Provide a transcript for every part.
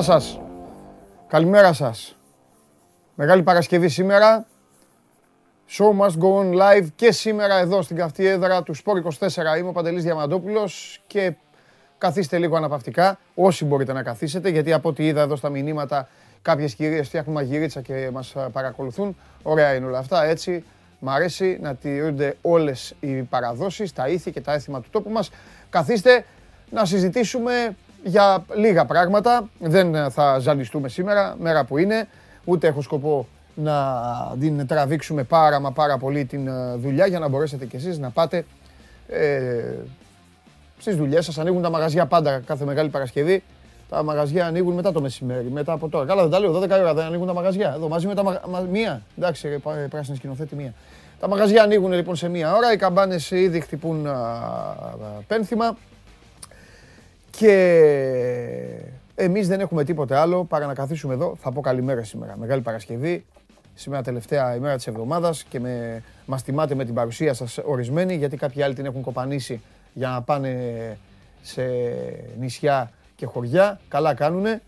Γεια σας. Καλημέρα σας. Μεγάλη Παρασκευή σήμερα. Show must go on live και σήμερα εδώ στην καυτή έδρα του Sport 24. Είμαι ο Παντελής Διαμαντόπουλος και καθίστε λίγο αναπαυτικά, όσοι μπορείτε να καθίσετε, γιατί από ό,τι είδα εδώ στα μηνύματα κάποιες κυρίες φτιάχνουν μαγειρίτσα και μας παρακολουθούν. Ωραία είναι όλα αυτά, έτσι. Μ' αρέσει να τηρούνται όλες οι παραδόσεις, τα ήθη και τα έθιμα του τόπου μας. Καθίστε να συζητήσουμε για λίγα πράγματα. Δεν θα ζαλιστούμε σήμερα, μέρα που είναι. Ούτε έχω σκοπό να την τραβήξουμε πάρα μα πάρα πολύ την ε, δουλειά για να μπορέσετε κι εσείς να πάτε ε, στις δουλειές σας. Ανοίγουν τα μαγαζιά πάντα κάθε Μεγάλη Παρασκευή. Τα μαγαζιά ανοίγουν μετά το μεσημέρι, μετά από τώρα. Καλά δεν τα λέω, 12 ώρα δεν ανοίγουν τα μαγαζιά. Εδώ μαζί με τα μαγαζιά, μία. Εντάξει, ε, πράσινη σκηνοθέτη μία. Τα μαγαζιά ανοίγουν λοιπόν σε μία ώρα, οι καμπάνες ήδη χτυπούν πένθυμα. Και εμείς δεν έχουμε τίποτε άλλο παρά να καθίσουμε εδώ. Θα πω καλημέρα σήμερα. Μεγάλη Παρασκευή. Σήμερα τελευταία ημέρα της εβδομάδας και με, μας τιμάτε με την παρουσία σας ορισμένη γιατί κάποιοι άλλοι την έχουν κοπανίσει για να πάνε σε νησιά και χωριά. Καλά κάνουνε.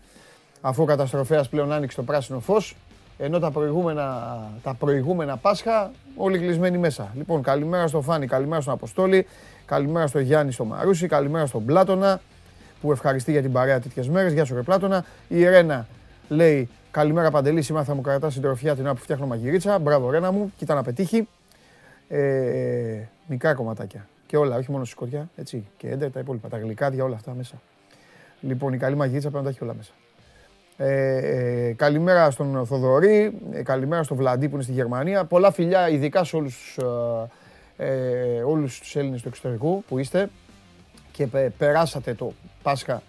Αφού ο καταστροφέας πλέον άνοιξε το πράσινο φως ενώ τα προηγούμενα, τα προηγούμενα Πάσχα όλοι κλεισμένοι μέσα. Λοιπόν, καλημέρα στο Φάνη, καλημέρα στον Αποστόλη, καλημέρα στο Γιάννη στο Μαρούσι, καλημέρα στον Πλάτωνα, που ευχαριστεί για την παρέα τέτοιες μέρες. Γεια σου, Ρεπλάτωνα. Η Ρένα λέει: Καλημέρα Παντελή, σήμερα θα μου κρατάς συντροφιά την ώρα που φτιάχνω μαγειρίτσα. Μπράβο, Ρένα μου, κοίτα να πετύχει. Ε, μικρά κομματάκια. Και όλα, όχι μόνο σκοτιά, έτσι. Και έντερ τα υπόλοιπα. Τα γλυκάδια, όλα αυτά μέσα. Λοιπόν, η καλή μαγειρίτσα πρέπει να τα έχει όλα μέσα. Ε, ε, καλημέρα στον Θοδωρή, ε, καλημέρα στον Βλαντή που είναι στη Γερμανία. Πολλά φιλιά, ειδικά σε όλους, ε, ε όλους τους Έλληνες του εξωτερικού που είστε και περάσατε το Πάσχα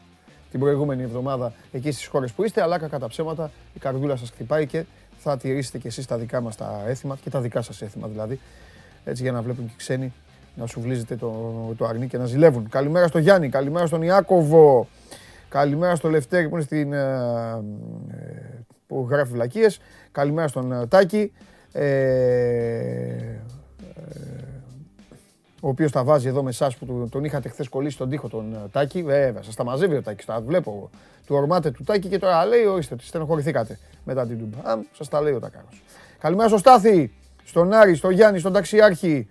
την προηγούμενη εβδομάδα εκεί στις χώρες που είστε, αλλά κατά ψέματα η καρδούλα σας χτυπάει και θα τηρήσετε κι εσείς τα δικά μας τα έθιμα και τα δικά σας έθιμα δηλαδή, έτσι για να βλέπουν και οι ξένοι να σου βλύζετε το, το αρνί και να ζηλεύουν. Καλημέρα στο Γιάννη, καλημέρα στον Ιάκωβο, καλημέρα στο Λευτέρη που είναι στην, ε, ε, που γράφει βλακίες, καλημέρα στον ε, Τάκη, ο οποίος τα βάζει εδώ με εσάς που τον είχατε χθες κολλήσει στον τοίχο τον ε, Τάκη. Βέβαια, σας τα μαζεύει ο Τάκης. Τα βλέπω. Του ορμάτε του Τάκη και τώρα λέει: Ορίστε, ότι στενοχωρηθήκατε μετά την τούμπα. Α, σας τα λέει ο Τάκαρος. Καλημέρα στο Στάθη, στον Άρη, στον Γιάννη, στον Ταξιάρχη.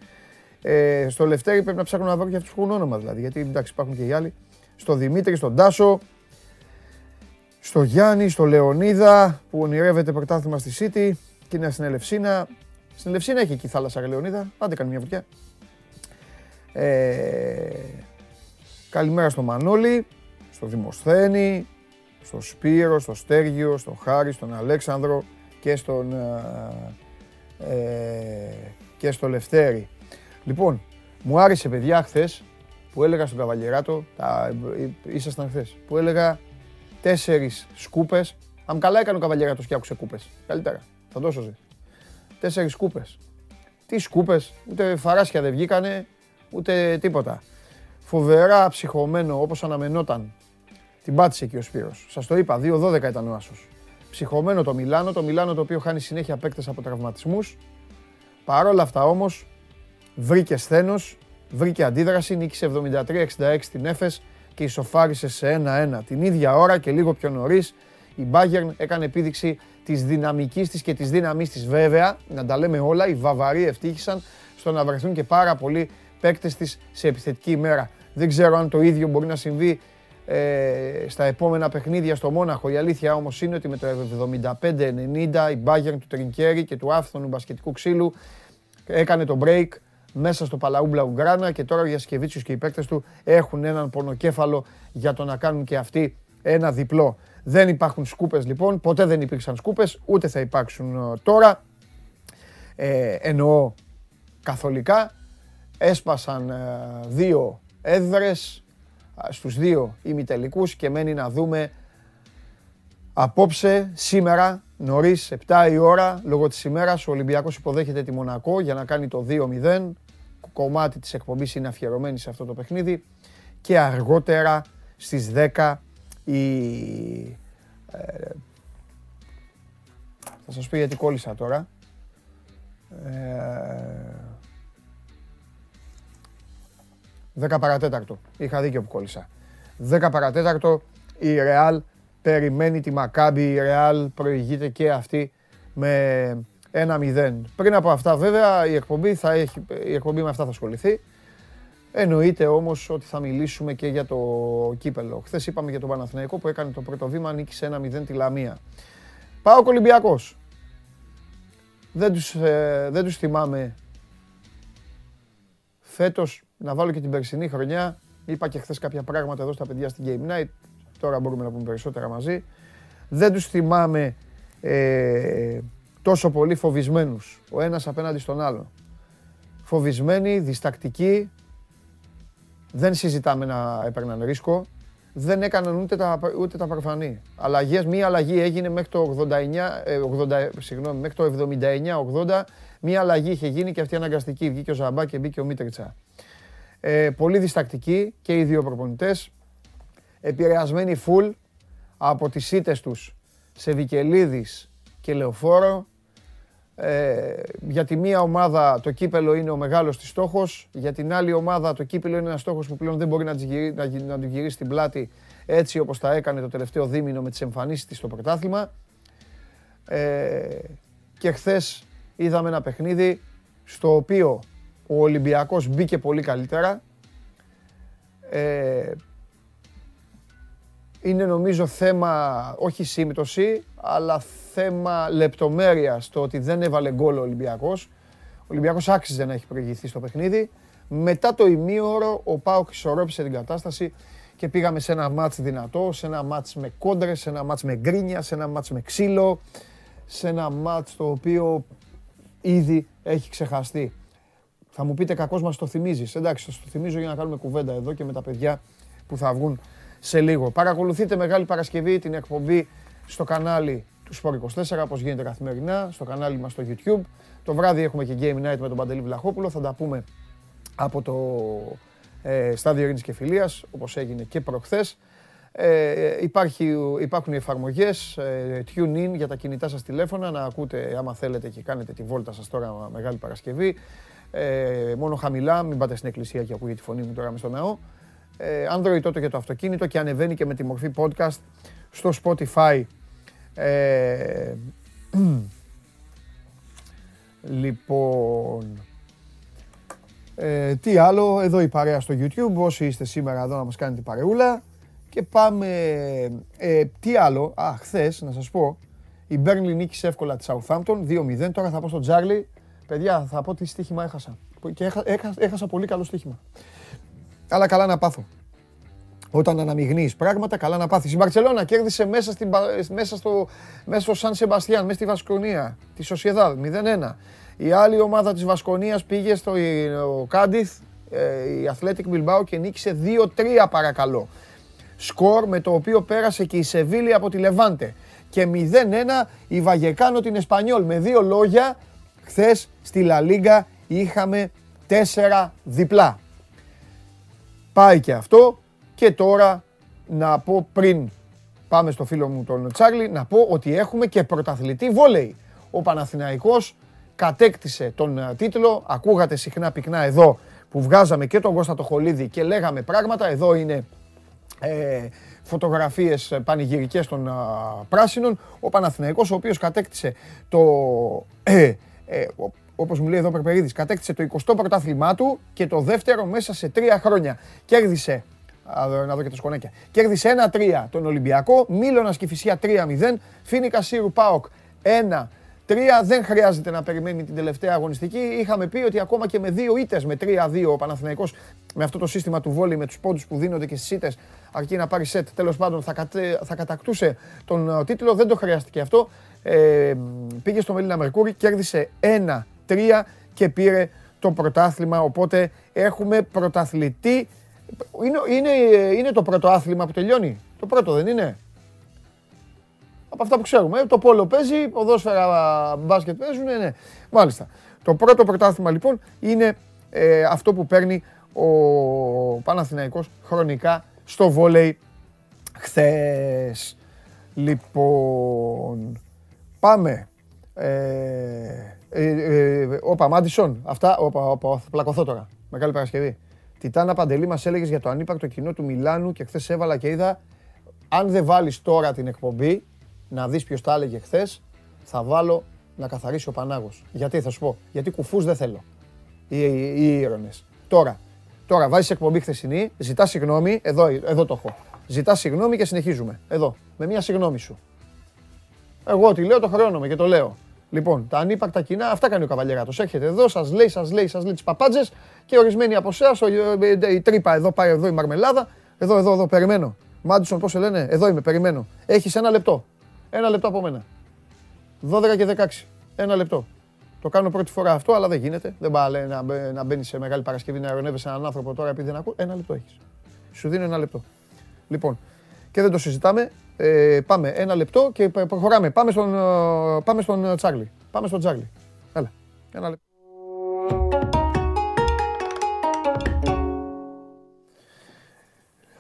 Ε, στο Λευτέρη πρέπει να ψάχνω να βρω και αυτούς που έχουν όνομα δηλαδή. Γιατί εντάξει, υπάρχουν και οι άλλοι. Στο Δημήτρη, στον Τάσο, στο Γιάννη, στο Λεωνίδα που ονειρεύεται πρωτάθλημα στη City και είναι στην Ελευσίνα. Στην Ελευσίνα έχει εκεί θάλασσα Λεωνίδα. Άντε κάνει μια βουτιά. Ε, καλημέρα στο Μανώλη, στο Δημοσθένη, στο Σπύρο, στο Στέργιο, στο Χάρη, στον Αλέξανδρο και στον ε, ε, και στο Λευτέρη. Λοιπόν, μου άρεσε παιδιά χθες που έλεγα στον Καβαλιεράτο, τα, ήσασταν χθες, που έλεγα τέσσερις σκούπες. Αν καλά έκανε ο Καβαλιεράτος και άκουσε κούπες. Καλύτερα, θα το σώζε. Τέσσερις σκούπες. Τι σκούπες, ούτε φαράσια δεν βγήκανε, ούτε τίποτα. Φοβερά ψυχωμένο όπως αναμενόταν. Την πάτησε εκεί ο Σπύρος. Σας το είπα, 2-12 ήταν ο Άσος. Ψυχωμένο το Μιλάνο, το Μιλάνο το οποίο χάνει συνέχεια παίκτες από τραυματισμούς. Παρ' όλα αυτά όμως βρήκε σθένος, βρήκε αντίδραση, νίκησε 73-66 την Έφες και ισοφάρισε σε 1-1 την ίδια ώρα και λίγο πιο νωρίς. Η Bayern έκανε επίδειξη της δυναμικής της και της δύναμής της βέβαια, να τα λέμε όλα, οι Βαβαροί ευτύχησαν στο να βρεθούν και πάρα πολλοί παίκτες της σε επιθετική ημέρα. Δεν ξέρω αν το ίδιο μπορεί να συμβεί ε, στα επόμενα παιχνίδια στο Μόναχο. Η αλήθεια όμως είναι ότι με το 75-90 η Bayern του Τρινκέρι και του άφθονου μπασκετικού ξύλου έκανε το break μέσα στο Παλαούμπλα Ουγκράνα και τώρα ο Γιασκεβίτσιος και οι παίκτες του έχουν έναν πονοκέφαλο για το να κάνουν και αυτοί ένα διπλό. Δεν υπάρχουν σκούπες λοιπόν, ποτέ δεν υπήρξαν σκούπες, ούτε θα υπάρξουν ε, τώρα. Ε, εννοώ καθολικά έσπασαν ε, δύο έδρες στους δύο ημιτελικούς και μένει να δούμε απόψε, σήμερα, νωρίς, 7 η ώρα, λόγω της ημέρας, ο Ολυμπιακός υποδέχεται τη Μονακό για να κάνει το 2-0. Κομμάτι της εκπομπής είναι αφιερωμένη σε αυτό το παιχνίδι. Και αργότερα στις 10 η... Ε, θα σας πω γιατί κόλλησα τώρα. Ε, 10 παρατέταρτο. Είχα δίκιο που κόλλησα. 10 παρατέταρτο η Real περιμένει τη Μακάμπη, η Ρεάλ προηγείται και αυτή με 1-0. Πριν από αυτά βέβαια η εκπομπή, θα έχει, η εκπομπή με αυτά θα ασχοληθεί. Εννοείται όμως ότι θα μιλήσουμε και για το κύπελο. Χθες είπαμε για τον Παναθηναϊκό που έκανε το πρώτο βήμα, νίκησε 1-0 τη Λαμία. Πάω Ολυμπιακός. Δεν τους, ε, δεν τους θυμάμαι φέτος να βάλω και την περσινή χρονιά. Είπα και χθες κάποια πράγματα εδώ στα παιδιά στην Game Night. Τώρα μπορούμε να πούμε περισσότερα μαζί. Δεν τους θυμάμαι ε, τόσο πολύ φοβισμένους, ο ένας απέναντι στον άλλο. Φοβισμένοι, διστακτικοί, δεν συζητάμε να έπαιρναν ρίσκο, δεν έκαναν ούτε τα, ούτε τα προφανή. Αλλαγές, μία αλλαγή έγινε μέχρι το 89, 80, ε, συγγνώμη, μέχρι το 79-80, μία αλλαγή είχε γίνει και αυτή αναγκαστική, βγήκε ο Ζαμπά και μπήκε ο Μίτριτσα. Ε, πολύ διστακτικοί και οι δύο προπονητές, επηρεασμένοι φουλ από τις ήττες τους σε Βικελίδης και Λεωφόρο, ε, για τη μία ομάδα το κύπελο είναι ο μεγάλος της στόχος, για την άλλη ομάδα το κύπελο είναι ένας στόχος που πλέον δεν μπορεί να, γυρί, να, να του γυρίσει την πλάτη έτσι όπως τα έκανε το τελευταίο δίμηνο με τις εμφανίσεις της στο πρωτάθλημα. Ε, και χθες είδαμε ένα παιχνίδι στο οποίο ο Ολυμπιακός μπήκε πολύ καλύτερα. Ε, είναι νομίζω θέμα όχι σύμπτωση, αλλά θέμα λεπτομέρεια το ότι δεν έβαλε γκολ ο Ολυμπιακός. Ο Ολυμπιακός άξιζε να έχει προηγηθεί στο παιχνίδι. Μετά το ημίωρο ο Πάοκ ισορρόπησε την κατάσταση και πήγαμε σε ένα μάτς δυνατό, σε ένα μάτς με κόντρες, σε ένα μάτς με γκρίνια, σε ένα μάτς με ξύλο, σε ένα μάτς το οποίο ήδη έχει ξεχαστεί. Θα μου πείτε κακός μας το θυμίζεις. Εντάξει, θα το θυμίζω για να κάνουμε κουβέντα εδώ και με τα παιδιά που θα βγουν σε λίγο. Παρακολουθείτε Μεγάλη Παρασκευή την εκπομπή στο κανάλι του Sport 24, όπως γίνεται καθημερινά, στο κανάλι μας στο YouTube. Το βράδυ έχουμε και Game Night με τον Παντελή Βλαχόπουλο. Θα τα πούμε από το ε, στάδιο Ειρήνης και Φιλίας, όπως έγινε και προχθές. Ε, υπάρχει, υπάρχουν οι εφαρμογές ε, tune in για τα κινητά σας τηλέφωνα να ακούτε άμα θέλετε και κάνετε τη βόλτα σας τώρα Μεγάλη Παρασκευή ε, μόνο χαμηλά, μην πάτε στην εκκλησία και ακούγεται τη φωνή μου τώρα με στο ναό ε, Android τότε για το αυτοκίνητο και ανεβαίνει και με τη μορφή podcast στο Spotify. Ε, λοιπόν, ε, τι άλλο, εδώ η παρέα στο YouTube, όσοι είστε σήμερα εδώ να μας κάνετε παρεούλα. Και πάμε, ε, τι άλλο, α, χθες, να σας πω, η Burnley νίκησε εύκολα τη Southampton, 2-0, τώρα θα πω στον Τζάρλι, παιδιά θα πω τι στοίχημα έχασα. Και έχασα πολύ καλό στοίχημα. Αλλά καλά να πάθω. Όταν αναμειγνύεις πράγματα, καλά να πάθεις. Η Μπαρσελόνα κέρδισε μέσα, στην, μέσα, στο, μέσα στο Σαν Σεμπαστιάν, μέσα στη Βασκονία, τη Σοσιεδάδ 0-1. Η άλλη ομάδα της Βασκονίας πήγε στο Κάντιθ, ε, η Athletic Bilbao και νίκησε 2-3 παρακαλώ. Σκορ με το οποίο πέρασε και η Σεβίλη από τη Λεβάντε. Και 0-1 η Βαγεκάνο την Εσπανιόλ. Με δύο λόγια, χθες στη Λα Λίγκα είχαμε τέσσερα διπλά. Πάει και αυτό και τώρα να πω πριν πάμε στο φίλο μου τον Τσάρλι, να πω ότι έχουμε και πρωταθλητή βόλεϊ. Ο Παναθηναϊκός κατέκτησε τον ε, τίτλο, ακούγατε συχνά πυκνά εδώ που βγάζαμε και τον Κώστα το Χολίδη και λέγαμε πράγματα, εδώ είναι ε, φωτογραφίες πανηγυρικές των α, πράσινων. Ο Παναθηναϊκός ο οποίος κατέκτησε το, ε, ε, όπως μου λέει εδώ ο Περπερίδης, κατέκτησε το 20ο πρωτάθλημά του και το δεύτερο μέσα σε τρία χρόνια. Κέρδισε να δω και τα σκονέκια. Κέρδισε 1-3 τον Ολυμπιακό, Μίλωνας και Φυσιά 3-0, Φίνικα Σύρου Πάοκ 1 3 δεν χρειάζεται να περιμένει την τελευταία αγωνιστική. Είχαμε πει ότι ακόμα και με δύο ήττες με 3-2 ο Παναθηναϊκός με αυτό το σύστημα του βόλη με τους πόντους που δίνονται και στις ήττες αρκεί να πάρει σετ τέλος πάντων θα, κατε, θα κατακτούσε τον ε, τίτλο. Δεν το χρειάστηκε αυτό. Ε, πήγε στο Μελίνα Μερκούρι, κέρδισε 1-3 και πήρε το πρωτάθλημα. Οπότε έχουμε πρωταθλητή είναι, είναι, είναι το πρώτο άθλημα που τελειώνει; Το πρώτο δεν είναι; Από αυτά που ξέρουμε. Το πόλο παίζει, ποδόσφαιρα μπάσκετ παίζουν, ναι, ναι. Μάλιστα. Το πρώτο πρωτάθλημα λοιπόν είναι ε, αυτό που παίρνει ο Παναθηναϊκός χρονικά στο βόλεϊ χθες. Λοιπόν, πάμε. Ε, ε, ε, όπα, Μάντισον, αυτά, όπα, όπα, θα πλακωθώ τώρα. Μεγάλη Παρασκευή. Τιτάνα Παντελή μας έλεγες για το ανύπαρκτο κοινό του Μιλάνου και χθες έβαλα και είδα αν δεν βάλεις τώρα την εκπομπή, να δεις ποιος τα έλεγε χθες, θα βάλω να καθαρίσει ο Πανάγος. Γιατί θα σου πω, γιατί κουφούς δεν θέλω. Οι, οι, οι ήρωνες. Τώρα, τώρα βάζεις εκπομπή χθεσινή, ζητάς συγγνώμη, εδώ, εδώ το έχω. Ζητάς συγγνώμη και συνεχίζουμε. Εδώ, με μια συγγνώμη σου. Εγώ ό,τι λέω το χρεώνομαι και το λέω. Λοιπόν, τα ανύπαρκτα κοινά, αυτά κάνει ο καβαλιεράτο. Έρχεται εδώ, σας λέει, σας λέει, σας λέει τις παπάντζες και ορισμένοι από εσάς, η τρύπα εδώ πάει, εδώ η μαρμελάδα. Εδώ, εδώ, εδώ, περιμένω. Μάντισον, πώς σε λένε, εδώ είμαι, περιμένω. Έχεις ένα λεπτό. Ένα λεπτό από μένα. 12 και 16. Ένα λεπτό. Το κάνω πρώτη φορά αυτό, αλλά δεν γίνεται. Δεν πάει να, να μπαίνεις σε μεγάλη Παρασκευή να αερονεύεσαι έναν άνθρωπο τώρα επειδή δεν ακούω. Ένα λεπτό έχεις. Σου δίνω ένα λεπτό. Λοιπόν, και δεν το συζητάμε. Ε, πάμε ένα λεπτό και προχωράμε. Πάμε στον, ε, πάμε στον ε, Τσάρλι. Πάμε στον Τσάρλι. Έλα. Ένα λεπτό.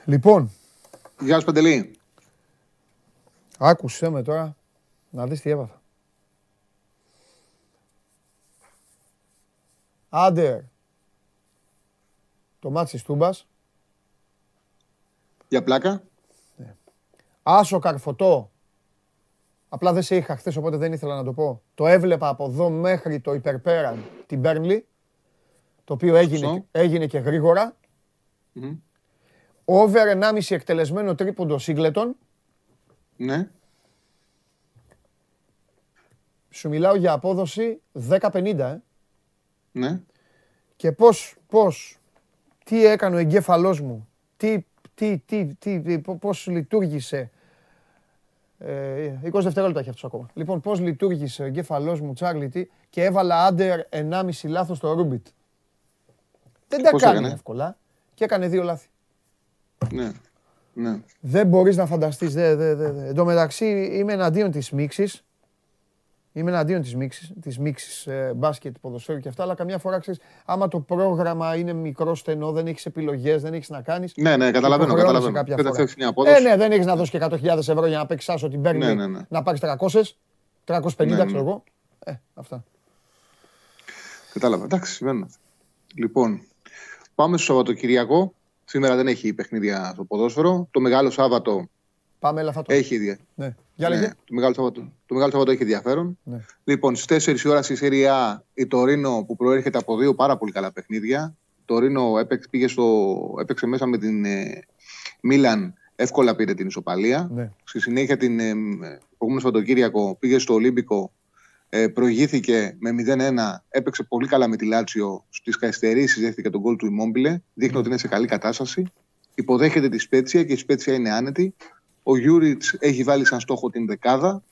Λοιπόν. Γεια σου Παντελή. Άκουσέ με τώρα να δεις τι έπαθα. Άντερ. Το μάτσι Τούμπας. Για πλάκα. Άσο Καρφωτό. Απλά δεν σε είχα χθες, οπότε δεν ήθελα να το πω. Το έβλεπα από εδώ μέχρι το υπερπέραν την Μπέρνλι. Το οποίο έγινε, έγινε και γρήγορα. Mm-hmm. Over 1,5 εκτελεσμένο τρίποντο Σίγκλετον. Ναι. Σου μιλάω για απόδοση 10-50, ε. Ναι. Και πώς, πώς, τι έκανε ο εγκέφαλός μου, τι, τι, τι, τι, πώς λειτουργήσε 20 ε, δευτερόλεπτα έχει αυτός ακόμα. Λοιπόν, πώς λειτουργήσε ο εγκέφαλός μου, Τσάρλι, τι, και έβαλα άντερ 1,5 λάθος στο Ρούμπιτ. Δεν τα κάνει εύκολα και έκανε δύο λάθη. Ναι. ναι. Δεν μπορείς να φανταστείς. Δε, δε, δε. Εν τω μεταξύ είμαι εναντίον της μίξης. Είμαι εναντίον της μίξης, της μίξης ε, μπάσκετ, ποδοσφαίρου και αυτά, αλλά καμιά φορά ξέρεις, άμα το πρόγραμμα είναι μικρό, στενό, δεν έχεις επιλογές, δεν έχεις να κάνεις. Ναι, ναι, καταλαβαίνω. καταλαβαίνω. Δεν μια απόδοση. Ε, ναι, δεν έχεις να δώσεις και 100.000 ευρώ για να παίξεις άσο την παίρνει, ναι, ναι, ναι. να πάρεις 300, 350, ναι, ναι. ξέρω εγώ. Ε, αυτά. Κατάλαβα. Εντάξει, συμβαίνουν. Λοιπόν, πάμε στο Σαββατοκυριακό. Σήμερα δεν έχει παιχνίδια στο ποδόσφαιρο. Το μεγάλο Σάββατο Πάμε ελαφατό. Έχει ίδια. Ναι. Για ναι, το, μεγάλο Σαββατό, το μεγάλο Σαββατό έχει ενδιαφέρον. Ναι. Λοιπόν, στις 4 η ώρα στη Σεριά η Τωρίνο που προέρχεται από δύο πάρα πολύ καλά παιχνίδια. Το Ρήνο έπαιξε, πήγε στο, έπαιξε μέσα με την ε, Μίλαν, εύκολα πήρε την ισοπαλία. Ναι. Στη συνέχεια, την ε, προηγούμενο Σαββατοκύριακο πήγε στο Ολύμπικο, ε, προηγήθηκε με 0-1, έπαιξε πολύ καλά με τη Λάτσιο. Στις καθυστερήσεις δέχτηκε το γκολ του Ιμόμπιλε. Δείχνει ότι είναι σε καλή κατάσταση. Υποδέχεται τη Σπέτσια και η Σπέτσια είναι άνετη. Ο Γιούριτς έχει βάλει σαν στόχο την δεκάδα.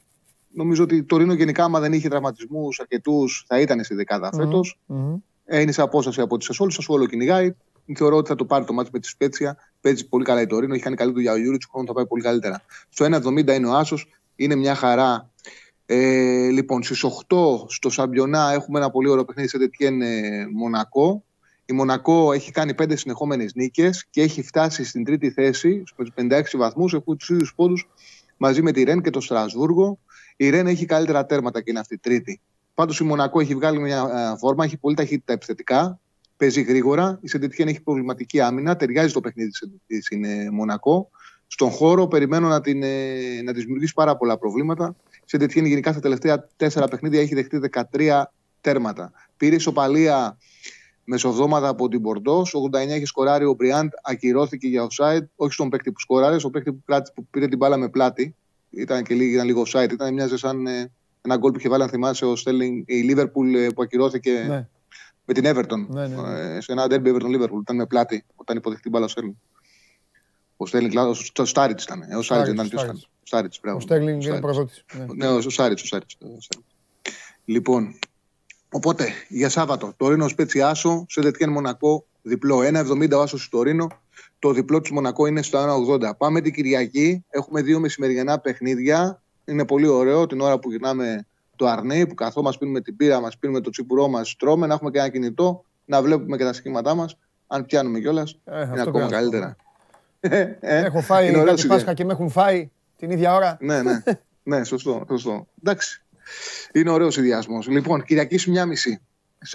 Νομίζω ότι Τορίνο γενικά, άμα δεν είχε τραυματισμούς αρκετούς, θα ήταν στη δεκάδα mm-hmm. φέτος. Mm-hmm. είναι σε απόσταση από τη Σασουόλο. Σασουόλο κυνηγάει. Θεωρώ ότι θα το πάρει το ματς με τη Σπέτσια. Παίζει πολύ καλά η Τορίνο. Έχει κάνει καλή δουλειά ο Γιούριτς. Του χρόνου θα πάει πολύ καλύτερα. Στο 1,70 είναι ο Άσος. Είναι μια χαρά. Ε, λοιπόν, στις 8 στο Σαμπιονά έχουμε ένα πολύ ωραίο παιχνίδι σε Τετιέν Μονακό. Η Μονακό έχει κάνει πέντε συνεχόμενες νίκες και έχει φτάσει στην τρίτη θέση στους 56 βαθμούς. Έχουν τους ίδιους πόντους μαζί με τη Ρεν και το Στρασβούργο. Η Ρεν έχει καλύτερα τέρματα και είναι αυτή η τρίτη. Πάντως η Μονακό έχει βγάλει μια ε, φόρμα, έχει πολύ ταχύτητα επιθετικά, παίζει γρήγορα. Η Σεντετιέν έχει προβληματική άμυνα, ταιριάζει το παιχνίδι της είναι Μονακό. Στον χώρο περιμένω να, την, ε, να της δημιουργήσει πάρα πολλά προβλήματα. Η Σεντετιέν γενικά στα τελευταία τέσσερα παιχνίδια έχει δεχτεί 13 τέρματα. Πήρε ισοπαλία μεσοβδόματα από την Πορντό. 89 έχει σκοράρει ο Μπριάντ, ακυρώθηκε για offside. Όχι στον παίκτη που σκοράρει, στον παίκτη που, που πήρε την μπάλα με πλάτη. Ήταν και λίγο, ήταν λίγο offside. Ήταν μοιάζει σαν ε, ένα γκολ που είχε βάλει, αν θυμάσαι, ο Στέλινγκ, η Λίβερπουλ ε, που ακυρώθηκε ναι. με την Everton. Ναι, ναι, ναι. Ε, σε ένα derby Everton Liverpool. Ήταν με πλάτη όταν υποδεχτεί την μπάλα ο Στέλινγκ. Ο Στέλινγκ, ο Στάριτς ήταν. Ο Στάριτς ήταν. Ο Στέλινγκ είναι προδότη. Ναι, ο Στάριτς. Λοιπόν, Οπότε για Σάββατο το Ρήνο Σπέτσι Άσο, σε Δετιέν Μονακό διπλό. 1,70 ο Άσος στο Ρήνο. Το διπλό της Μονακό είναι στο 1,80. Πάμε την Κυριακή. Έχουμε δύο μεσημεριανά παιχνίδια. Είναι πολύ ωραίο την ώρα που γυρνάμε το αρνί, που καθόμαστε, πίνουμε την πύρα μας, πίνουμε το τσιπουρό μας, τρώμε, να έχουμε και ένα κινητό, να βλέπουμε και τα σχήματά μας. Αν πιάνουμε κιόλας, ε, είναι ακόμα καλύτερα. Ε, ε, Έχω φάει κάτι Πάσχα και με έχουν φάει την ίδια ώρα. ναι, ναι. ναι, σωστό, σωστό. Εντάξει. Είναι ωραίος συνδυασμός. Λοιπόν, Κυριακής σου μια μισή.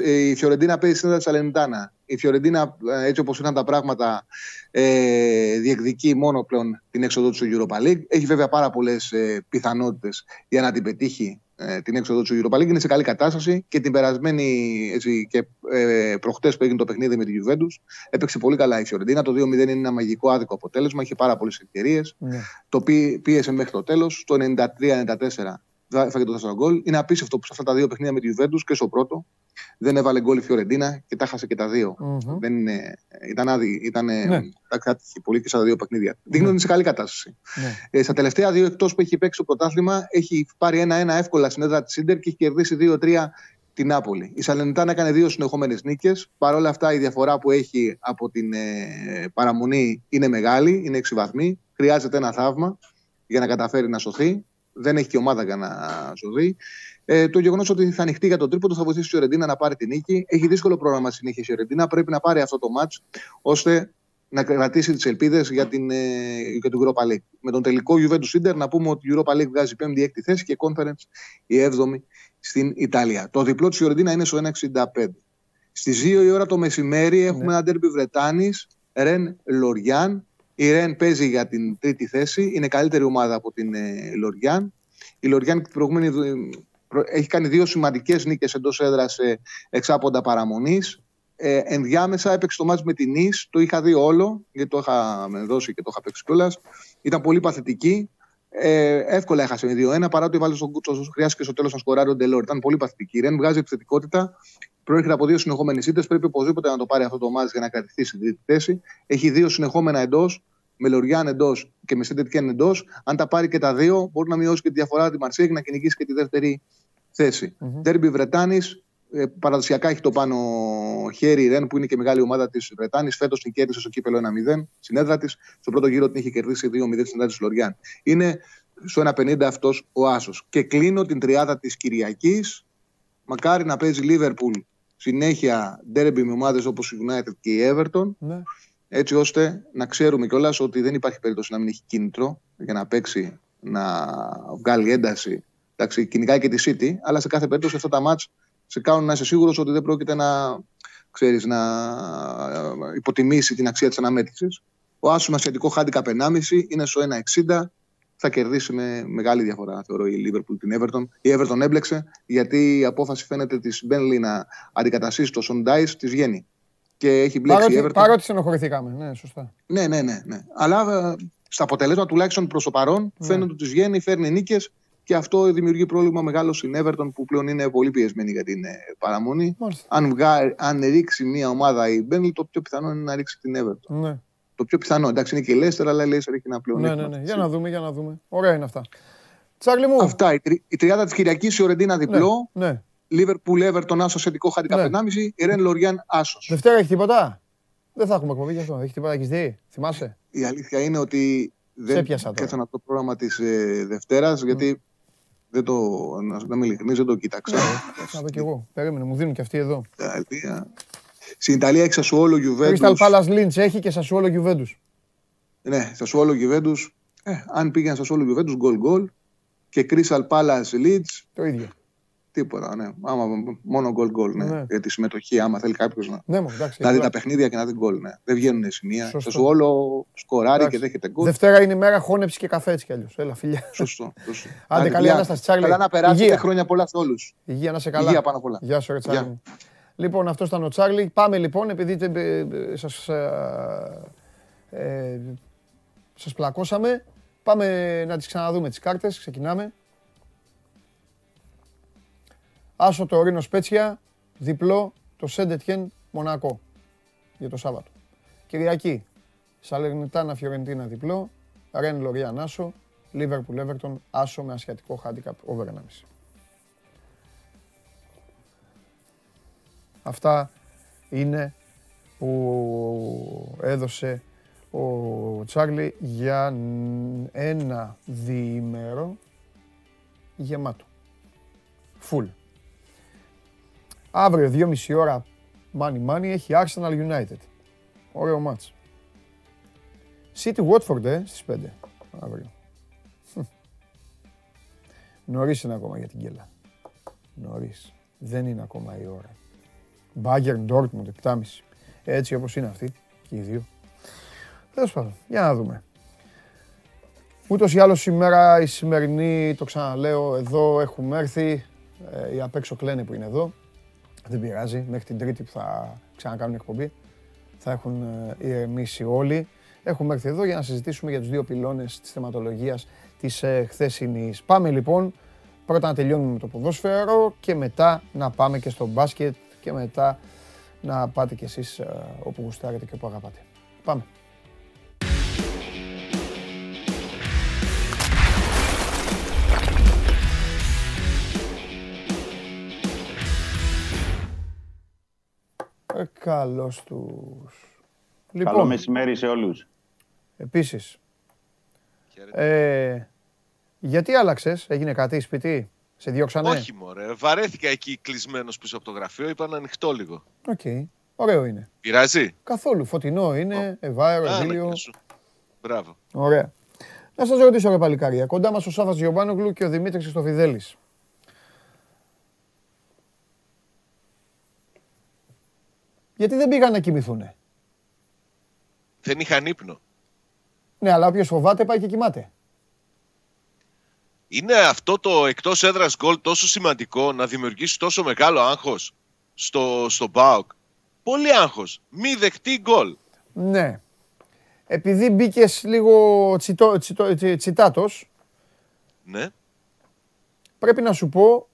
η Φιωρεντίνα παίζει στην Σαλενιτάνα. Η Φιωρεντίνα, έτσι όπως ήταν τα πράγματα, ε, διεκδικεί μόνο πλέον την έξοδο του Europa League. Έχει βέβαια πάρα πολλές ε, πιθανότητες για να την πετύχει ε, την έξοδο του Europa League. Είναι σε καλή κατάσταση και την περασμένη έτσι, και ε, προχτές που έγινε το παιχνίδι με τη Juventus έπαιξε πολύ καλά η Φιωρεντίνα. Το 2-0 είναι ένα μαγικό άδικο αποτέλεσμα. Είχε πάρα πολλές ευκαιρίες. Ναι. Το πίεσε μέχρι το τέλος. Το 93-94 έφαγε το 4 γκολ. Είναι απίστευτο που σε αυτά τα δύο παιχνίδια με τη Juventus και στο πρώτο δεν έβαλε γκολ η Φιωρεντίνα και τα χάσε και τα δυο mm-hmm. Δεν είναι, ήταν άδει, ήταν ναι. πολύ και στα δύο παιχνίδια. Mm-hmm. Δείχνει ότι είναι σε καλή κατάσταση. Ναι. Ε, στα τελευταία δύο εκτός που έχει παίξει το πρωτάθλημα, έχει πάρει ένα-ένα εύκολα στην έδρα της Σίντερ και έχει κερδίσει 2-3 την Νάπολη. Η Σαλενιτάνα έκανε δύο συνεχόμενες νίκες. Παρ' όλα αυτά, η διαφορά που έχει από την ε, παραμονή είναι μεγάλη, είναι 6 βαθμοί. Χρειάζεται ένα θαύμα για να καταφέρει να σωθεί. Δεν έχει και ομάδα για να σωθεί. Ε, το γεγονός ότι θα ανοιχτεί για τον τρίποντο θα βοηθήσει η Φιωρεντίνα να πάρει την νίκη. Έχει δύσκολο πρόγραμμα συνέχεια η Φιωρεντίνα. Πρέπει να πάρει αυτό το match ώστε να κρατήσει τις ελπίδες για, την, ε, για την Europa League. Με τον τελικό Juventus Inter να πούμε ότι η Europa League βγάζει 5η-6η θέση και Conference η 7η στην Ιταλία. Το διπλό της Φιωρεντίνα είναι στο 1,65. Στις 2 η ώρα το μεσημέρι έχουμε ναι. ένα ντέρμπι Βρετάνης, Ρεν Λοριάν. Η Ρεν παίζει για την τρίτη θέση. Είναι καλύτερη ομάδα από την ε, Λοριάν. Η Λοριάν την προηγούμενη έχει κάνει δύο σημαντικές νίκες εντός έδρας ε, εξάποντα παραμονής. Ε, ενδιάμεσα έπαιξε το μάτς με την Νης, το είχα δει όλο, γιατί το είχα με δώσει και το είχα παίξει κιόλας. Ήταν πολύ παθητική. Ε, εύκολα έχασε με 2-1 παρά ότι βάλει στον κούτσο. Χρειάστηκε στο τέλος να σκοράρει ο Ντελόρ. Ήταν πολύ παθητική. Η Ρεν βγάζει επιθετικότητα. Προέρχεται από δύο συνεχόμενες ήττε. Πρέπει οπωσδήποτε να το πάρει αυτό το μάτς για να κρατηθεί στην τρίτη θέση. Έχει δύο συνεχόμενα εντός με Λοριάν εντός και με Σέντετκεν εντός. Αν τα πάρει και τα δύο, μπορεί να μειώσει και τη διαφορά τη Μαρσέγ να κυνηγήσει και τη δεύτερη θέση. Mm-hmm. Βρετάνης, ε, παραδοσιακά έχει το πάνω χέρι η Ρεν που είναι και μεγάλη ομάδα της Βρετάνης. Φέτος την κέρδισε στο κύπελο 1-0 στην έδρα της. Στο πρώτο γύρο την είχε κερδίσει 2-0 στην έδρα της Λοριάν. Είναι στο 1-50 αυτός ο Άσος. Και κλείνω την τριάδα της Κυριακής. Μακάρι να παίζει Λίβερπουλ συνέχεια ντέρμπι με ομάδες όπως η United και η Everton. Ναι. Έτσι ώστε να ξέρουμε κιόλας ότι δεν υπάρχει περίπτωση να μην έχει κίνητρο για να παίξει, να βγάλει ένταση Εντάξει, κυνηγάει και τη City, αλλά σε κάθε περίπτωση αυτά τα μάτς σε κάνουν να είσαι σίγουρος ότι δεν πρόκειται να, ξέρεις, να ε, υποτιμήσει την αξία της αναμέτρησης. Ο Άσος με ασιατικό χάντικα 1,5 είναι στο 1,60. Θα κερδίσει με μεγάλη διαφορά, θεωρώ, η Liverpool την Everton. Η Everton έμπλεξε γιατί η απόφαση φαίνεται της Μπένλι να αντικαταστήσει το Σοντάι της βγαίνει. Και έχει μπλέξει παρότι, η Everton. Παρότι στενοχωρηθήκαμε, ναι, σωστά. Ναι, ναι, ναι. ναι. Αλλά ε, στα αποτελέσματα τουλάχιστον προς το παρόν ναι. φαίνεται ότι της βγαίνει, φέρνει νίκες και αυτό δημιουργεί πρόβλημα μεγάλο στην Everton που πλέον είναι πολύ πιεσμένη για την ε, παραμονή. Αν, βγα... αν ρίξει μια ομάδα η Μπένλ, το πιο πιθανό είναι να ρίξει την Everton. Ναι. Το πιο πιθανό. Εντάξει, είναι και η Leicester, αλλά η Leicester έχει ένα πλέον. Ναι, ναι, ναι. Για να δούμε, για να δούμε. Ωραία είναι αυτά. Τσάρλι μου. Αυτά. Η, τρι... η τριάδα της Κυριακής, η Ορεντίνα διπλό. Ναι. ναι. Liverpool Everton άσος θετικό χάρη ναι. 1,5. Η Ρεν Λοριάν άσος. Δευτέρα έχει τίποτα; Δεν θα έχουμε εκπομπή γι' αυτό. Έχει τίποτα, έχεις δει; Θυμάσαι; Η αλήθεια είναι ότι δεν πιάσα το πρόγραμμα της ε, Δευτέρας, γιατί δεν το, να, να είμαι δεν το κοίταξα. Να δω κι εγώ. Περίμενε, μου δίνουν και αυτοί εδώ. Ιταλία. Στην Ιταλία έχει Σασουόλο Γιουβέντους. Crystal Palace Lynch έχει και Σασουόλο Γιουβέντους. Ναι, Σασουόλο Γιουβέντους. Ε, αν πήγαινε Σασουόλο Γιουβέντους, γκολ γκολ. Και Crystal Palace Leeds. Το ίδιο. Τίποτα, ναι. Άμα, μόνο γκολ γκολ, ναι. ναι. Για τη συμμετοχή, άμα θέλει κάποιος να, ναι, εντάξει, να δει τα παιχνίδια και να δει γκολ. Ναι. Δεν βγαίνουν σημεία. Σωστό. σου όλο σκοράρει εντάξει. και δέχεται γκολ. Δευτέρα είναι η μέρα χώνεψη και καφέ έτσι κι αλλιώς. Έλα, φιλιά. Σωστό. σωστό. Άντε, καλή ανάσταση, Τσάρλι. Καλά να περάσετε χρόνια πολλά σε όλους. Υγεία να σε καλά. Υγεία πάνω πολλά. Γεια σου, ρε Τσάρλι. Λοιπόν, αυτός ήταν ο Τσάρλι. Πάμε λοιπόν, επειδή σας ε, σας πλακώσαμε. Πάμε να τις ξαναδούμε τις κάρτες. Ξεκινάμε. Άσο το Ρήνο Σπέτσια, διπλό το Σέντετιεν Μονακό για το Σάββατο. Κυριακή, Σαλερνιτάνα Φιωρεντίνα διπλό, Ρεν Λοριάν Άσο, Λίβερπουλ Εύερτον Άσο με ασιατικό χάντικαπ over 1,5. Αυτά είναι που έδωσε ο Τσάρλι για ένα διήμερο γεμάτο. Φουλ. Αύριο 2,5 ώρα money money έχει Arsenal United. Ωραίο μάτς. City Watford ε, στις 5 αύριο. Νωρίς είναι ακόμα για την κέλα. Νωρίς. Δεν είναι ακόμα η ώρα. Μπάγκερ, Ντόρκμουντ, 7,5. Έτσι όπως είναι αυτοί και οι δύο. Τέλος πάντων, για να δούμε. Ούτως ή άλλως σήμερα, η σημερινή, το ξαναλέω, εδώ έχουμε έρθει. Ε, οι απ' έξω κλαίνε που είναι εδώ. Δεν πειράζει, μέχρι την Τρίτη που θα ξανακάνουν εκπομπή. Θα έχουν ε, ηρεμήσει όλοι. Έχουμε έρθει εδώ για να συζητήσουμε για τους δύο πυλώνες της θεματολογίας της ε, χθεσινής. Πάμε λοιπόν, πρώτα να τελειώνουμε με το ποδόσφαιρο και μετά να πάμε και στο μπάσκετ και μετά να πάτε κι εσείς ε, όπου γουστάρετε και όπου αγαπάτε. Πάμε. Καλώς τους. Λοιπόν, Καλό μεσημέρι σε όλους. Επίσης. Ε, γιατί άλλαξες, έγινε κάτι σπίτι, σε διώξανε; Όχι μωρέ, βαρέθηκα εκεί κλεισμένος πίσω από το γραφείο, είπα να ανοιχτώ λίγο. Οκ, okay. ωραίο είναι. Πειράζει; Καθόλου, φωτεινό είναι, oh. ευάερο, ευήλιο. Μπράβο. Ωραία. Να σας ρωτήσω ρε παλικάρια, κοντά μας ο Σάββας Γιομπάνογλου και ο Δημήτρης Χριστοφιδέλης. Γιατί δεν πήγαν να κοιμηθούνε. Δεν είχαν ύπνο. Ναι, αλλά όποιος φοβάται πάει και κοιμάται. Είναι αυτό το εκτός έδρας γκολ τόσο σημαντικό να δημιουργήσει τόσο μεγάλο άγχος στο, στο ΠΑΟΚ; Πολύ άγχος. Μη δεχτεί γκολ. Ναι. Επειδή μπήκες λίγο τσιτό, τσιτό, τσιτάτος, ναι. πρέπει να σου πω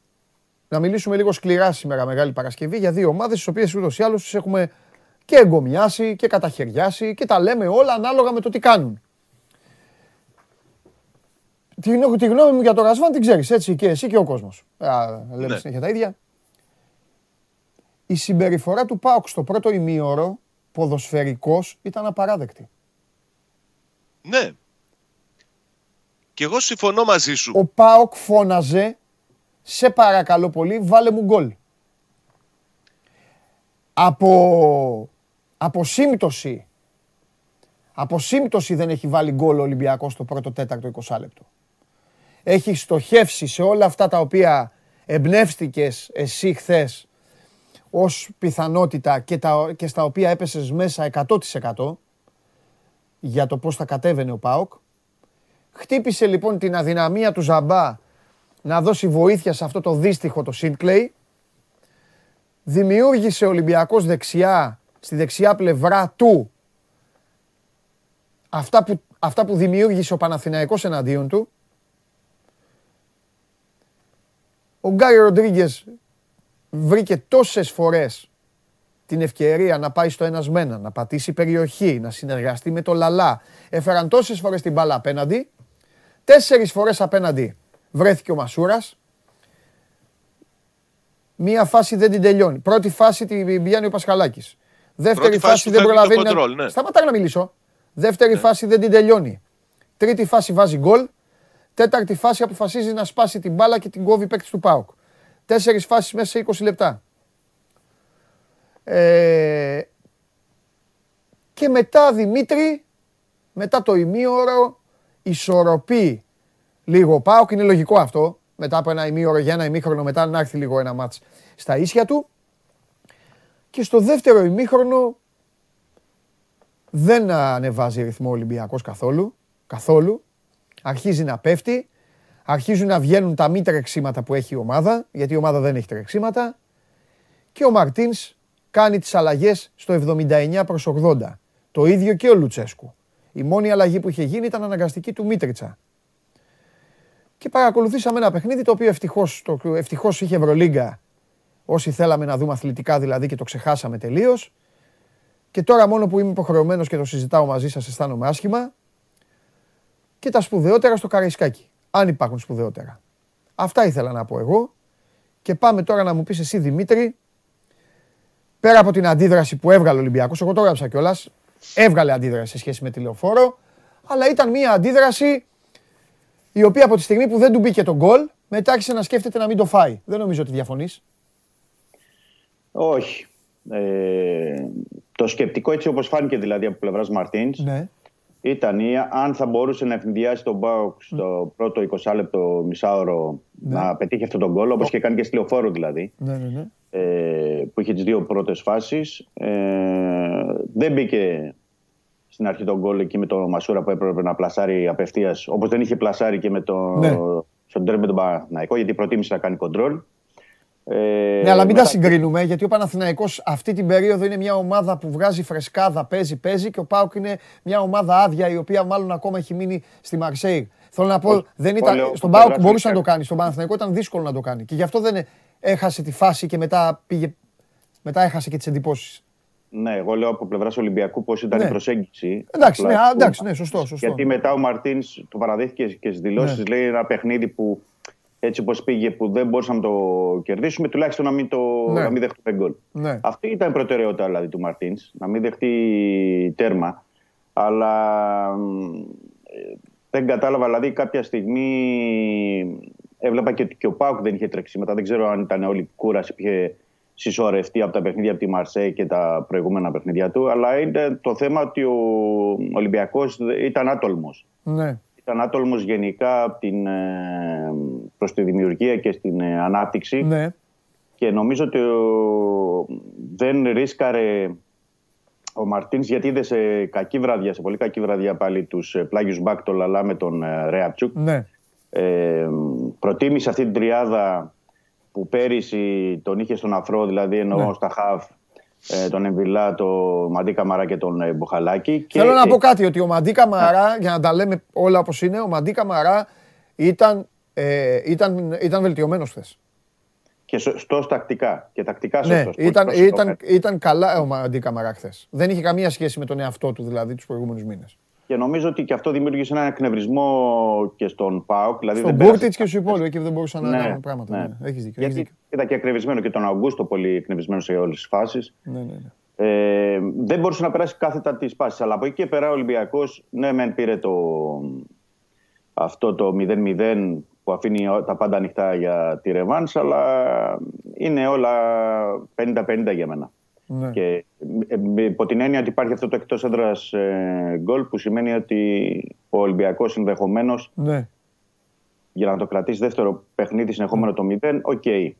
να μιλήσουμε λίγο σκληρά σήμερα Μεγάλη Παρασκευή για δύο ομάδες τις οποίες ούτως ή άλλως τις έχουμε και εγκομιάσει και καταχαιριάσει και τα λέμε όλα ανάλογα με το τι κάνουν. Τη, τη γνώμη μου για το Ρασβάν την ξέρεις έτσι και εσύ και ο κόσμος. λέμε ναι. συνέχεια τα ίδια. Η συμπεριφορά του ΠΑΟΚ στο πρώτο ημίωρο ποδοσφαιρικός ήταν απαράδεκτη. Ναι. Και εγώ συμφωνώ μαζί σου. Ο ΠΑΟΚ φώναζε σε παρακαλώ πολύ βάλε μου γκολ. Από, από σύμπτωση από σύμπτωση δεν έχει βάλει γκολ ο Ολυμπιακός στο πρώτο τέταρτο 20 λεπτό έχει στοχεύσει σε όλα αυτά τα οποία εμπνεύστηκες εσύ χθες ως πιθανότητα και, τα, και στα οποία έπεσες μέσα 100% για το πώς θα κατέβαινε ο ΠΑΟΚ. Χτύπησε λοιπόν την αδυναμία του Ζαμπά να δώσει βοήθεια σε αυτό το δύστιχο το Σίνκλεϊ. Δημιούργησε ο Ολυμπιακός δεξιά, στη δεξιά πλευρά του, αυτά που, αυτά που δημιούργησε ο Παναθηναϊκός εναντίον του. Ο Γκάρι Ροντρίγκες βρήκε τόσες φορές την ευκαιρία να πάει στο ένας μένα, να πατήσει περιοχή, να συνεργαστεί με το Λαλά. Έφεραν τόσες φορές την μπάλα απέναντι. Τέσσερις φορές απέναντι βρέθηκε ο Μασούρας. Μία φάση δεν την τελειώνει. Πρώτη φάση την πιάνει ο Πασχαλάκης. Δεύτερη φάση, δεν προλαβαίνει να... Ναι. Σταματά να μιλήσω. Δεύτερη ναι. φάση δεν την τελειώνει. Τρίτη φάση βάζει γκολ. Τέταρτη φάση αποφασίζει να σπάσει την μπάλα και την κόβει παίκτης του ΠΑΟΚ. Τέσσερις φάσεις μέσα σε 20 λεπτά. Ε, και μετά Δημήτρη, μετά το ημίωρο, ισορροπεί λίγο ο ΠΑΟΚ. Είναι λογικό αυτό. Μετά από ένα ημίωρο για ένα ημίχρονο, μετά να έρθει λίγο ένα μάτς στα ίσια του. Και στο δεύτερο ημίχρονο δεν ανεβάζει ρυθμό ο Ολυμπιακός καθόλου. Καθόλου αρχίζει να πέφτει, αρχίζουν να βγαίνουν τα μη τρεξίματα που έχει η ομάδα, γιατί η ομάδα δεν έχει τρεξίματα και ο Μαρτίνς κάνει τις αλλαγές στο 79 προς 80. Το ίδιο και ο Λουτσέσκου. Η μόνη αλλαγή που είχε γίνει ήταν αναγκαστική του Μίτριτσα. Και παρακολουθήσαμε ένα παιχνίδι το οποίο ευτυχώς, το, ευτυχώς είχε Ευρωλίγκα όσοι θέλαμε να δούμε αθλητικά δηλαδή και το ξεχάσαμε τελείως. Και τώρα μόνο που είμαι υποχρεωμένος και το συζητάω μαζί σας αισθάνομαι άσχημα και τα σπουδαιότερα στο Καραϊσκάκι. Αν υπάρχουν σπουδαιότερα. Αυτά ήθελα να πω εγώ. Και πάμε τώρα να μου πεις εσύ Δημήτρη, πέρα από την αντίδραση που έβγαλε ο Ολυμπιακός, εγώ το έγραψα κιόλας, έβγαλε αντίδραση σε σχέση με τη λεωφόρο, αλλά ήταν μια αντίδραση η οποία από τη στιγμή που δεν του μπήκε το γκολ, μετά άρχισε να σκέφτεται να μην το φάει. Δεν νομίζω ότι διαφωνείς. Όχι. Ε, το σκεπτικό έτσι όπως φάνηκε δηλαδή από πλευράς Μαρτίνς, ναι ήταν ή αν θα μπορούσε να αιφνιδιάσει τον ΠΑΟΚ στο πρώτο 20 λεπτό μισάωρο ναι. να πετύχει αυτό το γκολ, όπως και κάνει και στη λεωφόρο δηλαδή. Ναι, ναι, ναι. Ε, που είχε τις δύο πρώτες φάσεις. Ε, δεν μπήκε στην αρχή το γκολ εκεί με τον Μασούρα που έπρεπε να πλασάρει απευθείας, όπως δεν είχε πλασάρει και με το, ναι. στο ντέρμπι με τον Παναθηναϊκό, γιατί προτίμησε να κάνει κοντρόλ. Ε, ναι, αλλά μην τα συγκρίνουμε, γιατί ο Παναθηναϊκός αυτή την περίοδο είναι μια ομάδα που βγάζει φρεσκάδα, παίζει, παίζει και ο ΠΑΟΚ είναι μια ομάδα άδεια η οποία μάλλον ακόμα έχει μείνει στη Μασσαλία. Θέλω να πω, δεν ήταν, στον ΠΑΟΚ μπορούσε να το κάνει, στον Παναθηναϊκό ήταν δύσκολο να το κάνει. Και γι' αυτό δεν έχασε τη φάση και μετά, πήγε, μετά έχασε και τις εντυπώσεις. Ναι, εγώ λέω από πλευράς Ολυμπιακού πώς ήταν ναι. η προσέγγιση. Εντάξει, ναι, εντάξει, ναι, σωστό, σωστό. Γιατί μετά ο Μαρτίνς το παραδείχθηκε και στις δηλώσεις, ναι. λέει ένα παιχνίδι που έτσι όπως πήγε που δεν μπορούσαμε να το κερδίσουμε, τουλάχιστον να μην, το, ναι. να μην δεχτούμε γκολ. Ναι. Αυτή ήταν η προτεραιότητα δηλαδή, του Μαρτίνς, να μην δεχτεί τέρμα. Αλλά δεν κατάλαβα, δηλαδή κάποια στιγμή έβλεπα και, και ο Πάουκ δεν είχε τρεξίματα. Δεν ξέρω αν ήταν όλη η κούραση που είχε συσσωρευτεί από τα παιχνίδια από τη Μαρσέ και τα προηγούμενα παιχνίδια του. Αλλά είναι το θέμα ότι ο Ολυμπιακός ήταν άτολμος. Ναι. Ήταν άτολμος γενικά την, ε, προς τη δημιουργία και στην ε, ανάπτυξη. Ναι. Και νομίζω ότι δεν ρίσκαρε ο Μαρτίνς γιατί είδε σε κακή βραδιά, σε πολύ κακή βραδιά πάλι τους ε, πλάγιους Μπάκτολ αλλά με τον Ρέαπτσουκ. Ναι. Ε, προτίμησε αυτή την τριάδα που πέρυσι τον είχε στον αφρό, δηλαδή εννοώ ναι. στα χαφ, ε, τον Εμβιλά, τον Μαντί Καμαρά και τον ε, Μποχαλάκη. Θέλω να πω κάτι, ότι ο Μαντί Καμαρά, για να τα λέμε όλα όπως είναι, ο Μαντί Καμαρά ήταν, ε, ήταν, ήταν βελτιωμένος χθες. Και σωστός τακτικά. Και τακτικά ναι, ήταν, ήταν, ήταν καλά ο Μαντί Καμαρά χθες. Δεν είχε καμία σχέση με τον εαυτό του δηλαδή τους προηγούμενους μήνες. Και νομίζω ότι και αυτό δημιούργησε έναν εκνευρισμό και στον ΠΑΟΚ. Δηλαδή στον Μπούρτιτ και στου υπόλοιπου, εκεί δεν μπορούσαν ναι, να κάνουν πράγματα. Ναι. Ναι. Έχεις δίκιο, Γιατί ήταν και εκνευρισμένο και τον Αυγούστο πολύ εκνευρισμένο σε όλες τις φάσεις. Ναι, ναι, ναι. Ε, δεν μπορούσε να περάσει κάθετα τις πάσει. Αλλά από εκεί και πέρα ο Ολυμπιακός, ναι, μεν πήρε το, αυτό το 0-0 που αφήνει τα πάντα ανοιχτά για τη Ρεβάνς, αλλά είναι όλα 50-50 για μένα. Ναι. Και ε, υπό την έννοια ότι υπάρχει αυτό το εκτός έδρας ε, γκολ που σημαίνει ότι ο Ολυμπιακός ενδεχομένως ναι. για να το κρατήσει δεύτερο παιχνίδι συνεχόμενο το 0, OK. Okay.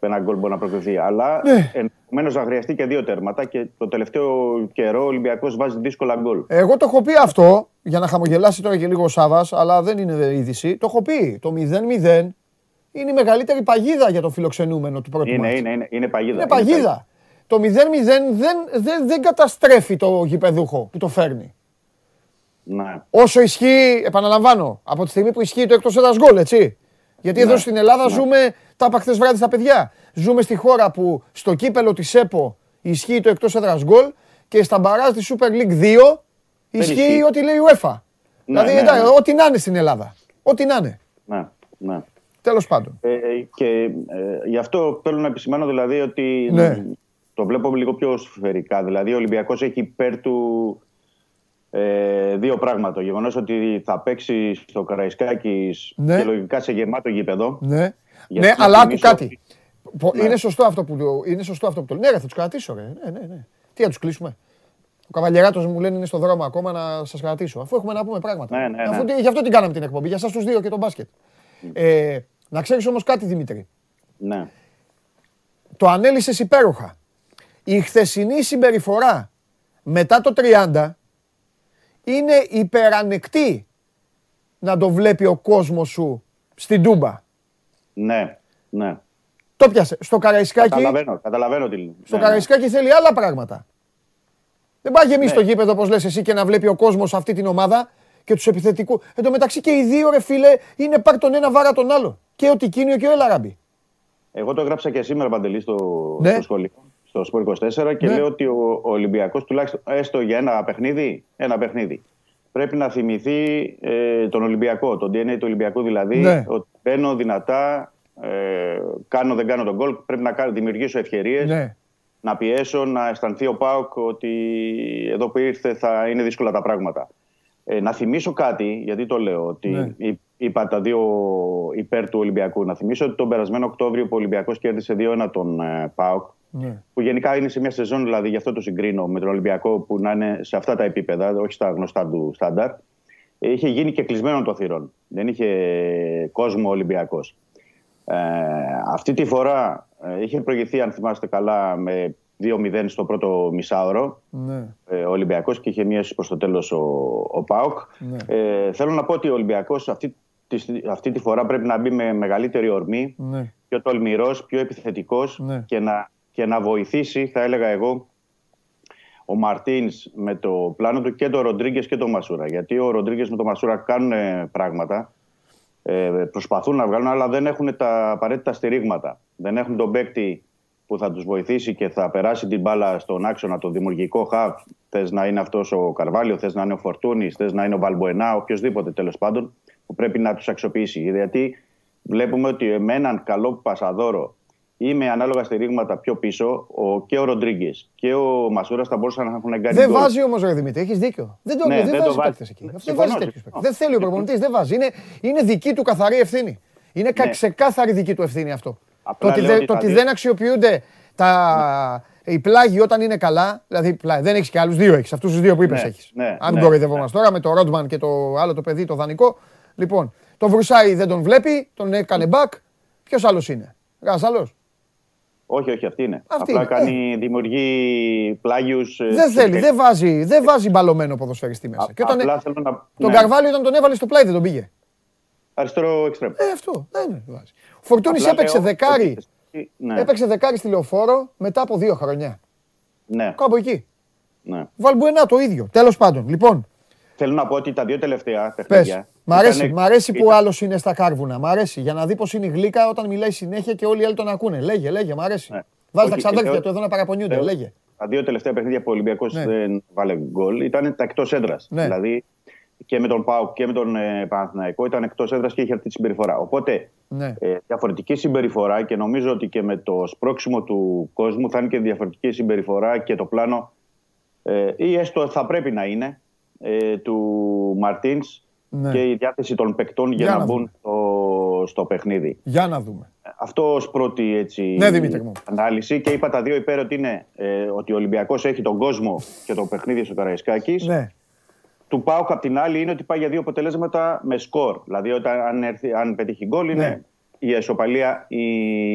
Ένα γκολ μπορεί να προκριθεί. Αλλά ναι. ενδεχομένως να χρειαστεί και δύο τέρματα και το τελευταίο καιρό ο Ολυμπιακός βάζει δύσκολα γκολ. Εγώ το έχω πει αυτό για να χαμογελάσει τώρα και λίγο ο Σάββα, αλλά δεν είναι είδηση. Το έχω πει. Το 0-0 είναι η μεγαλύτερη παγίδα για το φιλοξενούμενο του πρώτου είναι, είναι, είναι, είναι, παγίδα. Είναι παγίδα το 0-0 δεν, δεν, δεν καταστρέφει το γηπεδούχο που το φέρνει. Ναι. Όσο ισχύει, επαναλαμβάνω, από τη στιγμή που ισχύει το εκτός έδρας γκολ, έτσι. Γιατί εδώ ναι. στην Ελλάδα ναι. ζούμε, τα είπα χθες βράδυ στα παιδιά, ζούμε στη χώρα που στο κύπελο της ΕΠΟ ισχύει το εκτός έδρας γκολ και στα μπαράζ της Super League 2 ισχύει ό,τι λέει η UEFA. Ναι, δηλαδή, ναι, ναι. ό,τι να είναι στην Ελλάδα. Ό,τι να είναι. Ναι, ναι. Τέλος πάντων. Ε, και ε, γι' αυτό θέλω να επισημάνω δηλαδή ότι ναι το βλέπω λίγο πιο σφαιρικά. Δηλαδή, ο Ολυμπιακός έχει υπέρ του ε, δύο πράγματα. Το γεγονός ότι θα παίξει στο Καραϊσκάκης ναι. και λογικά σε γεμάτο γήπεδο. Ναι, ναι αλλά άκου κάτι. Ναι. Είναι, σωστό αυτό που, είναι σωστό αυτό που το Ναι, θα τους κρατήσω. Ρε. Ναι, ναι, ναι. Τι να τους κλείσουμε. Ο καβαλιεράτος μου λένε είναι στο δρόμο ακόμα να σας κρατήσω. Αφού έχουμε να πούμε πράγματα. Ναι, ναι, ναι. Αφού, γι' αυτό την κάναμε την εκπομπή. Για εσά τους δύο και τον μπάσκετ. Ε, να ξέρεις όμως κάτι, Δημήτρη. Ναι. Το ανέλησες υπέροχα η χθεσινή συμπεριφορά μετά το 30 είναι υπερανεκτή να το βλέπει ο κόσμος σου στην Τούμπα. Ναι, ναι. Το πιάσε. Στο Καραϊσκάκι. Καταλαβαίνω, καταλαβαίνω τι Στο ναι, Καραϊσκάκι ναι. θέλει άλλα πράγματα. Δεν πάει γεμίσει ναι. το γήπεδο, όπως λες εσύ, και να βλέπει ο κόσμος αυτή την ομάδα και τους επιθετικούς. Εν τω μεταξύ και οι δύο, ρε φίλε, είναι πάρ τον ένα βάρα τον άλλο. Και ο Τικίνιο και ο Ελαραμπή. Εγώ το έγραψα και σήμερα, Παντελή, στο, ναι. στο σχολείο στο Σπορ 24 και ναι. λέω ότι ο, ο Ολυμπιακός τουλάχιστον έστω για ένα παιχνίδι, ένα παιχνίδι πρέπει να θυμηθεί ε, τον Ολυμπιακό, τον DNA του Ολυμπιακού δηλαδή, ναι. ότι μπαίνω δυνατά, ε, κάνω δεν κάνω τον γκολ, πρέπει να κάνω, δημιουργήσω ευκαιρίες, ναι. να πιέσω, να αισθανθεί ο Πάουκ ότι εδώ που ήρθε θα είναι δύσκολα τα πράγματα. Ε, να θυμίσω κάτι, γιατί το λέω, ότι ναι. Είπα τα δύο υπέρ του Ολυμπιακού. Να θυμίσω ότι τον περασμένο Οκτώβριο που ο Ολυμπιακός κέρδισε 2-1 τον ε, ΠΑΟΚ ναι. Που γενικά είναι σε μια σεζόν, δηλαδή γι' αυτό το συγκρίνω με τον Ολυμπιακό που να είναι σε αυτά τα επίπεδα, όχι στα γνωστά του στάνταρ. Είχε γίνει και κλεισμένο το θηρόν. Δεν είχε κόσμο Ολυμπιακός. Ε, αυτή τη φορά Ε, είχε προηγηθεί, αν θυμάστε καλά, με 2-0 στο πρώτο μισάωρο ναι. ε, ο Ολυμπιακός και είχε μείωση προς το τέλος ο, ο ΠΑΟΚ. Ναι. Ε, θέλω να πω ότι ο Ολυμπιακός αυτή, αυτή τη φορά πρέπει να μπει με μεγαλύτερη ορμή, ναι. πιο τολμηρός, πιο επιθετικός ναι. και, να, και να βοηθήσει, θα έλεγα εγώ, ο Μαρτίνς με το πλάνο του και το Ροντρίγκες και το Μασούρα. Γιατί ο Ροντρίγκες με το Μασούρα κάνουν πράγματα. Ε, προσπαθούν να βγάλουν, αλλά δεν έχουν τα απαραίτητα στηρίγματα. Δεν έχουν τον παίκτη που θα τους βοηθήσει και θα περάσει την μπάλα στον άξονα, το δημιουργικό χαβ. Θες να είναι αυτός ο Καρβάλιο, θες να είναι ο Φορτούνης, θες να είναι ο Βαλμποενά, οποιοδήποτε τέλος πάντων, που πρέπει να τους αξιοποιήσει. Γιατί βλέπουμε ότι με έναν καλό πασαδόρο ή με ανάλογα στηρίγματα πιο πίσω, ο, και ο Ροντρίγκες και ο Μασούρα θα μπορούσαν να έχουν κάνει. Δεν βάζει όμως ο Δημήτρη, έχεις δίκιο. Δεν, το, ναι, δεν, δεν βάζει παίκτες εκεί. Αυτό δεν βάζει τέτοιους Δεν θέλει ο προπονητής, δεν βάζει. Είναι, είναι δική του καθαρή ευθύνη. Είναι ναι. ξεκάθαρη δική του ευθύνη αυτό. το ότι, το ότι δεν αξιοποιούνται τα, οι πλάγοι όταν είναι καλά, δηλαδή δεν έχεις και άλλους δύο έχεις. Αυτούς τους δύο που είπες ναι, έχεις. Ναι, Αν ναι, κοροϊδευόμαστε ναι. τώρα με το Ρόντμαν και το άλλο το παιδί, το δανεικό. Λοιπόν, το Βρουσάη δεν τον βλέπει, τον έκανε μπακ. Ποιος άλλος είναι; Κανένα άλλος; Όχι, όχι, αυτή είναι. Αυτή Απλά είναι. κάνει, ε. δημιουργεί πλάγιους. Ε, δεν θέλει, δεν βάζει, δεν βάζει μπαλωμένο ποδοσφαιριστή μέσα. Α, και όταν, απλά θέλω να... Τον ναι. Καρβάλιο όταν τον έβαλε στο πλάι δεν τον πήγε. Αριστερό εξτρέμ. Ε, αυτό. Δεν βάζει. Ο Φορτούνη έπαιξε δεκάρι. Ναι. Έπαιξε δεκάρι στη λεωφόρο μετά από δύο χρόνια. Ναι. Κάπου εκεί. Ναι. Βαλμπουενά το ίδιο. Τέλος πάντων. Λοιπόν. Θέλω να πω ότι τα δύο τελευταία παιχνίδια. Μ' αρέσει, ήταν... μ αρέσει που άλλος είναι στα κάρβουνα. Μ' αρέσει για να δει πώ είναι η γλύκα όταν μιλάει συνέχεια και όλοι οι άλλοι τον ακούνε. Λέγε, λέγε, μ' αρέσει. Ναι. Βάζεις τα ξαδέρφια του εδώ να παραπονιούνται. Λέγε. Τα δύο τελευταία παιχνίδια που ο Ολυμπιακός ναι. δεν βάλε γκολ ήταν τα εκτός έδρας. Ναι. Δηλαδή και με τον Πάου και με τον ε, Παναθηναϊκό ήταν εκτός έδρας και είχε αυτή τη συμπεριφορά. Οπότε ναι. ε, διαφορετική συμπεριφορά και νομίζω ότι και με το σπρώξιμο του κόσμου θα είναι και διαφορετική συμπεριφορά και το πλάνο ε, ή έστω θα πρέπει να είναι ε, του Μαρτίνς ναι. και η διάθεση των παικτών για, για να, μπουν στο, στο παιχνίδι. Για να δούμε. Αυτό ως πρώτη έτσι, ναι, ανάλυση. Και είπα τα δύο υπέρ ότι είναι ε, ότι ο Ολυμπιακός έχει τον κόσμο και το παιχνίδι στο Καραϊσκάκης. Ναι του Πάουκ απ' την άλλη είναι ότι πάει για δύο αποτελέσματα με σκορ. Δηλαδή, όταν, αν, έρθει, αν πετύχει γκολ, είναι ναι. Η εσωπαλία η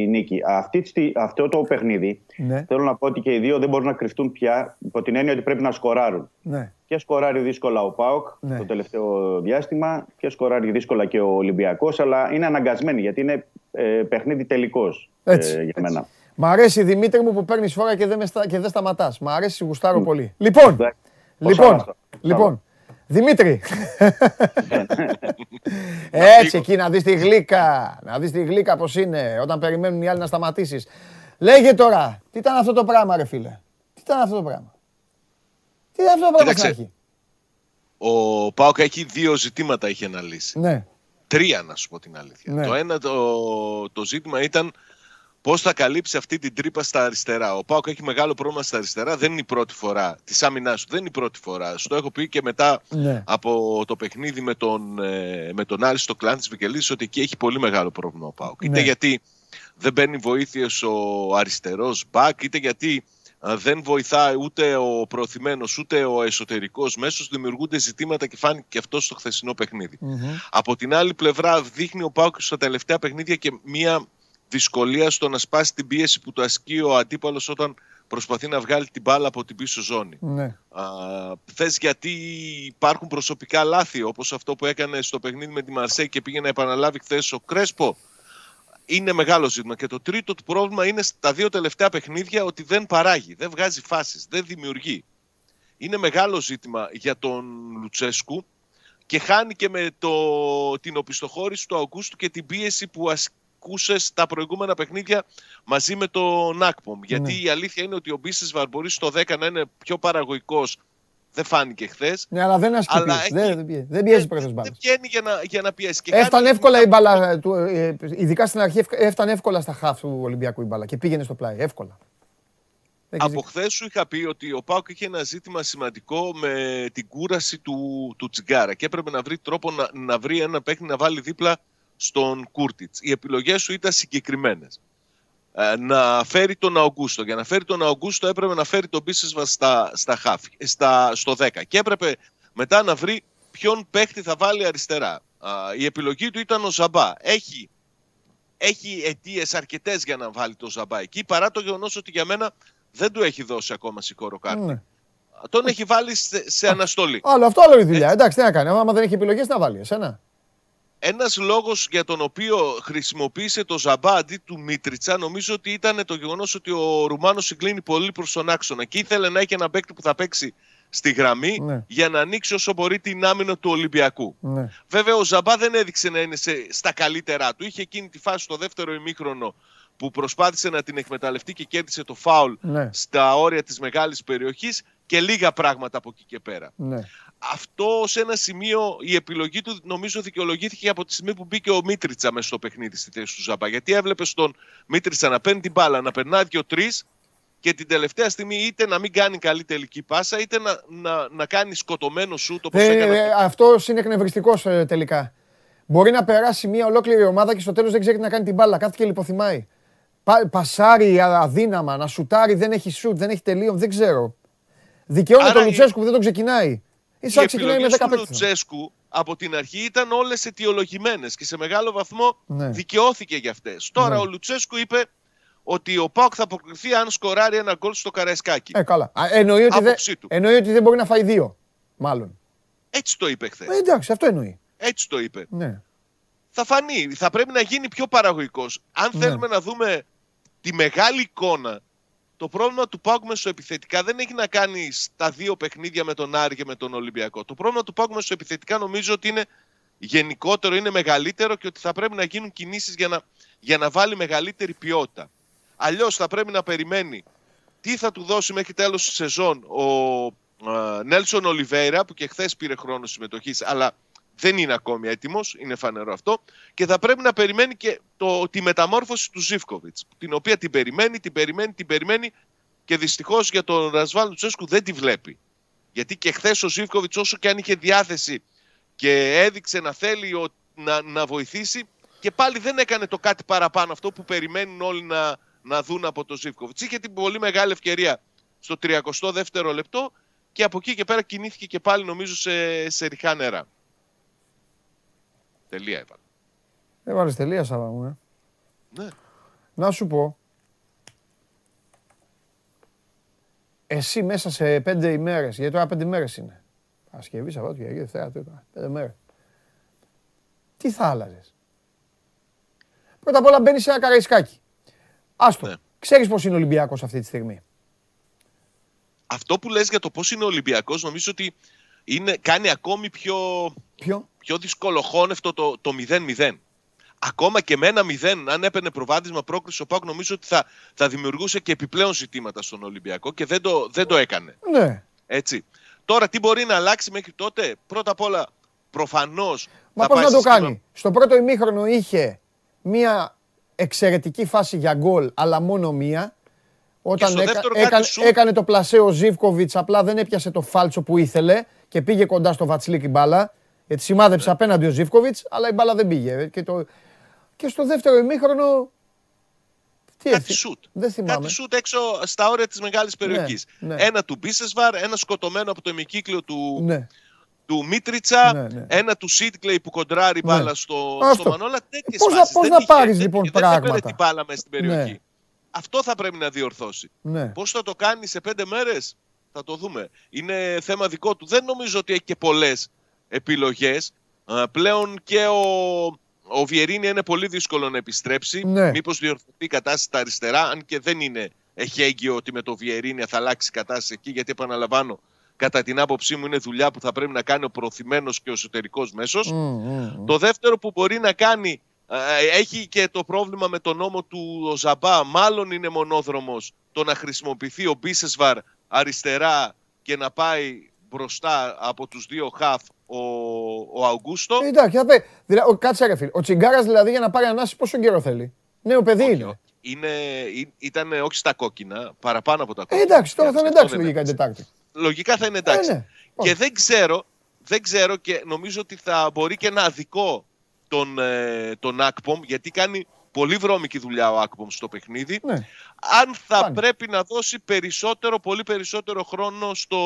νίκη. Αυτή, αυτό το παιχνίδι ναι. θέλω να πω ότι και οι δύο δεν μπορούν να κρυφτούν πια υπό την έννοια ότι πρέπει να σκοράρουν. Ναι. Και σκοράρει δύσκολα ο Πάουκ ναι. το τελευταίο διάστημα και σκοράρει δύσκολα και ο Ολυμπιακός, αλλά είναι αναγκασμένοι γιατί είναι ε, παιχνίδι τελικός ε, για μένα. Μ' αρέσει Δημήτρη μου που παίρνεις φορά και δεν, δεν σταματάς. Μ' αρέσει, γουστάρω πολύ. Λοιπόν, λοιπόν, λοιπόν, Δημήτρη. Έτσι εκεί να δεις τη γλύκα. Να δεις τη γλύκα πώς είναι όταν περιμένουν οι άλλοι να σταματήσεις. Λέγε τώρα, τι ήταν αυτό το πράγμα ρε φίλε; Τι ήταν αυτό το πράγμα; Τι ήταν αυτό το πράγμα που έχει; Ο Πάοκ έχει δύο ζητήματα είχε αναλύσει. Ναι. Τρία να σου πω την αλήθεια. Ναι. Το ένα το, το ζήτημα ήταν Πώς θα καλύψει αυτή την τρύπα στα αριστερά. Ο Πάοκ έχει μεγάλο πρόβλημα στα αριστερά. Δεν είναι η πρώτη φορά. Της άμυνάς σου δεν είναι η πρώτη φορά. Στο έχω πει και μετά ναι. από το παιχνίδι με τον, ε, με τον Άρης στο κλάν τη Βικελίδης ότι εκεί έχει πολύ μεγάλο πρόβλημα ο Πάοκ. Ναι. Είτε γιατί δεν παίρνει βοήθειες ο αριστερός μπακ, είτε γιατί δεν βοηθάει ούτε ο προωθημένος ούτε ο εσωτερικός μέσο. Δημιουργούνται ζητήματα και φάνηκε και αυτό στο χθεσινό Από την άλλη πλευρά, δείχνει ο Πάοκ στα τελευταία παιχνίδια και μία δυσκολία στο να σπάσει την πίεση που το ασκεί ο αντίπαλος όταν προσπαθεί να βγάλει την μπάλα από την πίσω ζώνη. Ναι. θες γιατί υπάρχουν προσωπικά λάθη όπως αυτό που έκανε στο παιχνίδι με τη Μαρσέη και πήγε να επαναλάβει χθες ο Κρέσπο είναι μεγάλο ζήτημα. Και το τρίτο του πρόβλημα είναι στα δύο τελευταία παιχνίδια ότι δεν παράγει, δεν βγάζει φάσεις, δεν δημιουργεί. Είναι μεγάλο ζήτημα για τον Λουτσέσκου και χάνει και με το, την οπισθοχώρηση του Αυγούστου και την πίεση που ασκεί ακούσες τα προηγούμενα παιχνίδια μαζί με τον Ακπομ. Ναι. Γιατί η αλήθεια είναι ότι ο Μπίσεσβαρ μπορεί στο 10 να είναι πιο παραγωγικός. Δεν φάνηκε χθες. Ναι, αλλά δεν ασκεί. Δεν, δεν πιέζει πρώτε μπάλε. Δεν βγαίνει για να, για να πιέσει. Και έφτανε εύκολα η μπάλα. Του, ε, ειδικά στην αρχή έφτανε εύκολα στα χάφ του Ολυμπιακού η μπάλα και πήγαινε στο πλάι. Εύκολα. Από χθες σου είχα πει ότι ο Πάουκ είχε ένα ζήτημα σημαντικό με την κούραση του, του Τσιγκάρα και έπρεπε να βρει τρόπο να, να βρει ένα παίχνη να βάλει δίπλα στον Κούρτιτς. Οι επιλογές σου ήταν συγκεκριμένες. Ε, να φέρει τον Αουγκούστο. Για να φέρει τον Αουγκούστο έπρεπε να φέρει τον Πίσεσβα στα, στα χάφη, στα, στο 10. Και έπρεπε μετά να βρει ποιον παίχτη θα βάλει αριστερά. η επιλογή του ήταν ο Ζαμπά. Έχει έχει αιτίες αρκετές για να βάλει το Ζαμπά εκεί, παρά το γεγονός ότι για μένα δεν του έχει δώσει ακόμα σηκώρο κάρτη. Ναι. Τον έχει βάλει σε, σε αναστολή. Άλλο, αυτό άλλο η δουλειά. Εντάξει, τι να κάνει. Άμα δεν έχει επιλογές, να βάλει εσένα. Ένας λόγος για τον οποίο χρησιμοποίησε το Ζαμπά αντί του Μίτριτσα νομίζω ότι ήταν το γεγονός ότι ο Ρουμάνος συγκλίνει πολύ προς τον άξονα και ήθελε να έχει ένα παίκτη που θα παίξει στη γραμμή ναι. για να ανοίξει όσο μπορεί την άμυνα του Ολυμπιακού. Ναι. Βέβαια, ο Ζαμπά δεν έδειξε να είναι σε, στα καλύτερά του. Είχε εκείνη τη φάση στο δεύτερο ημίχρονο που προσπάθησε να την εκμεταλλευτεί και κέρδισε το φάουλ ναι. στα όρια της μεγάλης περιοχής και λίγα πράγματα από εκεί και πέρα. Ναι. Αυτό σε ένα σημείο η επιλογή του νομίζω δικαιολογήθηκε από τη στιγμή που μπήκε ο Μίτριτσα μέσα στο παιχνίδι στη θέση του Ζαμπά. Γιατί έβλεπες τον Μίτριτσα να παίρνει την μπάλα, να περνάει δύο-τρει και την τελευταία στιγμή είτε να μην κάνει καλή τελική πάσα, είτε να, να, να κάνει σκοτωμένο σου το ε, ε, Αυτός είναι εκνευριστικός ε, τελικά. Μπορεί να περάσει μια ολόκληρη ομάδα και στο τέλος δεν ξέρει να κάνει την μπάλα. Κάτι και λιποθυμάει. Πα, πασάρει αδύναμα, να σουτάρει, δεν έχει σουτ, δεν έχει τελείω, δεν ξέρω. Δικαιώνει τον Λουτσέσκου που δεν τον ξεκινάει. Ή σαν ξεκινάει με 10 Λουτσέσκου από την αρχή ήταν όλες αιτιολογημένες και σε μεγάλο βαθμό ναι. δικαιώθηκε για αυτές. Τώρα ναι. ο Λουτσέσκου είπε ότι ο Πάοκ θα αποκριθεί αν σκοράρει ένα γκολ στο Καραϊσκάκι. Ε, καλά. εννοεί, ότι δεν, εννοεί ότι δεν μπορεί να φάει δύο. Μάλλον. Έτσι το είπε χθες. Ε, εντάξει, αυτό εννοεί. Έτσι το είπε. Ναι. Θα φανεί. Θα πρέπει να γίνει πιο παραγωγικός. Αν ναι. θέλουμε να δούμε τη μεγάλη εικόνα, το πρόβλημα του Πάουκ μεσοεπιθετικά δεν έχει να κάνει στα δύο παιχνίδια με τον Άρη και με τον Ολυμπιακό. Το πρόβλημα του Πάουκ μεσοεπιθετικά νομίζω ότι είναι γενικότερο, είναι μεγαλύτερο και ότι θα πρέπει να γίνουν κινήσεις για να, για να βάλει μεγαλύτερη ποιότητα. Αλλιώς θα πρέπει να περιμένει τι θα του δώσει μέχρι τέλος της σεζόν ο Νέλσον Ολιβέηρα, που και χθες πήρε χρόνο συμμετοχής, αλλά δεν είναι ακόμη έτοιμος, είναι φανερό αυτό. Και θα πρέπει να περιμένει και το, τη μεταμόρφωση του Ζήφκοβιτς, την οποία την περιμένει, την περιμένει, την περιμένει και δυστυχώς για τον Ρασβάλ Τσέσκου δεν τη βλέπει. Γιατί και χθες ο Ζήφκοβιτς, όσο και αν είχε διάθεση και έδειξε να θέλει ο, να, να βοηθήσει, και πάλι δεν έκανε το κάτι παραπάνω αυτό που περιμένουν όλοι να, να δουν από τον Ζήφκοβιτς. Είχε την πολύ μεγάλη ευκαιρία στο 32ο λεπτό και από εκεί και πέρα κινήθηκε και πάλι νομίζω σε, σε ριχά νερά. Τελεία έβαλε. Έβαλε τελεία, Σάβα μου, ε. Ναι. Να σου πω. Εσύ μέσα σε πέντε ημέρες, γιατί τώρα πέντε ημέρες είναι. Ασκευή, Σαββάτου, Κυριακή, Δευτέρα, Τρίτα, πέντε μέρες. Τι θα άλλαζες; Πρώτα απ' όλα μπαίνει σε ένα καραϊσκάκι. Άστο. Ναι. Ξέρεις πώς είναι ο Ολυμπιακός αυτή τη στιγμή; Αυτό που λες για το πώς είναι ο Ολυμπιακός νομίζω ότι είναι, κάνει ακόμη πιο, πιο; πιο δυσκολοχώνευτο το, το 0-0. Ακόμα και με ένα 0, αν έπαιρνε προβάδισμα πρόκριση ο Πάκ, νομίζω ότι θα, θα δημιουργούσε και επιπλέον ζητήματα στον Ολυμπιακό και δεν το, δεν το έκανε. Ναι. Έτσι. Τώρα τι μπορεί να αλλάξει μέχρι τότε; Πρώτα απ' όλα, προφανώς. Μα πώς να το κάνει; Στο πρώτο ημίχρονο είχε μία εξαιρετική φάση για γκολ, αλλά μόνο μία. Όταν έκα, έκανε, έκανε το πλασέ ο Ζήβκοβιτ, απλά δεν έπιασε το φάλτσο που ήθελε και πήγε κοντά στο Βατσλίκ η μπάλα. Γιατί σημάδεψε ναι. απέναντι ο Ζήφκοβιτς, αλλά η μπάλα δεν πήγε. Και, το... και στο δεύτερο ημίχρονο. Τι κάτι σουτ. Δεν θυμάμαι. Κάτι σουτ έξω στα όρια της μεγάλης περιοχής. Ναι, ναι. Ένα του Μπίσεσβαρ, ένα σκοτωμένο από το ημικύκλιο του, ναι. του Μίτριτσα, ναι, ναι. ένα του Σίτκλεϊ που κοντράρει ναι. μπάλα στο, στο Μανόλα. Τέτοιες Πώς να, πάρεις λοιπόν πράγματα. Δεν την μπάλα μέσα στην περιοχή. Αυτό θα πρέπει να διορθώσει. Ναι. Πώς θα το κάνει σε πέντε μέρες, θα το δούμε. Είναι θέμα δικό του. Δεν νομίζω ότι έχει και πολλές επιλογές. Πλέον και ο, ο Βιερίνη είναι πολύ δύσκολο να επιστρέψει. Ναι. Μήπως διορθωθεί η κατάσταση στα αριστερά, αν και δεν είναι εχέγγυο ότι με το Βιερίνη θα αλλάξει η κατάσταση εκεί, γιατί επαναλαμβάνω, κατά την άποψή μου είναι δουλειά που θα πρέπει να κάνει ο προωθημένος και ο εσωτερικός μέσος. Το δεύτερο που μπορεί να κάνει έχει και το πρόβλημα με τον νόμο του Ζαμπά. Μάλλον είναι μονόδρομος το να χρησιμοποιηθεί ο Μπίσεσβαρ αριστερά και να πάει μπροστά από τους δύο χαφ ο, ο Αουγκούστο. Ε, εντάξει, θα πει. Δηλαδή, κάτσε ρε φίλε. Ο Τσιγκάρας δηλαδή για να πάρει ανάση πόσο καιρό θέλει; Νέο παιδί είναι. είναι. Ήταν όχι στα κόκκινα, παραπάνω από τα κόκκινα. Ε, εντάξει, τώρα θα είναι εντάξει λογικά την Τετάρτη. Λογικά θα είναι εντάξει. Ε, ναι. Και δεν ξέρω, δεν ξέρω και νομίζω ότι θα μπορεί και ένα αδικό τον, ε, τον Ακπομ, γιατί κάνει πολύ βρώμικη δουλειά ο Ακπομ στο παιχνίδι. Ναι. Αν θα πρέπει να δώσει περισσότερο, πολύ περισσότερο χρόνο στο,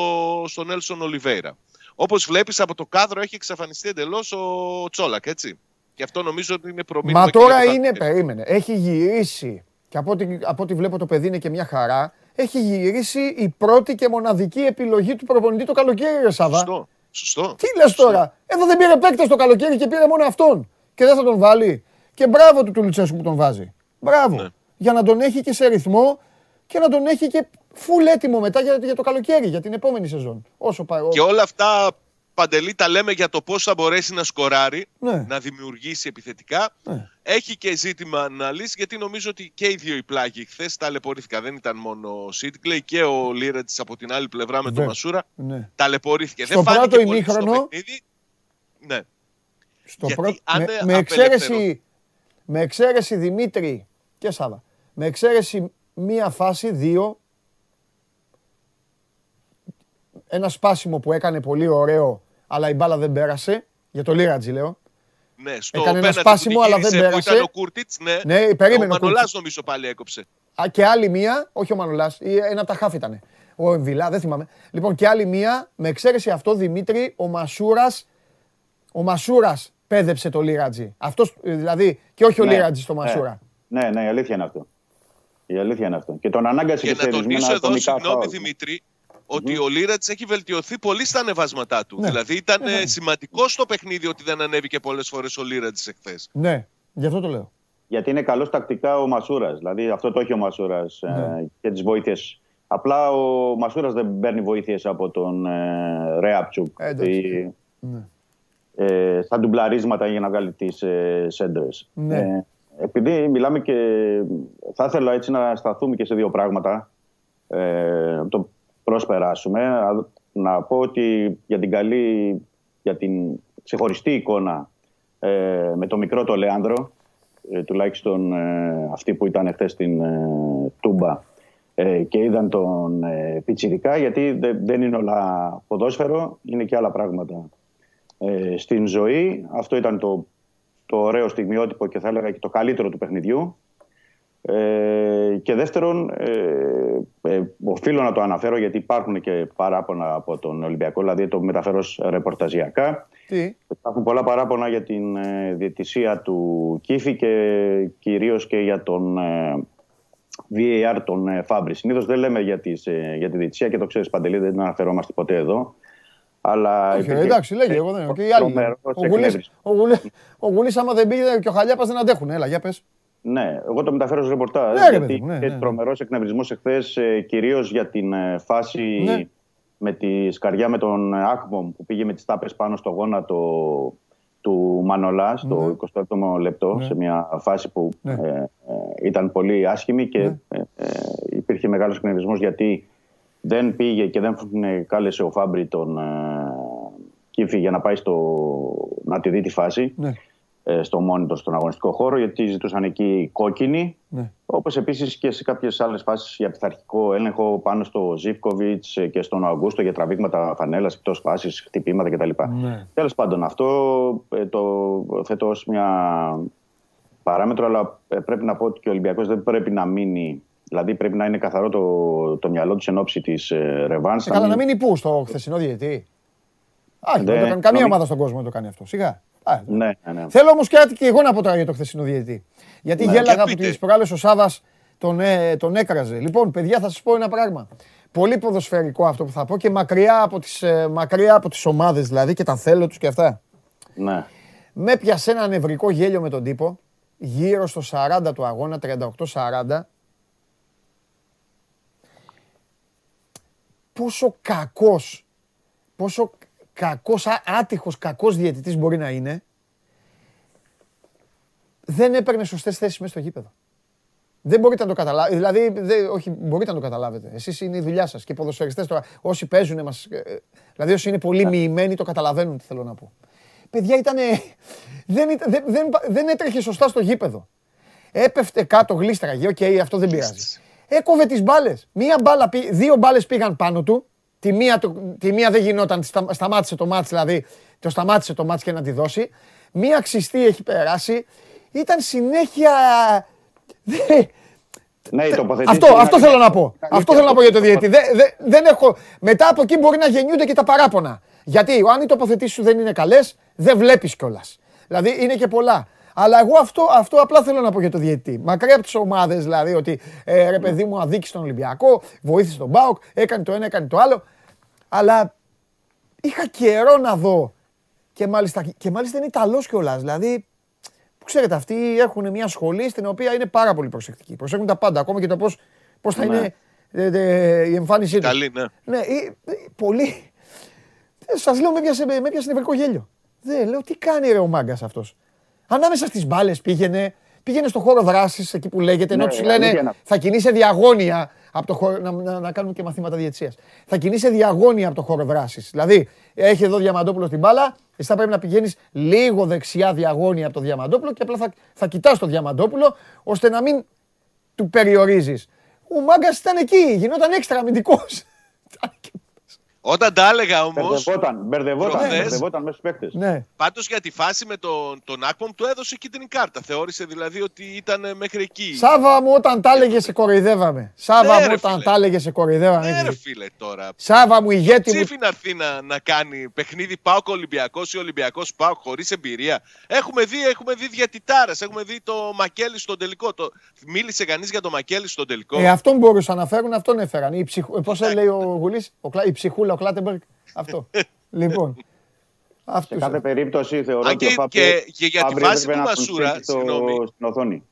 στον Έλσον Ολιβέηρα. Όπως βλέπεις από το κάδρο έχει εξαφανιστεί εντελώς ο Τσόλακ, έτσι. Και αυτό νομίζω ότι είναι προμήνυμα. Μα τώρα είναι, περίμενε, έχει γυρίσει. Και από ό,τι, από ό,τι βλέπω το παιδί είναι και μια χαρά. Έχει γυρίσει η πρώτη και μοναδική επιλογή του προπονητή το καλοκαίρι, ρε Σάβα. Σωστό. Σωστό. Τι λες τώρα, εδώ δεν πήρε παίκτες το καλοκαίρι και πήρε μόνο αυτόν. Και δεν θα τον βάλει. Και μπράβο του του Λουτσέσκου που τον βάζει. Μπράβο. Ναι. Για να τον έχει και σε ρυθμό και να τον έχει και φουλ έτοιμο μετά για, για το καλοκαίρι, για την επόμενη σεζόν. Όσο πάει. Και όλα αυτά Παντελή τα λέμε για το πώς θα μπορέσει να σκοράρει, ναι. να δημιουργήσει επιθετικά. Ναι. Έχει και ζήτημα να λύσει, γιατί νομίζω ότι και οι δύο οι πλάγοι χθες ταλαιπωρήθηκαν. Δεν ήταν μόνο ο Σίτγκλεϊ και ο Λίρετς από την άλλη πλευρά με τον Μασούρα. Ναι. Ταλαιπωρήθηκε. Στο Δεν πρώτο ημίχρονο. Στο παιχνίδι. Ναι. Στο πρώτο, με, με, εξαίρεση, με εξαίρεση Δημήτρη και Σάβα. Με εξαίρεση μία φάση, δύο, ένα σπάσιμο που έκανε πολύ ωραίο αλλά η μπάλα δεν πέρασε. Για το Λίρατζι λέω. Ναι, στο Έκανε ένα σπάσιμο, αλλά δεν πέρασε. Ήταν ο Κούρτιτς, ναι. ναι περίμενε, ο Μανολάς νομίζω πάλι έκοψε. Α, και άλλη μία, όχι ο Μανολάς, ένα από τα χάφ ήταν. Ο Εμβιλά, δεν θυμάμαι. Λοιπόν, και άλλη μία, με εξαίρεση αυτό, Δημήτρη, ο Μασούρας, ο Μασούρας πέδεψε το Λίρατζι. Αυτός, δηλαδή, και όχι ο ναι, Λίρατζι στο ναι. Μασούρα. Ναι, ναι, η αλήθεια είναι αυτό. Η αλήθεια είναι αυτό. Και τον ανάγκασε και, και να τονίσω εδώ, συγγνώμη Δημήτρη, ότι ο Λίρατ έχει βελτιωθεί πολύ στα ανεβάσματά του. Ναι. Δηλαδή ήταν ναι. σημαντικό στο παιχνίδι ότι δεν ανέβηκε πολλές φορές ο Λίρατ εχθές. Ναι, γι' αυτό το λέω. Γιατί είναι καλός τακτικά ο Μασούρας. Δηλαδή αυτό το έχει ο Μασούρας ε, ναι. και τις βοήθειες. Απλά ο Μασούρας δεν παίρνει βοήθειες από τον ε, Ρέαπτσουκ. Ε, ναι. Ε, στα ντουμπλαρίσματα για να βγάλει τις ε, σέντρες. Ναι. Ε, επειδή μιλάμε και θα ήθελα έτσι να σταθούμε και σε δύο πράγματα. Ε, το προσπεράσουμε. Να πω ότι για την καλή, για την ξεχωριστή εικόνα ε, με το μικρό το Λέανδρο, ε, τουλάχιστον ε, αυτοί που ήταν χθες στην Τούμπα και είδαν τον Πιτσιρικά, γιατί δεν είναι όλα ποδόσφαιρο, είναι και άλλα πράγματα στην ζωή. Αυτό ήταν το, το ωραίο στιγμιότυπο και θα έλεγα και το καλύτερο του παιχνιδιού. Ε, και δεύτερον, ε, ε, οφείλω να το αναφέρω γιατί υπάρχουν και παράπονα από τον Ολυμπιακό, δηλαδή το μεταφέρω ρεπορταζιακά. Τι; Υπάρχουν πολλά παράπονα για την ε, διαιτησία του Κίφη και κυρίως και για τον ε, VAR τον ε, Φάμπρη. Συνήθως δεν λέμε για, τις, ε, για τη διαιτησία και το ξέρεις Παντελή, δεν αναφερόμαστε ποτέ εδώ. Αλλά Όχι, εντάξει, λέγε, εγώ δεν και οι άλλοι. Ο Γουλής, άμα δεν πήγε και ο Χαλιάπας δεν αντέχουν. Έλα, για πες. Ναι, εγώ το μεταφέρω σε ρεπορτάζ. Ναι, γιατί ναι, ναι, τρομερός εκνευρισμός εχθές, ε, κυρίως για την ε, φάση ναι. με τη σκαριά με τον Άκμομ που πήγε με τις τάπες πάνω στο γόνατο του Μανολάς στο 27ο λεπτό, σε μια φάση που ε, ε, ήταν πολύ άσχημη και ε, υπήρχε μεγάλος εκνευρισμός γιατί δεν πήγε και δεν κάλεσε ο Φάμπρι τον Κίφη για να πάει στο, να τη δει τη φάση. Ε, στο μόνιτο στον αγωνιστικό χώρο, γιατί ζητούσαν εκεί κόκκινη. Ναι. Όπως επίσης και σε κάποιες άλλες φάσεις για πειθαρχικό έλεγχο πάνω στο Ζήφκοβιτς και στον Αγκούστο για τραβήγματα φανέλας εκτός φάσης, χτυπήματα κτλ. Ναι. Τέλος πάντων, αυτό ε, το θέτω ως μια παράμετρο, αλλά ε, πρέπει να πω ότι και ο Ολυμπιακός δεν πρέπει να μείνει. Δηλαδή πρέπει να είναι καθαρό το, το μυαλό τους εν ώψη της ε, Ρεβάν. Καλά, να μείνει πού, στο χθεσινό διετή. Α, δεν το κάνει καμία ομάδα στον κόσμο να το κάνει αυτό. Σιγά. Ναι, ναι, ναι. Θέλω όμως κάτι και εγώ να πω τώρα για το χθεσινό διαιτητή. Γιατί ναι, γέλαγα από τις προάλλες ο Σάβα τον, ε, τον έκραζε. Λοιπόν, παιδιά, θα σας πω ένα πράγμα. Πολύ ποδοσφαιρικό αυτό που θα πω και μακριά από τις, ε, μακριά από τις ομάδες δηλαδή και τα θέλω τους και αυτά. Ναι. Με πιασε ένα νευρικό γέλιο με τον τύπο, γύρω στο 40 του αγώνα, 38-40. Πόσο κακός, πόσο κακός, άτυχος κακός διαιτητής μπορεί να είναι, δεν έπαιρνε σωστές θέσεις μέσα στο γήπεδο. Δεν μπορείτε να το καταλάβετε. Δηλαδή, δεν, όχι, μπορείτε να το καταλάβετε. Εσείς είναι η δουλειά σας. Και οι ποδοσφαιριστές τώρα, όσοι παίζουν, μας, ε, δηλαδή όσοι είναι πολύ ναι. μοιημένοι, το καταλαβαίνουν τι θέλω να πω. Παιδιά ήταν. Δεν, δεν, δεν, δεν έτρεχε σωστά στο γήπεδο. Έπεφτε κάτω, γλίστραγε. OK, okay, αυτό δεν πειράζει. Έκοβε τις μπάλες. Δύο μπάλες πήγαν πάνω του Τη μία, τη μία δεν γινόταν, σταμάτησε το ματς δηλαδή, το σταμάτησε το ματς και να τη δώσει. Μία ξυστή έχει περάσει. Ήταν συνέχεια... Ναι, αυτό, αυτό θέλω να πω. Αυτό θέλω να πω για το διαιτητή. Δεν, δεν έχω... Μετά από εκεί μπορεί να γεννιούνται και τα παράπονα. Γιατί αν οι τοποθετήσεις σου δεν είναι καλές, δεν βλέπεις κιόλας. Δηλαδή είναι και πολλά. Αλλά εγώ αυτό, αυτό απλά θέλω να πω για το διαιτητή. Μακριά από τις ομάδες δηλαδή, ότι ε, ρε παιδί μου αδίκησε τον Ολυμπιακό, βοήθησε τον Μπάουκ, έκανε το ένα, έκανε το άλλο. Αλλά είχα καιρό να δω. Και μάλιστα, και μάλιστα είναι Ιταλός κιόλας. Δηλαδή, που ξέρετε, αυτοί έχουν μια σχολή στην οποία είναι πάρα πολύ προσεκτικοί. Προσέχουν τα πάντα, ακόμα και το πώς πώς θα ναι. είναι ε, ε, η εμφάνισή τους. Καλή, ναι. Ναι, ε, πολύ. Σας λέω, με έπιασε, με νευρικό γέλιο. Δεν λέω, τι κάνει ρε ο μάγκας αυτός; Ανάμεσα στις μπάλες πήγαινε, πήγαινε στο χώρο δράσης εκεί που λέγεται, ενώ ναι, τους λένε θα κινείσαι διαγώνια από το χώρο. Να, να, να κάνουμε και μαθήματα διετσία. Θα κινείσαι διαγώνια από το χώρο δράσης. Δηλαδή, έχει εδώ Διαμαντόπουλο την μπάλα, εσύ θα πρέπει να πηγαίνεις λίγο δεξιά διαγώνια από το Διαμαντόπουλο και απλά θα, θα κοιτάς το Διαμαντόπουλο ώστε να μην του περιορίζεις. Ο μάγκας ήταν εκεί, γινόταν έξτρα αμυντικός. Όταν τα έλεγα όμως. Μπερδευόταν, μπερδευόταν, μπερδευόταν μέσα στου παίκτες. Ναι. Πάντως για τη φάση με τον, τον Άκπομ του έδωσε κίτρινη κάρτα. Θεώρησε δηλαδή ότι ήταν μέχρι εκεί. Σάβα μου, όταν τα έλεγε σε κοροϊδεύαμε. Σάβα ναι, μου, όταν τα έλεγε σε κοροϊδεύαμε. Ναι, ρε φίλε τώρα. Σάβα μου, ηγέτη μου. Τσίφι να έρθει να, να κάνει παιχνίδι Πάοκ Ολυμπιακός ή Ολυμπιακός Πάοκ χωρίς εμπειρία; Έχουμε δει, έχουμε δει διατητάρες. Έχουμε δει το Μακέλης στον τελικό. Το... Μίλησε κανείς για το Μακέλης στον τελικό; Ε, αυτόν μπορούσαν να φέρουν, αυτόν έφεραν. Ψυχ... Πώς λέει ο Γουλής, η ψυχούλα Κλάτεμπεργκ. Αυτό. λοιπόν. Σε κάθε περίπτωση θεωρώ ότι ο Φάμπρι και, και για τη φάση του Μασούρα, συγγνώμη.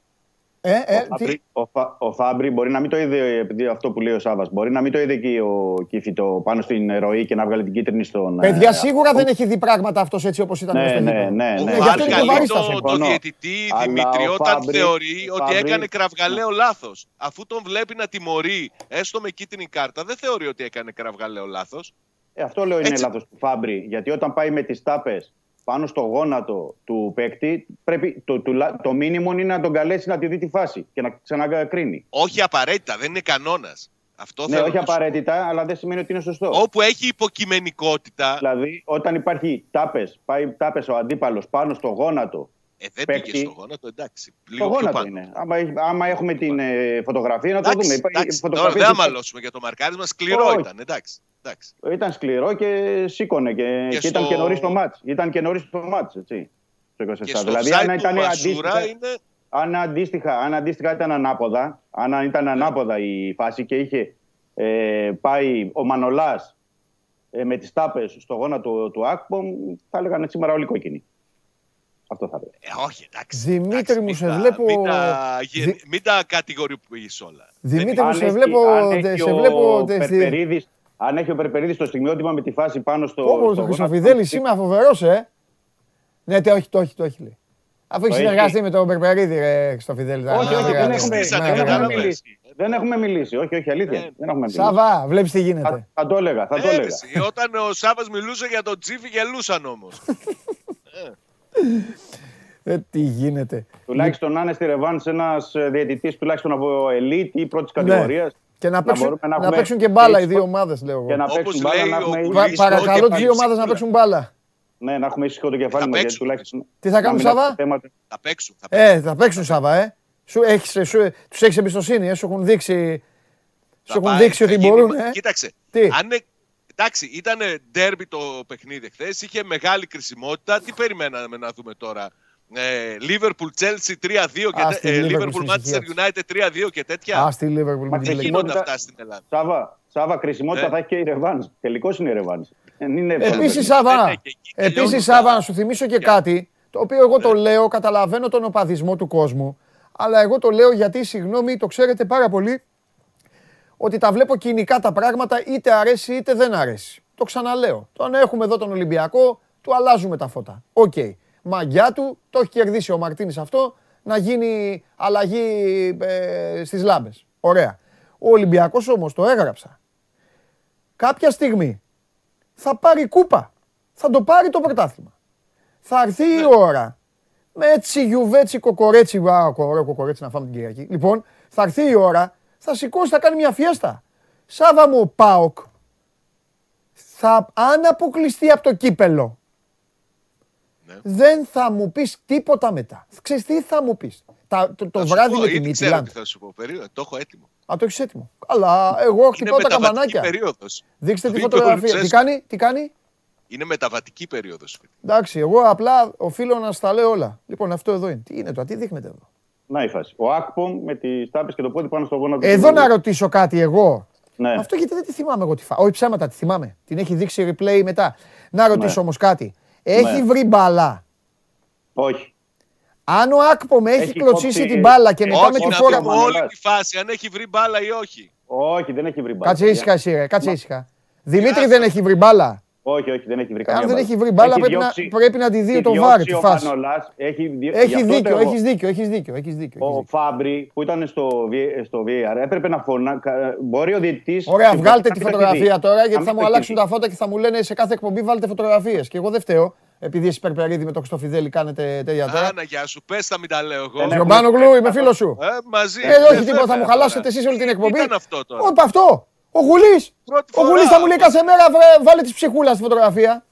Στην οθόνη. Ε, ε, ο, Φάμπρι, ο, ο Φάμπρι μπορεί να μην το είδε, επειδή αυτό που λέει ο Σάβα, μπορεί να μην το είδε εκεί ο Κίφι το πάνω στην ροή και να βγάλει την κίτρινη στον. Παιδιά, ε, σίγουρα δεν έχει δει πράγματα αυτός έτσι όπως ήταν ναι, στο ναι, ναι, ναι, ναι. Γι' αυτό είναι το το διαιτητή Δημήτρη όταν θεωρεί ότι έκανε κραυγαλαίο λάθος. Αφού τον βλέπει να τιμωρεί έστω με κίτρινη κάρτα, δεν θεωρεί ότι έκανε κραυγαλαίο λάθος. Ε, αυτό λέω είναι λάθος του Φάμπρι. Γιατί όταν πάει με τις τάπες πάνω στο γόνατο του παίκτη, πρέπει το, το, το μήνυμο είναι να τον καλέσει να τη δει τη φάση και να ξανακρίνει. Όχι απαραίτητα, δεν είναι κανόνας. Αυτό ναι, όχι απαραίτητα, αλλά δεν σημαίνει ότι είναι σωστό. Όπου έχει υποκειμενικότητα. Δηλαδή, όταν υπάρχει τάπες, πάει τάπες ο αντίπαλος πάνω στο γόνατο. Ε, δεν παίκτη, πήγε στο γόνατο, εντάξει. Λίγο στο γόνατο είναι. Άμα, άμα έχουμε την ε, φωτογραφία, να το εντάξει, δούμε. Εντάξει, τώρα δεν αμαλώσουμε για το μαρκάρισμα. Σκληρό ήταν, εντάξει. Εντάξει. Ήταν σκληρό και σήκωνε και, και, και ήταν και νωρίς το μάτς. Ήταν και νωρίς το μάτς, έτσι. Στο 24. δηλαδή, αν ήταν αντίστοιχα, είναι... αν, αντίστοιχα, αν αντίστοιχα ήταν ανάποδα, αν ήταν ναι. ανάποδα η φάση και είχε ε, πάει ο Μανολάς ε, με τις τάπες στο γόνατο του Ακπομ, θα έλεγαν σήμερα όλοι κόκκινοι. Αυτό θα έλεγα. Ε, όχι, εντάξει. Δημήτρη μου, σε βλέπω. Μην τα, μην τα κατηγοριοποιείς όλα. Δημήτρη μου, σε βλέπω. Σε βλέπω αν έχει ο Περπερίδης το στιγμιότυπο με τη φάση πάνω στο. Όπω το Χρυσοφιδέλη, είμαι αφοβερό, ε. Ναι, το όχι, το όχι, το έχει λέει. Αφού έχεις συνεργαστεί με τον Περπερίδη, ρε Χρυσοφιδέλη. Όχι, όχι, δεν έχουμε μιλήσει. Δεν έχουμε μιλήσει. Όχι, όχι, αλήθεια. Ε, δεν έχουμε μιλήσει. Σάβα, βλέπεις τι γίνεται. Θα, το έλεγα. Θα το έλεγα. Όταν ο Σάβα μιλούσε για τον Τσίφι, γελούσαν όμως. Ε, τι γίνεται. Τουλάχιστον να είναι στη Ρεβάνς ένας ε, διαιτητής τουλάχιστον από ελίτ ή πρώτης κατηγορίας. Και να, παίξουν, να, να, παίξουν και μπάλα οι δύο ομάδες, λέω εγώ. Και να παίξουν μπάλα, να έχουμε... Παρακαλώ τι δύο ομάδες να παίξουν μπάλα. Ναι, να έχουμε ήσυχο το κεφάλι μα. Τουλάχιστον... Τι θα κάνουν, Σαββά; Θα παίξουν. Ε, θα παίξουν, Σαββά, ε. Σου έχεις, σου, τους έχεις εμπιστοσύνη, ε, σου έχουν δείξει, σου έχουν δείξει ότι μπορούν. Ε. Κοίταξε, τι; αν εντάξει, ήταν ντέρμπι το παιχνίδι χθες, είχε μεγάλη κρισιμότητα. Τι περιμέναμε να δούμε τώρα; Liverpool Chelsea 3-2 και ε, Liverpool Manchester United 3-2 και τέτοια; Α, στη Liverpool. Μα δεν γίνονται αυτά στην Ελλάδα; Σάβα, Σάβα κρισιμότητα θα έχει και η Ρεβάνς. Τελικώ είναι η Ρεβάνς. Επίσης, Σάβα, επίσης, Σάβα, να σου θυμίσω και κάτι, το οποίο εγώ το λέω, καταλαβαίνω τον οπαδισμό του κόσμου, αλλά εγώ το λέω γιατί, συγγνώμη, το ξέρετε πάρα πολύ, ότι τα βλέπω κυνικά τα πράγματα, είτε αρέσει είτε δεν αρέσει. Το ξαναλέω. Τον έχουμε εδώ τον Ολυμπιακό, του αλλάζουμε τα φώτα. Οκ μαγιά του, το έχει κερδίσει ο Μαρτίνς αυτό, να γίνει αλλαγή ε, στις λάμπες. Ωραία. Ο Ολυμπιακός όμως, το έγραψα, κάποια στιγμή θα πάρει κούπα. Θα το πάρει το πρωτάθλημα. Θα έρθει η ναι. ώρα με έτσι γιουβέτσι κοκορέτσι, α, ωραίο κοκορέτσι να φάμε την Κυριακή. Λοιπόν, θα έρθει η ώρα, θα σηκώσει, θα κάνει μια φιέστα. Σάβα μου, Πάοκ, θα, αν αποκλειστεί από το κύπελο, ναι. Δεν θα μου πεις τίποτα μετά. Ξέρεις τι θα μου πεις; Το, το βράδυ πω, με τη Μίτιλαντ. Θα σου πω, περίοδο, το έχω έτοιμο. Α, το έχεις έτοιμο. Αλλά εγώ χτυπάω τα καμπανάκια. Περίοδος. Δείξτε τη φωτογραφία. Τι κάνει, τι κάνει; Είναι μεταβατική περίοδος. Εντάξει, εγώ απλά οφείλω να στα λέω όλα. Λοιπόν, αυτό εδώ είναι. Τι είναι το, τι δείχνετε εδώ; Να η φάση. Ο Ακπομ με τις τάπες και το πόδι πάνω στο γόνατο. Εδώ να ρωτήσω κάτι εγώ. Ναι. Αυτό γιατί δεν τη θυμάμαι εγώ τη φάση. Όχι ψέματα, τη θυμάμαι. Την έχει δείξει replay μετά. Να ρωτήσω ναι. όμως κάτι. Έχει ναι. βρει μπαλά. Όχι. Αν ο Ακπομ έχει, έχει κλωτσίσει την μπάλα και μετά με τη φόρα. Όχι, όλη τη φάση, αν έχει βρει μπάλα ή όχι. Όχι, δεν έχει βρει μπάλα. Κάτσε ήσυχα εσύ, κάτσε ήσυχα. Δημήτρη δεν έχει βρει μπάλα; Όχι, όχι, δεν έχει βρει καμία. Αν δεν έχει βρει μπάλα, πρέπει, διώξει, να, πρέπει να τη δει το βάρ τη φάση. Έχει, έχει δίκιο, έχεις δίκιο, έχεις δίκιο, έχεις δίκιο. Ο Φάμπρι που ήταν στο, στο VAR έπρεπε να φωνά. Μπορεί ο διαιτητής. Ωραία, βγάλτε τη φωτογραφία τώρα γιατί θα μου αλλάξουν τα φώτα και θα μου λένε σε κάθε εκπομπή βάλτε φωτογραφίες. Και εγώ δεν φταίω. Επειδή εσύ Περπερίδη με το Χριστοφιδέλη κάνετε τέτοια τώρα. Άνα, γεια σου, πες τα μην τα λέω εγώ. Γιωμπάνο Γλου, είμαι φίλος σου. Ε, μαζί. Ε, όχι τίποτα, θα μου χαλάσετε εσείς όλη την εκπομπή. Τι αυτό τώρα; Όχι αυτό. Ο Γουλής. Ο Γουλής θα μου λέει κάθε μέρα βάλε τη ψυχούλας στη φωτογραφία.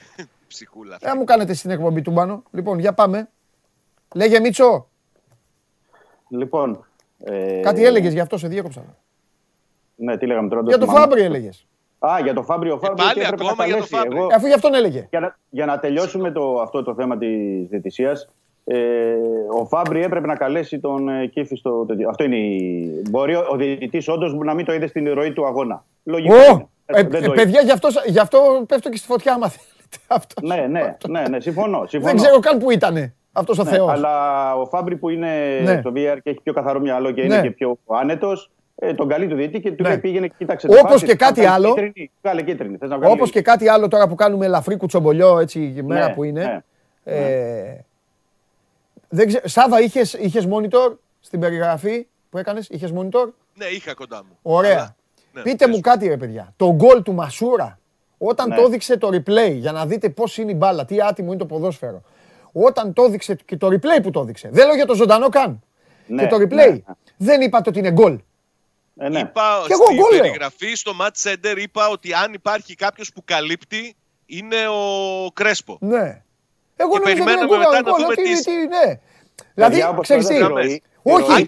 ψυχούλας. Ε, μου κάνετε στην εκπομπή του μπάνου. Λοιπόν, για πάμε. Λέγε Μίτσο. Λοιπόν. Ε... Κάτι έλεγες γι' αυτό σε διέκοψα. Ναι, τι λέγαμε τώρα. Για το Φάμπρι έλεγες. Α, για το Φάμπρι, ο Φάμπρι. πάλι ακόμα για το Φάμπρι. Εγώ... Αφού γι' αυτόν έλεγε. Για να, για να τελειώσουμε το, αυτό το θέμα της διαιτησίας, ε, ο Φάμπρι έπρεπε να καλέσει τον ε, Κίφη στο. Αυτό είναι η... Μπορεί ο, ο διαιτητής όντως να μην το είδε στην ροή του αγώνα. Λογικό. Oh, ε, παιδιά, γι αυτό, γι' αυτό πέφτω και στη φωτιά, άμα αυτό ναι, ναι, ναι, ναι, συμφωνώ, συμφωνώ. Δεν ξέρω καν που ήταν αυτός ο ναι, Θεός. Αλλά ο Φάμπρι που είναι ναι. στο VR και έχει πιο καθαρό μυαλό και είναι ναι. και πιο άνετος, ε, τον καλεί του διαιτή και του ναι. λέει πήγαινε και κοίταξε. Όπως και κάτι άλλο. Όπως και κάτι άλλο τώρα που κάνουμε ελαφρύ κουτσομπολιό έτσι η μέρα ναι, που είναι. Ε, δεν ξέρω, Σάβα, είχες, είχες monitor στην περιγραφή που έκανες, είχες monitor; Ναι, είχα κοντά μου. Ωραία. Ναι, Πείτε μου κάτι ρε παιδιά, το γκολ του Μασούρα όταν ναι. το έδειξε το replay για να δείτε πώς είναι η μπάλα, τι άτιμο είναι το ποδόσφαιρο. Όταν το έδειξε και το replay που το έδειξε. Δεν λέω για το ζωντανό καν. Ναι, και το replay. Ναι. Δεν είπατε ότι είναι γκολ. Ε, ναι. Είπα και στην εγώ περιγραφή στο Match Center είπα ότι αν υπάρχει κάποιος που καλύπτει είναι ο Κρέσπο. Ναι. Εγώ και περιμέναμε μετά να δούμε τι... τι ναι. Δηλαδή, ξέρεις τι, όχι,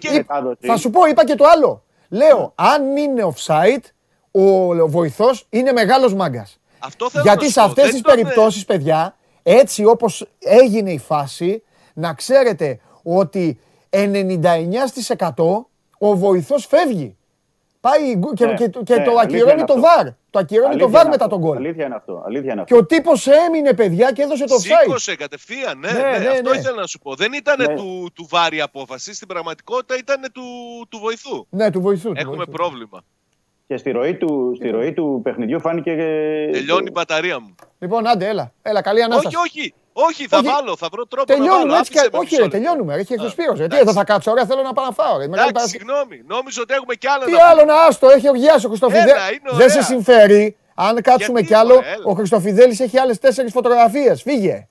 θα σου πω, είπα και το άλλο. Λέω, αν είναι offside, ο βοηθός είναι μεγάλος μάγκας. Αυτό θέλω Γιατί σε αυτές τις περιπτώσεις, παιδιά, έτσι όπως έγινε η φάση, να ξέρετε ότι 99% ο βοηθός φεύγει. Πάει και, ναι, και, και ναι, το ακυρώνει το βαρ. Το ακυρώνει το βαρ μετά τον γκολ. Αλήθεια είναι αυτό. Αλήθεια είναι αυτό. Και ο τύπος έμεινε, παιδιά, και έδωσε το offside. Σήκωσε κατευθείαν, ναι, ναι, ναι, ναι αυτό ήθελα να σου πω. Δεν ήταν ναι. του, του βάρ η απόφαση. Στην πραγματικότητα ήταν του, του βοηθού. Ναι, του βοηθού. Έχουμε βοηθού. πρόβλημα. Και στη ροή, του, στη ροή του παιχνιδιού φάνηκε. Τελειώνει η μπαταρία μου. Λοιπόν, άντε, έλα. έλα καλή ανάσταση. Όχι, όχι. Όχι, θα όχι. βάλω, θα βρω τρόπο τελειώνουμε, να βάλω. Έτσι, και... όχι, ρε, τελειώνουμε. Έχει εκδοσπίρωση. Γιατί εδώ θα κάτσω, ωραία, θέλω να πάω να φάω. Εντάξει, συγγνώμη, νόμιζα ότι έχουμε κι άλλα. Τι άλλο να άστο, έχει οργιάσει ο Χριστοφιδέλη. Δεν σε συμφέρει. Αν κάτσουμε κι άλλο, ο Χριστοφιδέλη έχει άλλες τέσσερις φωτογραφίες. Φύγε.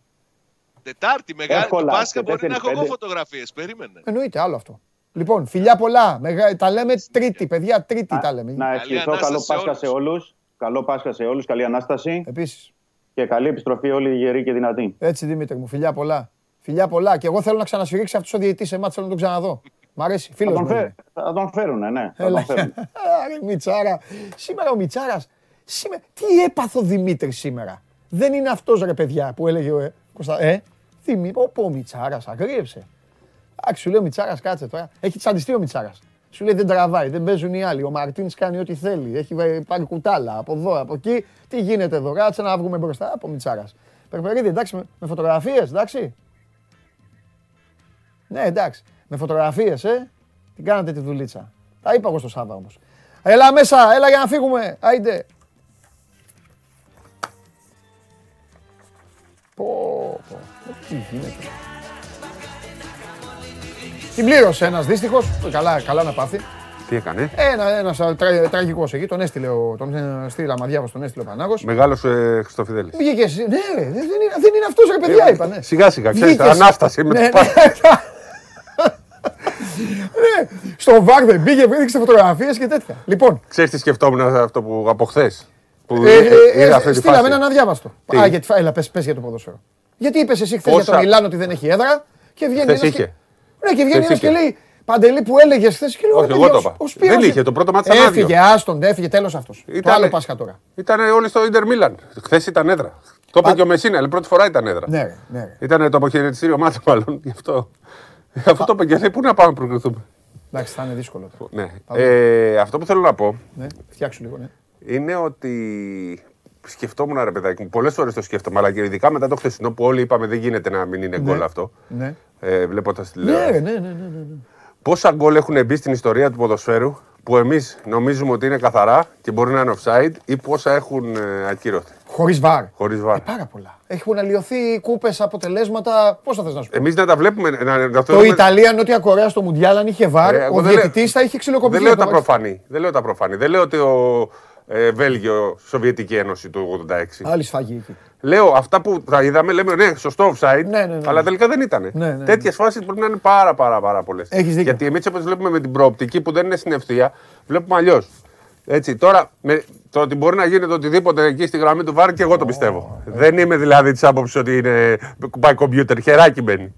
Τετάρτη, μεγάλη του Πάσχα μπορεί να έχω εγώ φωτογραφίες. Περίμενε. Εννοείται, άλλο αυτό. Λοιπόν, φιλιά πολλά. Τα λέμε τρίτη, παιδιά, τρίτη τα λέμε. Να ευχηθώ καλό Πάσχα σε όλους. Καλό Πάσχα σε όλους, καλή ανάσταση. Επίσης. Και καλή επιστροφή όλοι γεροί και δυνατοί. Έτσι, Δημήτρη μου, φιλιά πολλά. Φιλιά πολλά. Και εγώ θέλω να ξανασφυρίξει αυτό ο διαιτή σε μάτσα να τον ξαναδώ. Μ' αρέσει. Φίλος θα, τον θα τον φέρουν, ναι. Έλα. Άρε, Μιτσάρα. Σήμερα ο Μιτσάρα. Σήμερα... Τι έπαθο Δημήτρη σήμερα; Δεν είναι αυτός ρε παιδιά που έλεγε ο. Ε, Κωνστα... ε θυμή, ο Μιτσάρας, αγρίεψε. Εντάξει, σου λέει ο Μιτσάρα, κάτσε τώρα. Έχει τσαντιστεί ο Μιτσάρα. Σου λέει δεν τραβάει, δεν παίζουν οι άλλοι. Ο Μαρτίνς κάνει ό,τι θέλει. Έχει πάρει κουτάλα από εδώ, από εκεί. Τι γίνεται εδώ, κάτσε να βγούμε μπροστά από Μιτσάρα. Περπερίδη, εντάξει, με, με φωτογραφίες, εντάξει. Ναι, εντάξει. Με φωτογραφίες, ε. Την κάνατε τη δουλίτσα. Τα είπα εγώ στο Σάββα όμως. Έλα μέσα, έλα για να φύγουμε. Άιντε. Πω, πω. Τι γίνεται. Την πλήρωσε ένας δύστιχο. Καλά, καλά να πάθει. Τι έκανε; Ένα ένας τρα, τραγικός εκεί. Τον έστειλε ο, τον στείλα Μαδιάβο, τον έστειλε ο Πανάγος. Μεγάλος ε, Χριστοφιδέλης. Βγήκε εσύ. Ναι, δεν, είναι, δεν είναι αυτός ρε παιδιά, είπα. Ναι. Σιγά σιγά, ξέρεις. Ανάσταση με ναι, του ναι. ναι, στο βάρ δεν πήγε, έδειξε φωτογραφίες και τέτοια. Λοιπόν. Ξέρεις τι σκεφτόμουν αυτό που από χθες. Που ε, ε, ε, στείλαμε έναν αδιάβαστο. Α, γιατί, έλα, πες, πες για το ποδόσφαιρο. Γιατί είπες εσύ χθες για τον Μιλάνο ότι δεν έχει έδρα και βγαίνει ένας. Ναι, και βγαίνει ένας και λέει Παντελή που έλεγες χθες και λέω. Όχι, εγώ το είπα. Δεν είχε το πρώτο μάτι Έφυγε, άστον, έφυγε τέλος αυτός. Το άλλο Πάσχα τώρα. Ήταν όλοι στο Ιντερ Μίλαν. Χθες ήταν έδρα. Το είπε και ο Μεσίνα, αλλά πρώτη φορά ήταν έδρα. Ναι, ναι. Ήταν το αποχαιρετιστήριο μάθημα, μάλλον. Γι' αυτό. Αυτό το είπε και λέει, πού να πάμε να προκριθούμε; Εντάξει, θα είναι δύσκολο. Ναι. Ε, αυτό που θέλω να πω. Ναι, φτιάξου λίγο, ναι. Είναι ότι σκεφτόμουν ρε παιδάκι μου, πολλές φορές το σκέφτομαι, αλλά και ειδικά μετά το χθεσινό που όλοι είπαμε δεν γίνεται να μην είναι γκολ Ναι. αυτό. Ναι. Ε, Βλέποντας τη Ναι, τηλεόραση. ναι, ναι, ναι, ναι, ναι. Πόσα γκολ έχουν μπει στην ιστορία του ποδοσφαίρου που εμείς νομίζουμε ότι είναι καθαρά και μπορεί να είναι offside ή πόσα έχουν ε, ακυρωθεί. Χωρίς βάρ. Χωρίς βάρ. Ε, πάρα πολλά. Έχουν αλλοιωθεί κούπες, αποτελέσματα. Πώς θα θες να σου πω; Εμείς να τα βλέπουμε. Να, να Το θεωρούμε- Ιταλία Νότια Κορέα στο Μουντιάλ, αν είχε βάρ, Ε, εγώ ο δεν λέω- διαιτητή θα είχε ξυλοκοπηθεί. Δεν λέω να τα το βάζει. προφανή. Δεν λέω τα προφανή. Δεν λέω ότι ο ε, Βέλγιο, Σοβιετική Ένωση του 86. Άλλη σφαγή εκεί. Λέω αυτά που τα είδαμε, λέμε ναι, σωστό offside, Ναι, ναι, ναι. αλλά τελικά δεν ήταν. Ναι, ναι, ναι. Τέτοιες φάσεις πρέπει να είναι πάρα, πάρα, πάρα πολλές. Έχεις δίκιο. Γιατί εμείς όπως βλέπουμε με την προοπτική που δεν είναι στην ευθεία, βλέπουμε αλλιώς. Έτσι, τώρα με το ότι μπορεί να γίνεται οτιδήποτε εκεί στη γραμμή του Βάρ και εγώ το πιστεύω. Δεν είμαι δηλαδή της άποψης ότι είναι πάει κομπιούτερ, χεράκι μπαίνει.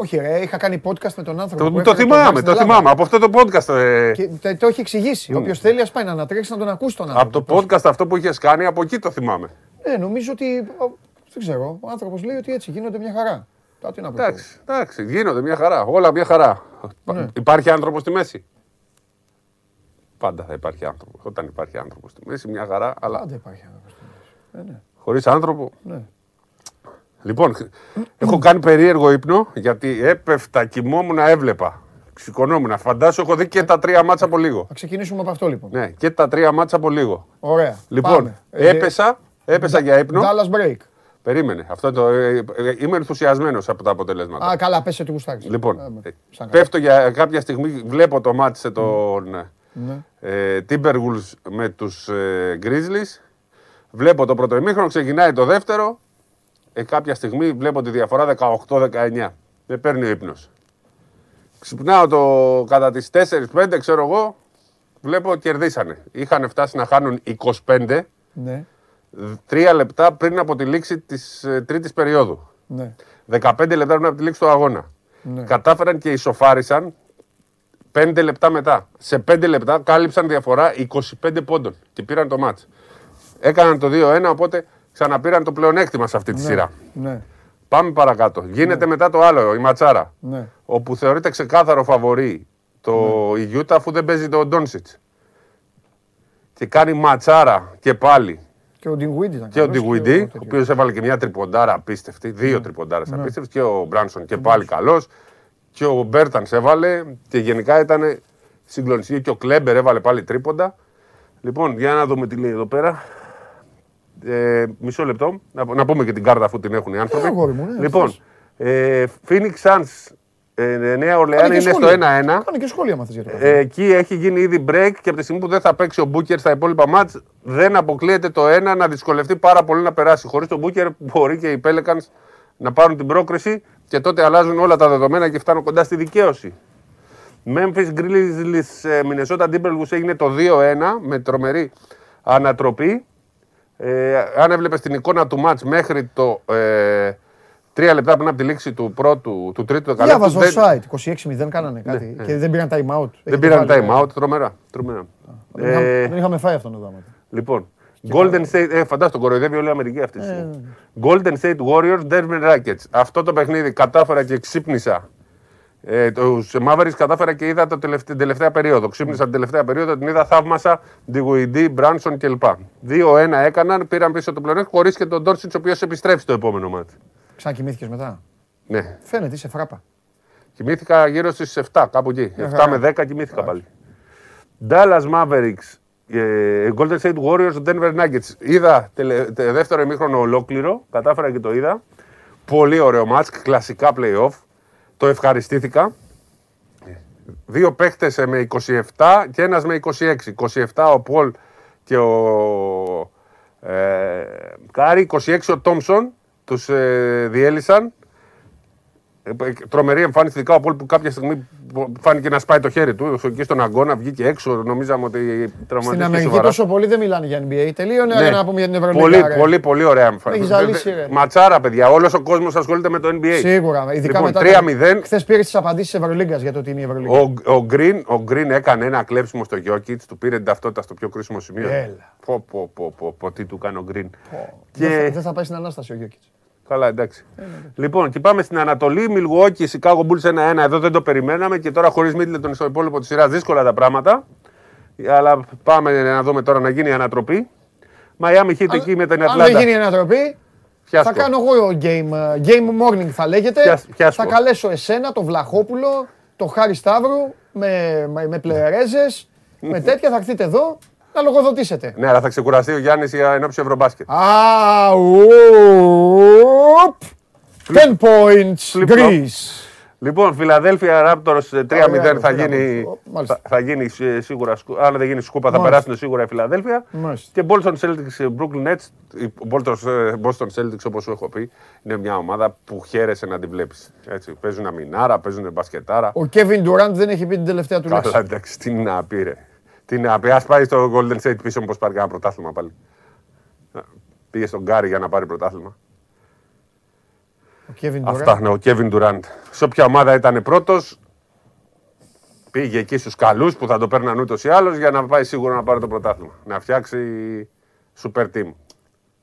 Όχι, ρε, είχα κάνει podcast με τον άνθρωπο. Το, που το έφερε θυμάμαι, Βάρ το στην Ελλάδα. θυμάμαι. Από αυτό το podcast. ε, Και τε- το έχει εξηγήσει. Όποιος θέλει, ας πάει να ανατρέξει να τον ακούσει τον από άνθρωπο. το podcast αυτό που είχες κάνει, από εκεί το θυμάμαι. Ε, νομίζω ότι. ο, Δεν ξέρω. Ο άνθρωπος λέει ότι έτσι γίνονται μια χαρά. Τα τι να πω. Εντάξει, εντάξει, γίνονται μια χαρά. Όλα μια χαρά. Ναι. Υπάρχει άνθρωπο στη μέση; Πάντα θα υπάρχει άνθρωπο. Όταν υπάρχει άνθρωπο στη μέση, μια χαρά, αλλά Πάντα υπάρχει άνθρωπος. Ε, ναι. χωρίς άνθρωπο; ναι. Λοιπόν, έχω κάνει περίεργο ύπνο γιατί έπεφτα, κοιμόμουν, έβλεπα. Σηκωνόμουν. Φαντάσου, έχω δει και τα τρία μάτσα από λίγο. Θα ξεκινήσουμε από αυτό λοιπόν. Ναι, και τα τρία μάτσα από λίγο. Ωραία. Λοιπόν, Πάμε. Ε, έπεσα, έπεσα για ύπνο. Dallas break. Περίμενε. Αυτό το, ε, ε, είμαι ενθουσιασμένος από τα αποτελέσματα. Α, καλά, πέσε τι γουστάρεις. Λοιπόν, Ε, ε, σαν πέφτω για κάποια στιγμή, βλέπω το μάτι σε τον Ναι. ε, Timberwolves με τους ε, Grizzlies. Βλέπω το πρώτο ημίχρονο, ξεκινάει το δεύτερο. Ε, κάποια στιγμή βλέπω τη διαφορά 18-19. Με παίρνει ο ύπνος. Ξυπνάω το, κατά τις 4-5, ξέρω εγώ, βλέπω κερδίσανε. Είχαν φτάσει να χάνουν 25, Ναι, τρία λεπτά πριν από τη λήξη της ε, τρίτης περίοδου. ναι. 15 λεπτά πριν από τη λήξη του αγώνα. Ναι. Κατάφεραν και ισοφάρισαν 5 λεπτά μετά. Σε 5 λεπτά κάλυψαν διαφορά 25 πόντων και πήραν το μάτς. Έκαναν το 2-1, οπότε ξαναπήραν το πλεονέκτημα σε αυτή τη σειρά. Ναι, Πάμε παρακάτω. Γίνεται μετά το άλλο, η Ματσάρα. ναι. Όπου θεωρείται ξεκάθαρο φαβορή το η Γιούτα αφού δεν παίζει το Ντόνσιτς. Και κάνει ματσάρα και πάλι Και ο Ντιγκουίντι ήταν και ο καλός Ντιγουιντή, ο τέτοιος. οποίος έβαλε και μια τριποντάρα απίστευτη, δύο Ναι. τριποντάρες απίστευτες, και ο Μπράνσον και πάλι καλός. Και ο Μπέρτανς έβαλε και γενικά ήταν συγκλονιστική. Και ο Κλέμπερ έβαλε πάλι τρίποντα. Λοιπόν, για να δούμε τι λέει εδώ πέρα. Ε, μισό λεπτό. Να, να πούμε και την κάρτα αφού την έχουν οι άνθρωποι. Ε, αγόρι μου, ναι, λοιπόν, ε, Phoenix Suns, ε, Νέα Ορλεάνη Κάνει και είναι στο σχόλια. 1-1. Κάνει και σχόλια μαθες για το Ε, καθένα. εκεί έχει γίνει ήδη break και από τη στιγμή που δεν θα παίξει ο Μπούκερ στα υπόλοιπα μάτς δεν αποκλείεται το ένα να δυσκολευτεί πάρα πολύ να περάσει. Χωρίς τον Μπούκερ μπορεί και οι Pelicans να πάρουν την πρόκριση και τότε αλλάζουν όλα τα δεδομένα και φτάνουν κοντά στη δικαίωση. Memphis Grizzlies ε, Minnesota Timberwolves έγινε το 2-1 με τρομερή ανατροπή. Ε, αν έβλεπες την εικόνα του μάτς μέχρι το ε, τρία λεπτά πριν από τη λήξη του πρώτου, του τρίτου δεκαλέπτου. Διάβαζα στο site, 26-0 κάνανε κάτι και δεν πήραν time out. Δεν Έχετε πήραν βάλει, time ε. out, τρομερά. τρομερά. Δεν είχαμε- Ε, Δεν είχαμε φάει αυτόν εδώ. άμα. λοιπόν, Golden State, ε, φαντάζομαι τον κοροϊδεύει όλη η Αμερική αυτή. τη Ε, στιγμή. Golden State Warriors, Denver Rockets. Αυτό το παιχνίδι κατάφερα και ξύπνησα. Ε, του Mavericks κατάφερα και είδα το τελευταία, την τελευταία περίοδο. Ξύπνησα την τελευταία περίοδο, την είδα, θαύμασα Ντιγουιντή, Μπράνσον κλπ. 2-1 έκαναν, πήραν πίσω το πλεονέκτημα χωρίς και τον Ντόρσιτς, ο οποίος επιστρέφει στο επόμενο μάτι. Ξανακοιμήθηκες μετά; Ναι. Φαίνεται, είσαι φράπα. Κοιμήθηκα γύρω στις 7, κάπου εκεί. Μια 7 χαρά. με 10 κοιμήθηκα πάλι. Dallas Mavericks, ε, Golden State Warriors, Denver Nuggets. Είδα τελε, τε- δεύτερο ημίχρονο ολόκληρο, κατάφερα και το είδα. Πολύ ωραίο ματς, κλασικά play-off. Το ευχαριστήθηκα. Δύο παίκτες ε, με 27 και ένας με 26. 27 ο Πολ και ο ε, Κάρι, 26 ο Τόμσον. Τους ε, διέλυσαν. Ε, Τρομερή εμφάνιση, ειδικά ο Πολ που κάποια στιγμή φάνηκε να σπάει το χέρι του. Εκεί στον αγώνα βγήκε έξω. Νομίζαμε ότι τραυματίστηκε. Στην Αμερική τόσο πολύ δεν μιλάνε για NBA. Τελείωνε ναι. να πούμε για την Ευρωλίγα. Πολύ, πολύ, πολύ ωραία Ματσάρα, παιδιά. Όλος ο κόσμος ασχολείται με το NBA. Σίγουρα. Ειδικά λοιπόν, μετά. 3-0. Χθες πήρε τις απαντήσεις της Ευρωλίγα για το τι είναι η Ευρωλίγα. Ο, ο, Green, ο Green έκανε ένα κλέψιμο στο Γιώκητς, του πήρε την ταυτότητα στο πιο κρίσιμο σημείο. Έλα. Πω, πω, πω, πω, πω, τι του κάνει ο Green. Και... Δεν θα πάει στην ανάσταση ο Γιόκιτς. Καλά, εντάξει. Ε, ναι, ναι. Λοιπόν, και πάμε στην Ανατολή. Μιλγουόκι, Σικάγο Bulls 1-1. Εδώ δεν το περιμέναμε και τώρα χωρίς Μίτλετον στο υπόλοιπο της σειράς δύσκολα τα πράγματα. Αλλά πάμε να δούμε τώρα να γίνει η ανατροπή. Μαϊάμι Heat εκεί με την Ατλάντα. Αν δεν γίνει η ανατροπή, θα κάνω εγώ game, game morning θα λέγεται. Θα καλέσω εσένα, τον Βλαχόπουλο, τον Χάρη Σταύρου με, με, με πλερέζες, με τέτοια θα έρθετε εδώ να λογοδοτήσετε. Ναι, αλλά θα ξεκουραστεί ο Γιάννης για ενόψει Ευρωμπάσκετ. Α, 10 points Greece. Λοιπόν, Φιλαδέλφια Raptors 3-0 θα γίνει, θα, θα γίνει σίγουρα, αν δεν γίνει σκούπα θα περάσουν σίγουρα η Φιλαδέλφια. Και Boston Celtics Brooklyn Nets, η Boston Celtics όπως σου έχω πει, είναι μια ομάδα που χαίρεσαι να την βλέπεις. Έτσι, παίζουν αμινάρα, παίζουν μπασκετάρα. Ο Kevin Durant δεν έχει πει την τελευταία του λέξη. Καλά, εντάξει, τι να πήρε. Τι να πει, ας πάει στο Golden State πίσω πως πάρει κανένα πρωτάθλημα πάλι. Πήγε στον Γκάρι για να πάρει πρωτάθλημα. Ο Kevin Αυτά, ναι, ο Kevin Durant. Σε όποια ομάδα ήταν πρώτος, πήγε εκεί στους καλούς που θα το παίρναν ούτως ή άλλως για να πάει σίγουρα να πάρει το πρωτάθλημα. Να φτιάξει super team.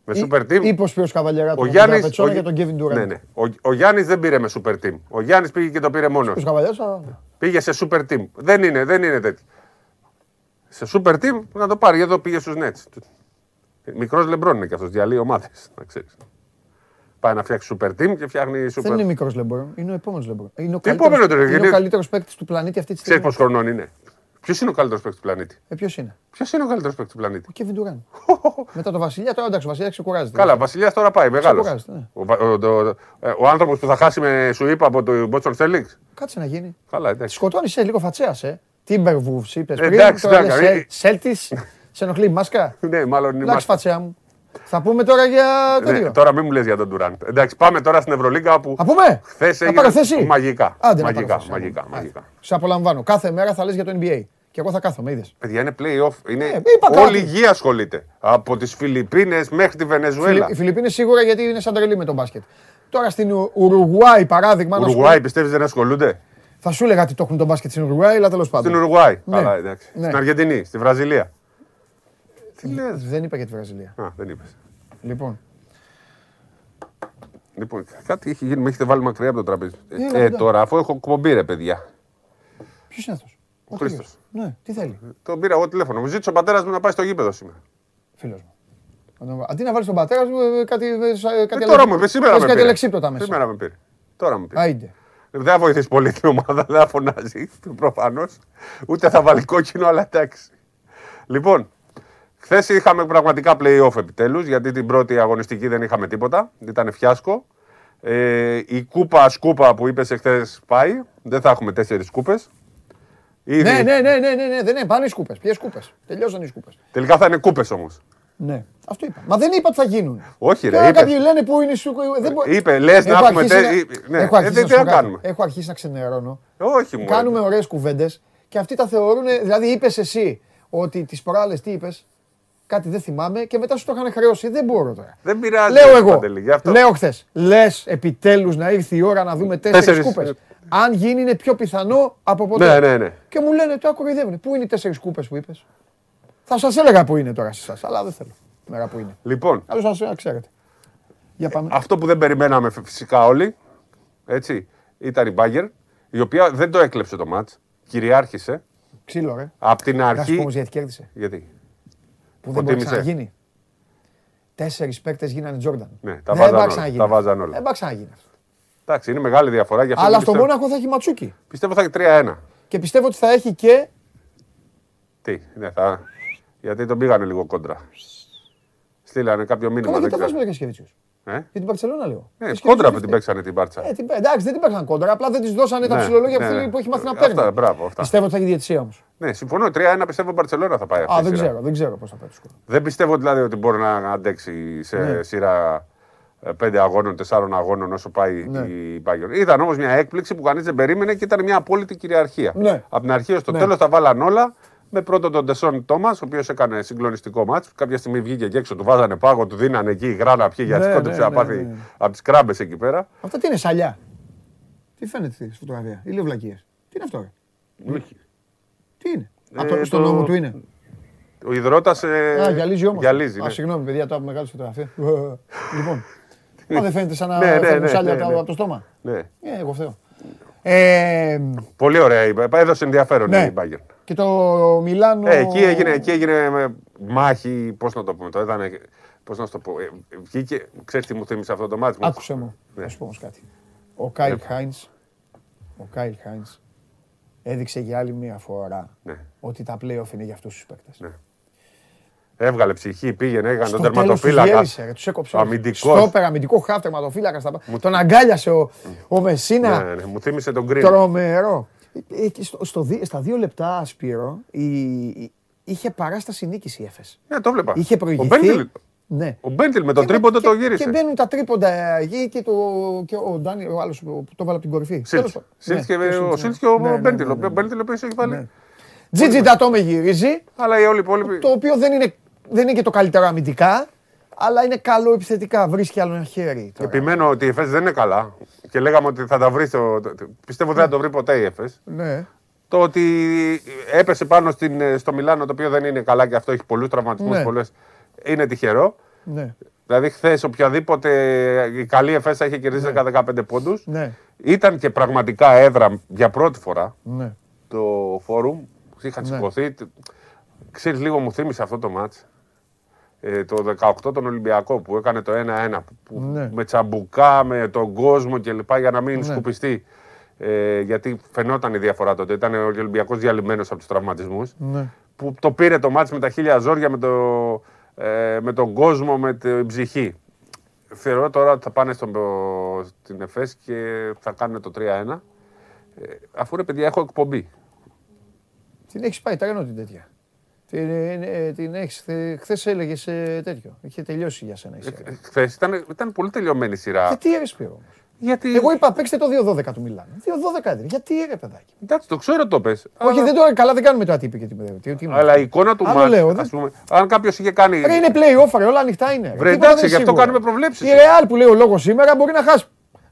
Με super team. Είπε ο Σπύρος Καβαλιαράτου ο Γιάννης, ο, για τον Kevin Durant. Ναι, ναι. Ο, ο Γιάννης δεν πήρε με super team. Ο Γιάννης πήγε και το πήρε μόνος. Πήγε σε super team. Δεν είναι, δεν είναι τέτοιο. Σε super team να το πάρει. Εδώ πήγε στους Nets. Μικρός λεμπρόν είναι και αυτός. Διαλύει ομάδες. Να ξέρεις. Πάει να φτιάξει super team και φτιάχνει super. Δεν είναι μικρός Λεμπρόν, είναι ο επόμενος Λεμπρόν. Είναι ο καλύτερο είναι... καλύτερος παίκτης του πλανήτη αυτή τη στιγμή. Ξέρει πόσο χρονών είναι; Ποιος είναι ο καλύτερος παίκτης του πλανήτη; Ε, ποιος είναι; Ποιος είναι ο καλύτερος παίκτης του πλανήτη; Ο Κέβιν Ντουράν. Μετά το Βασιλιά, τώρα εντάξει, ο Βασιλιά ξεκουράζεται. Καλά, ο Βασιλιάς τώρα πάει μεγάλος. Ναι. Ο, ο, ο, ε, ο άνθρωπος που θα χάσει με σου είπα από το Μπότσον Στέλιξ. Κάτσε να γίνει. Καλά, εντάξει. Σκοτώνεις σε λίγο φατσέας, ε. Τίμπερβουφ είπες πριν. Εντάξει, εντάξει. Σέλτη, σε ενοχλεί μάσκα; Ναι, μάλλον είναι. Εντάξει, φατσέα μου. Θα πούμε τώρα για το ναι, Τώρα μην μου λες για τον Τουράντ. Εντάξει, πάμε τώρα στην Ευρωλίγκα που. Θα πούμε; Χθες έγινε. Μαγικά. Άντε, μαγικά, μαγικά, μαγικά. Σε απολαμβάνω. Κάθε μέρα θα λες για το NBA. Και εγώ θα κάθομαι, είδες. Παιδιά είναι playoff. Είναι... Ε, όλη η γη ασχολείται. Από τις Φιλιππίνες μέχρι τη Βενεζουέλα. Οι Φιλιππίνες σίγουρα γιατί είναι σαν τρελή με τον μπάσκετ. Τώρα στην Ουρουγουάη παράδειγμα. Ουρουγουάη πιστεύεις δεν ασχολούνται; Θα σου έλεγα ότι το έχουν τον μπάσκετ στην Ουρουγουάη, αλλά τέλος πάντων. Στην Ουρουγουάη. Ναι. ναι. Στην Αργεντινή, στη Βραζιλία. Τι λες; Δεν είπα για τη Βραζιλία. Α, δεν είπες. Λοιπόν. Λοιπόν, κάτι έχει γίνει, με έχετε βάλει μακριά από το τραπέζι. Ε, ε τώρα, αφού έχω κουμπομπή, ρε παιδιά. Ποιος είναι αυτός; Ο Χρήστος. Ναι, τι θέλει; Τον πήρα εγώ τηλέφωνο. Μου ζήτησε ο πατέρας μου να πάει στο γήπεδο σήμερα. Φίλος μου. Αντί να βάλεις τον πατέρας μου, ε, κάτι. Ε, κάτι ε, τώρα μου είπε, σήμερα με πήρε. Σήμερα με πήρε. Τώρα μου πήρε. Δεν θα βοηθήσει πολύ την ομάδα, δεν θα φωνάζει προφανώς. Ούτε θα βάλει κόκκινο, αλλά εντάξει. Λοιπόν, χθες είχαμε πραγματικά playoff επιτέλους, γιατί την πρώτη αγωνιστική δεν είχαμε τίποτα. Ήταν φιάσκο. Ε, η κούπα σκούπα που είπες εχθές πάει. Δεν θα έχουμε τέσσερις κούπες. Ήδη... Ναι, ναι, ναι, ναι, ναι, ναι, δεν είναι. Πάνε οι σκούπες. Ποιες κούπες. Τελειώσαν οι σκούπες. Τελικά θα είναι κούπες όμως. Ναι, αυτό είπα. Μα δεν είπα ότι θα γίνουν. Όχι, ρε. Είπες. Κάποιοι λένε που είναι σου. Δεν μπο... Είπε, λες να έχουμε. Να... Ναι. Έχω, αρχίσει ε, να, να κάνουμε. Έχω αρχίσει να ξενερώνω. Όχι, μου. Κάνουμε ωραίες κουβέντες και αυτοί τα θεωρούν. Δηλαδή, είπες εσύ ότι τις προάλλες τι είπες; Κάτι δεν θυμάμαι και μετά σου το είχαν χρεώσει. Δεν μπορώ τώρα. Δεν πειράζει. Λέω εγώ. Λέω χθες. Λες επιτέλους να ήρθε η ώρα να δούμε τέσσερις κούπες. Αν γίνει είναι πιο πιθανό από ποτέ. Ναι, ναι, ναι. Και μου λένε τώρα κοροϊδεύουν. Πού είναι οι τέσσερις κούπες που είπες; Θα σας έλεγα που είναι τώρα σε εσάς, αλλά δεν θέλω. Μέρα που είναι. Λοιπόν. Άλλο σας ξέρετε. Για πάμε. Αυτό που δεν περιμέναμε φυσικά όλοι, έτσι, ήταν η Μπάγκερ, η οποία δεν το έκλεψε το μάτς. Κυριάρχησε. Ξύλο, ρε. Από την αρχή. Όμως γιατί κέρδισε. Γιατί; Που δεν μπορεί να γίνει. Τέσσερις παίκτες γίνανε Τζόρνταν. Ναι, τα, βάζαν, τα βάζαν όλα. Δεν πάει ξαναγίνει αυτό. Εντάξει, είναι μεγάλη διαφορά. Για Αλλά στο Μόναχο θα έχει ματσούκι. Πιστεύω θα έχει 3-1. Και πιστεύω ότι θα έχει και. Τι, ναι, θα. Γιατί τον πήγανε λίγο κόντρα. Στείλανε κάποιο μήνυμα. Καλά, γιατί το βάζουμε και Ε; Για την Παρσελόνα λίγο. Ε, κόντρα που την παίξανε την Μπάρτσα. Ε, την... Εντάξει, δεν την παίξαν κόντρα. Απλά δεν της δώσανε τα ναι, ψηλολόγια ναι, που έχει μάθει να παίρνει. Αυτά, μπράβο, αυτά. Πιστεύω ότι θα έχει διαιτησία όμως. Ναι, συμφωνώ. 3-1 πιστεύω ότι Μπαρσελόνα θα πάει αυτή. Α, δεν ξέρω, δεν ξέρω πώς θα πάει. Δεν πιστεύω δηλαδή ότι μπορεί να αντέξει σε ναι. σειρά πέντε αγώνων, τεσσάρων αγώνων όσο πάει ναι. η Bayern. Ήταν όμως μια έκπληξη που κανείς δεν περίμενε και ήταν μια απόλυτη κυριαρχία. Ναι. Από την αρχή ως το ναι. τέλος τα βάλαν όλα. Με πρώτον τον Τεσόν Τόμας, ο οποίος έκανε συγκλονιστικό μάτσο. Κάποια στιγμή βγήκε και έξω, του βάζανε πάγο, του δίνανε εκεί γράνα πιει για ναι, ναι, ναι, ναι, από τις κράμπες εκεί πέρα. Αυτά τι είναι σαλιά; Τι φαίνεται στη φωτογραφία, ή λευλακίε. Τι είναι αυτό, ρε; Τι είναι; Ε, Α, στο νόμο του είναι; Ο υδρότα. Ε, Α, γυαλίζει όμως. Γυαλίζει, ναι. Α, συγγνώμη, παιδιά, το από μεγάλη φωτογραφία. λοιπόν. Μα δεν φαίνεται σαν να ναι, ναι, ναι, ναι, από το στόμα. Ναι. Ε, εγώ φταίω. Ε, Πολύ ωραία. Έδωσε ενδιαφέρον ναι. η Μπάγκερ. Και το Μιλάνο. Ε, εκεί, έγινε, εκεί έγινε μάχη. Πώς να το πούμε. Το ήταν. Πώς να το πω. Ε, βγήκε. Ξέρεις τι μου θύμισε αυτό το μάτι. Άκουσε μου. Ναι. Να σου πω όμως κάτι. Ο Κάιλ ε. Χάιν. Ο Κάιλ Χάινς έδειξε για άλλη μια φορά ναι. ότι τα playoff είναι για αυτούς τους παίκτες. Ναι. Έβγαλε ψυχή, πήγαινε, έκανε τον τερματοφύλακα. Τους έκοψε. Αμυντικός. Στόπερ, αμυντικό χάφ, τερματοφύλακας. Μου... Τον αγκάλιασε ο, ο Μεσίνα. Ναι, ναι, μου θύμισε τον Γκριν. Τρομερό. Ε, στο, στο, στα δύο λεπτά, Σπύρο, η, είχε παράσταση νίκη η Έφε. Ναι, το βλέπα. Είχε προηγηθεί. Ναι. Ο Μπέντιλ με τον τρίποντο το γύρισε. Και μπαίνουν τα τρίποντα εκεί και, το, και ο Ντάνι, ο άλλος που το βάλε από την κορυφή. Σίλτς ναι, και ο Σίλτς και ο ναι, ναι, Μπέντιλ. Ο Μπέντιλ ο οποίος έχει βάλει. Τζίτζι Ντατό με γυρίζει. Αλλά οι όλοι υπόλοιποι. Το οποίο δεν είναι, δεν είναι και το καλύτερο αμυντικά. Αλλά είναι καλό επιθετικά. Βρίσκει άλλο ένα χέρι. Τώρα. Επιμένω ότι η ΕΦΕΣ δεν είναι καλά. Και λέγαμε ότι θα τα βρει. Το... Πιστεύω δεν θα το βρει ποτέ η ΕΦΕΣ. Ναι. Το ότι έπεσε πάνω στην, στο Μιλάνο το οποίο δεν είναι καλά και αυτό έχει πολλούς τραυματισμούς. Ναι. Πολλές είναι τυχερό. Ναι. Δηλαδή, χθες οποιαδήποτε η καλή εφέσα είχε κερδίσει ναι. 15 πόντους. Ναι. Ήταν και πραγματικά έδρα για πρώτη φορά ναι. το φόρουμ. Είχαν ναι. σηκωθεί. Ξέρεις, λίγο μου θύμισε αυτό το μάτς. Ε, το 18 τον Ολυμπιακό που έκανε το 1-1. Που, ναι. Με τσαμπουκά, με τον κόσμο κλπ. Για να μην ναι. σκουπιστεί. Ε, γιατί φαινόταν η διαφορά τότε. Ήταν ο Ολυμπιακός διαλυμένος από τους τραυματισμούς. Ναι. Που το πήρε το μάτς με τα χίλια ζόρια, με το ε, με τον κόσμο, με την ψυχή. Θεωρώ τώρα ότι θα πάνε στον, στην ΕΦΕΣ και θα κάνουν το 3-1. Ε, αφού ρε παιδιά έχω εκπομπή. Την έχεις πάει, τα την τέτοια. Την, ε, την έχεις, χθες έλεγες τέτοιο. Είχε τελειώσει για σένα η σειρά. Ε, χθες ήταν, ήταν πολύ τελειωμένη η σειρά. Γιατί έρεσπε όμως. Γιατί... Εγώ είπα παίξτε το 2-12 του Μιλάνου. 2-12 έδινε. Γιατί ρε παιδάκι. Εντάξει, το ξέρω το πες. Όχι, αλλά... δεν το καλά, δεν κάνουμε το ατύπη και την Αλλά η εικόνα του Μάρτιν. πούμε, αν κάποιος είχε κάνει. Ρε είναι play όλα ανοιχτά είναι. Βρε, εντάξει, γι' αυτό κάνουμε προβλέψεις. Η Real που λέει ο λόγος σήμερα μπορεί να χάσει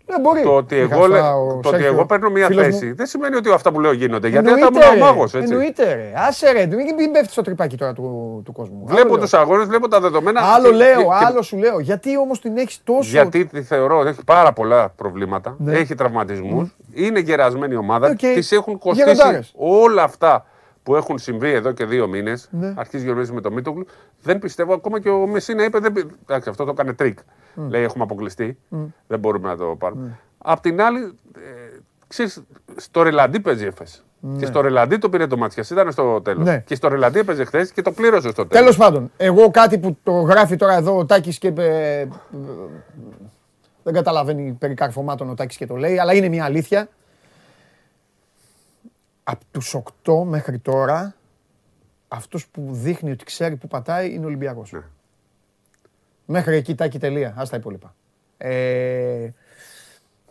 δεν μπορεί. Το ότι, εγώ, λέ, το ότι εγώ παίρνω μια θέση μου. δεν σημαίνει ότι αυτά που λέω γίνονται. Γιατί θα ήμουν ο μάγο. Εννοείται. Ρε. Άσε ρε, μην πέφτεις στο τρυπάκι τώρα του, του κόσμου. Βλέπω τους αγώνες, βλέπω τα δεδομένα. Άλλο και, λέω, και, άλλο σου λέω. Γιατί όμως την έχεις τόσο. Γιατί τη θεωρώ ότι έχει πάρα πολλά προβλήματα. Ναι. Έχει τραυματισμούς. Mm. Είναι γερασμένη ομάδα. Okay. Τη έχουν κοστίσει όλα αυτά που έχουν συμβεί εδώ και δύο μήνες. Ναι. Αρχίζει η με το Μίτογλου. Δεν πιστεύω ακόμα και ο Μεσίνα είπε. Δεν... Εντάξει, αυτό το έκανε τρικ. Mm. Λέει έχουμε αποκλειστεί. Mm. Δεν μπορούμε να το πάρουμε. Mm. Απ' την άλλη, ε, ξέρεις, στο ρελαντί παίζει Έφες. Ναι. Και στο ρελαντί το πήρε το ματς, ήταν στο τέλος. Ναι. Και στο ρελαντί έπαιζε χθες και το πλήρωσε στο τέλος. Τέλος πάντων, εγώ κάτι που το γράφει τώρα εδώ ο Τάκης και. Ε, δεν καταλαβαίνει περί καρφωμάτων ο Τάκης και το λέει, αλλά είναι μια αλήθεια. Από τους 8 μέχρι τώρα, αυτός που δείχνει ότι ξέρει που πατάει είναι ο Ολυμπιακός. Ναι. Μέχρι εκεί τάκι τελεία. Α τα υπόλοιπα. Ε,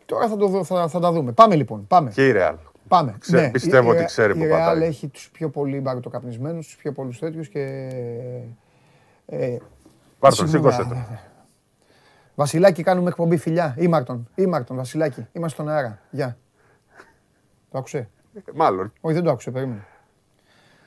τώρα θα, το, θα, θα τα δούμε. Πάμε λοιπόν. Πάμε. Και η Real. Πάμε. Ξέ, ναι, πιστεύω η, ότι ξέρει που πατάει. Η Real έχει τους πιο πολύ μπαρτοκαπνισμένους, τους πιο πολλούς τέτοιους και... Ε, Πάρ' τον, σήκωσε το. Βασιλάκη, κάνουμε εκπομπή φιλιά. Ήμαρτον, Ήμαρτον, Βασιλάκη. Είμαστε στον αέρα. Γεια. Το άκουσε; Μάλλον. Όχι, δεν το άκουσε, περίμενε.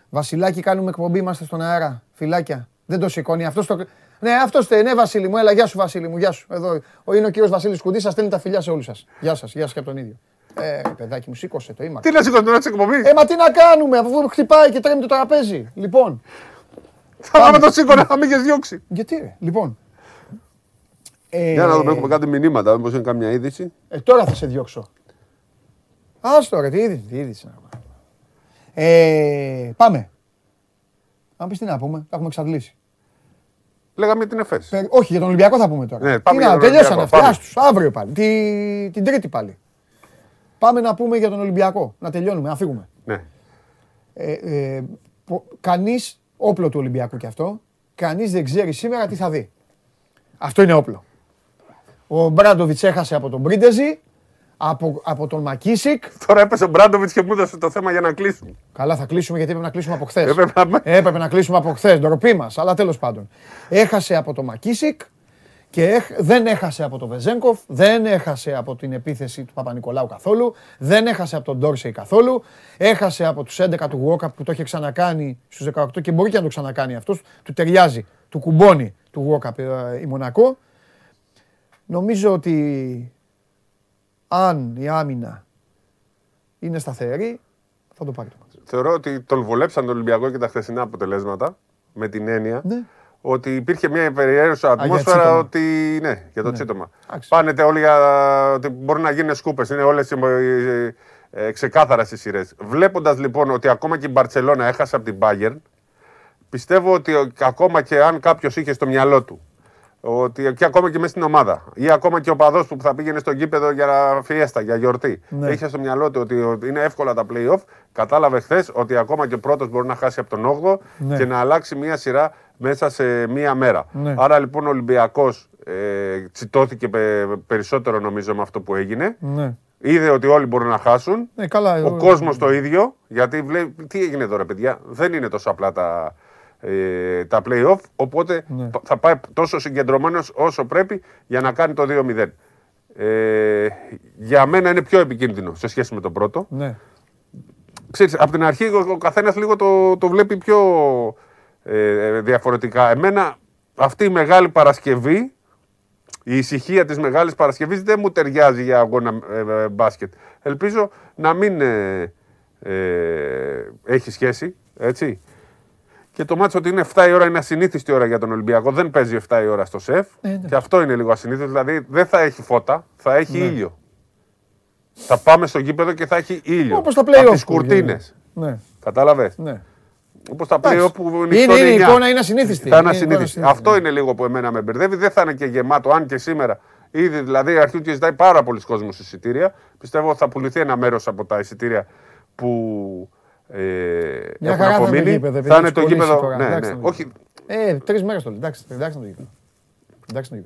Βασιλάκη, κάνουμε εκπομπή, είμαστε στον αέρα. Φιλάκια. Δεν το σηκώνει. Αυτό το... Ναι, αυτός είστε. Ναι, Βασίλη μου, έλα, γεια σου, Βασίλη μου, γεια σου. Εδώ είναι ο κύριος Βασίλης Κουντής, σας στέλνει τα φιλιά σε όλους σας. Γεια σας, γεια σας και από τον ίδιο. Ε, παιδάκι μου, σήκωσε το είμαι. Τι να σήκωσε τώρα τη εκπομπή. Ε, μα τι να κάνουμε, αφού χτυπάει και τρέμει το τραπέζι. Λοιπόν. Θα πάμε το σήκωνα, να μην έχεις διώξει. Γιατί, ρε, λοιπόν. Ε, Για να δούμε, έχουμε κάτι μηνύματα, μήπως είναι κάμια είδηση. Ε, τώρα θα σε διώξω. Άστο ρε, τι είδηση, τι είδηση. Ε, πάμε. Αν πεις τι να πούμε, τα έχουμε εξαντλήσει. Λέγαμε την ΕΦΕΣ. όχι, για τον Ολυμπιακό θα πούμε τώρα. Ναι, πάμε Τι να, τελειώσαν αυτά. Άστους, αύριο πάλι. Τη, την Τρίτη πάλι. Πάμε να πούμε για τον Ολυμπιακό. Να τελειώνουμε, να φύγουμε. Ναι. Ε, ε, κανείς, όπλο του Ολυμπιακού κι αυτό, κανείς δεν ξέρει σήμερα τι θα δει. Αυτό είναι όπλο. Ο Μπράντοβιτς έχασε από τον Μπρίντεζι, από, από τον Μακίσικ. Τώρα έπεσε ο Μπράντοβιτς και μου έδωσε το θέμα για να κλείσουμε. Καλά, θα κλείσουμε γιατί έπρεπε να κλείσουμε από χθες. Έπρεπε να κλείσουμε από χθες. Ντροπή μας, αλλά τέλος πάντων. Έχασε από τον Μακίσικ και δεν έχασε από τον Βεζέγκοφ, δεν έχασε από την επίθεση του Παπα-Νικολάου καθόλου, δεν έχασε από τον Ντόρσεϊ καθόλου, έχασε από τους 11 του Γουόκαπ που το είχε ξανακάνει στους 18 και μπορεί και να το ξανακάνει αυτός, του ταιριάζει, του κουμπώνει του Γουόκαπ ε, η Μονακό. Νομίζω ότι αν η άμυνα είναι σταθερή, θα το πάρει το Θεωρώ ότι τον βολέψαν τον Ολυμπιακό και τα χθεσινά αποτελέσματα με την έννοια ναι ότι υπήρχε μια περιέργεια ατμόσφαιρα ότι. Ναι, για το ναι. τσίτομα. Πάνετε όλοι για ότι μπορεί να γίνουν σκούπες. Είναι όλες ε, ξεκάθαρα στις σειρές. Βλέποντας λοιπόν ότι ακόμα και η Μπαρσελόνα έχασε από την Bayern, πιστεύω ότι ακόμα και αν κάποιος είχε στο μυαλό του ότι και ακόμα και μέσα στην ομάδα ή ακόμα και ο παδός που θα πήγαινε στο γήπεδο για φιέστα, για γιορτή. Ναι. Είχε στο μυαλό του ότι είναι εύκολα τα playoff. Κατάλαβε χθες ότι ακόμα και ο πρώτος μπορεί να χάσει από τον 8ο ναι. και να αλλάξει μία σειρά μέσα σε μία μέρα. Ναι. Άρα λοιπόν ο Ολυμπιακός ε, τσιτώθηκε περισσότερο νομίζω με αυτό που έγινε. Ναι. Είδε ότι όλοι μπορούν να χάσουν. Ναι, καλά, ο κόσμος το ίδιο. Γιατί βλέπει. Τι έγινε τώρα, παιδιά; Δεν είναι τόσο απλά τα, ε, τα play-off. Οπότε ναι. θα πάει τόσο συγκεντρωμένος όσο πρέπει για να κάνει το 2-0. Ε, για μένα είναι πιο επικίνδυνο σε σχέση με τον πρώτο. Ναι. Ξέρεις, από την αρχή ο καθένας λίγο το, το βλέπει πιο ε, διαφορετικά. Εμένα αυτή η μεγάλη Παρασκευή, η ησυχία της Μεγάλης Παρασκευής δεν μου ταιριάζει για αγώνα ε, ε, μπάσκετ. Ελπίζω να μην έχει σχέση, έτσι. Και το μάτσο ότι είναι 7 η ώρα είναι ασυνήθιστη ώρα για τον Ολυμπιακό. Δεν παίζει 7 η ώρα στο σεφ. Ναι. Και αυτό είναι λίγο ασυνήθιστο. Δηλαδή δεν θα έχει φώτα, θα έχει ναι. ήλιο. Θα πάμε στο γήπεδο και θα έχει ήλιο. Όπως τα πλέον. Από τις κουρτίνες. Ναι. Κατάλαβες; Ναι. Όπως τα πλέον που είναι, είναι, η εικόνα είναι ασυνήθιστη. Θα είναι ασυνήθιστη. Αυτό ναι. είναι λίγο που εμένα με μπερδεύει. Δεν θα είναι και γεμάτο, αν και σήμερα. Ήδη δηλαδή αρχίζει και ζητάει πάρα πολλοί κόσμος εισιτήρια. Πιστεύω θα πουληθεί ένα μέρος από τα εισιτήρια που ε, έχουν απομείνει. Θα είναι το γήπεδο. Ναι, ναι. Όχι. Ε, τρεις μέρες το Εντάξει, εντάξει το γήπεδο. Εντάξει το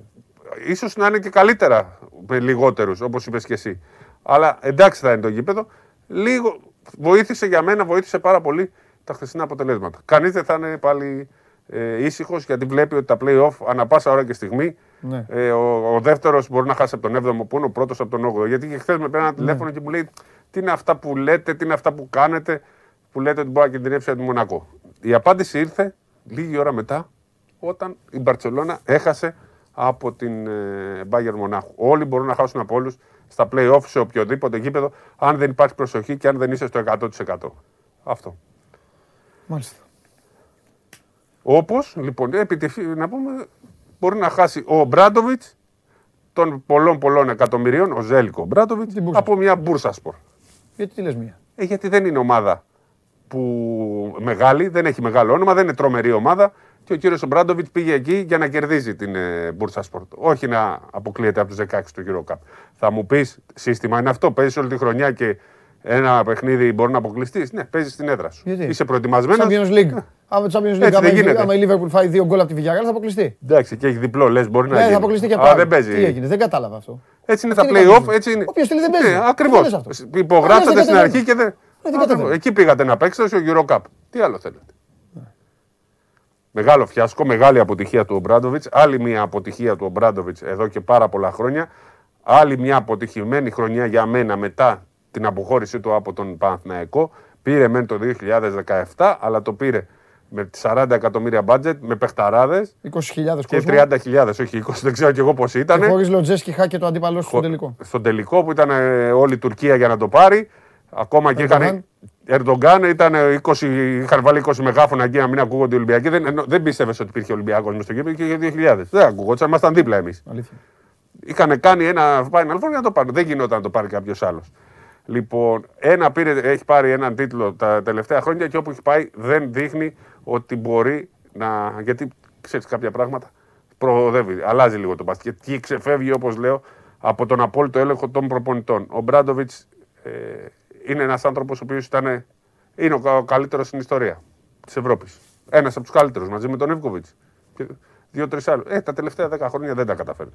Ίσως να είναι και καλύτερα με λιγότερους, όπως είπες και εσύ. Αλλά εντάξει θα είναι το γήπεδο. Λίγο βοήθησε για μένα, βοήθησε πάρα πολύ τα χθεσινά αποτελέσματα. Κανείς δεν θα είναι πάλι ε, ήσυχος γιατί βλέπει ότι τα playoff ανά πάσα ώρα και στιγμή ναι. ε, ο, ο δεύτερος μπορεί να χάσει από τον 7ο που είναι ο πρώτος από τον 8ο. Γιατί και χθες με πήρε ένα ναι. τηλέφωνο και μου λέει τι είναι αυτά που λέτε, τι είναι αυτά που κάνετε, που λέτε ότι μπορεί να κινδυνεύσει από τον Μονακό. Η απάντηση ήρθε λίγη ώρα μετά όταν η Μπαρσελόνα έχασε από την ε, Bayern Μονάχου. Όλοι μπορούν να χάσουν από όλους στα play-off σε οποιοδήποτε γήπεδο, αν δεν υπάρχει προσοχή και αν δεν είσαι στο 100%. Αυτό. Μάλιστα. Όπως, λοιπόν, επιτυχή, να πούμε, μπορεί να χάσει ο Μπράντοβιτ των πολλών πολλών εκατομμυρίων, ο Ζέλικο Μπράντοβιτ, από μια μπούρσα σπορ. Γιατί τι λες μία; Ε, γιατί δεν είναι ομάδα που μεγάλη, δεν έχει μεγάλο όνομα, δεν είναι τρομερή ομάδα και ο κύριος Μπράντοβιτ πήγε εκεί για να κερδίζει την ε, Μπούρσα Σπορτ. Όχι να αποκλείεται από τους 16 του Euro Cup. Θα μου πεις, σύστημα είναι αυτό. Παίζεις όλη τη χρονιά και ένα παιχνίδι μπορεί να αποκλειστείς; Ναι, παίζεις στην έδρα σου. Γιατί; Είσαι προετοιμασμένος. Champions League. Άμα το Champions League, άμα, γίνεται. άμα η Liverpool φάει δύο γκολ από τη Villarreal θα αποκλειστεί. Εντάξει, και έχει διπλό, λες, μπορεί να ναι, γίνει. θα αποκλειστεί και πάλι. δεν παίζει. Τι έγινε, δεν κατάλαβα αυτό. Έτσι είναι τα play-off. Έτσι είναι. Όποιος στείλει δεν παίζει. Ναι, Ακριβώ. Υπογράψατε στην αρχή και δεν. Εκεί πήγατε να παίξετε στο Euro Cup. Τι άλλο θέλετε. Μεγάλο φιάσκο, μεγάλη αποτυχία του Ομπράντοβιτς. Άλλη μια αποτυχία του Ομπράντοβιτς εδώ και πάρα πολλά χρόνια. Άλλη μια αποτυχημένη χρονιά για μένα μετά την αποχώρησή του από τον Παναθηναϊκό. Πήρε μεν το 2017, αλλά το πήρε με 40 εκατομμύρια μπάτζετ, με παιχταράδες. 20.000 και 30.000, όχι 20, δεν ξέρω και εγώ πώς ήταν. Και χωρίς Λοτζέσκι και το αντίπαλο στον τελικό. Στον τελικό που ήταν ε, όλη η Τουρκία για να το πάρει. Ακόμα και είχαν. Ερντογκάν ήταν 20, είχαν βάλει 20 μεγάφωνα εκεί να μην ακούγονται οι Ολυμπιακοί. Δεν, δεν πίστευες ότι υπήρχε Ολυμπιακός μες στο κήπο και για 2000. Δεν ακούγονταν, ήμασταν δίπλα εμείς. Είχαν κάνει ένα Final Four για να το πάρουν. Δεν γινόταν να το πάρει κάποιος άλλος. Λοιπόν, ένα πήρε, έχει πάρει έναν τίτλο τα τελευταία χρόνια και όπου έχει πάει δεν δείχνει ότι μπορεί να. Γιατί ξέρεις κάποια πράγματα προοδεύει, αλλάζει λίγο το μπάσκετ και ξεφεύγει όπως λέω από τον απόλυτο έλεγχο των προπονητών. Ο Μπράντοβιτς ε, είναι ένας άνθρωπος ο οποίος ήταν. Είναι ο καλύτερος στην ιστορία της Ευρώπης. Ένας από τους καλύτερους μαζί με τον Εύκοβιτς. Δύο-τρει άλλους. Ε, τα τελευταία δέκα χρόνια δεν τα καταφέρνει.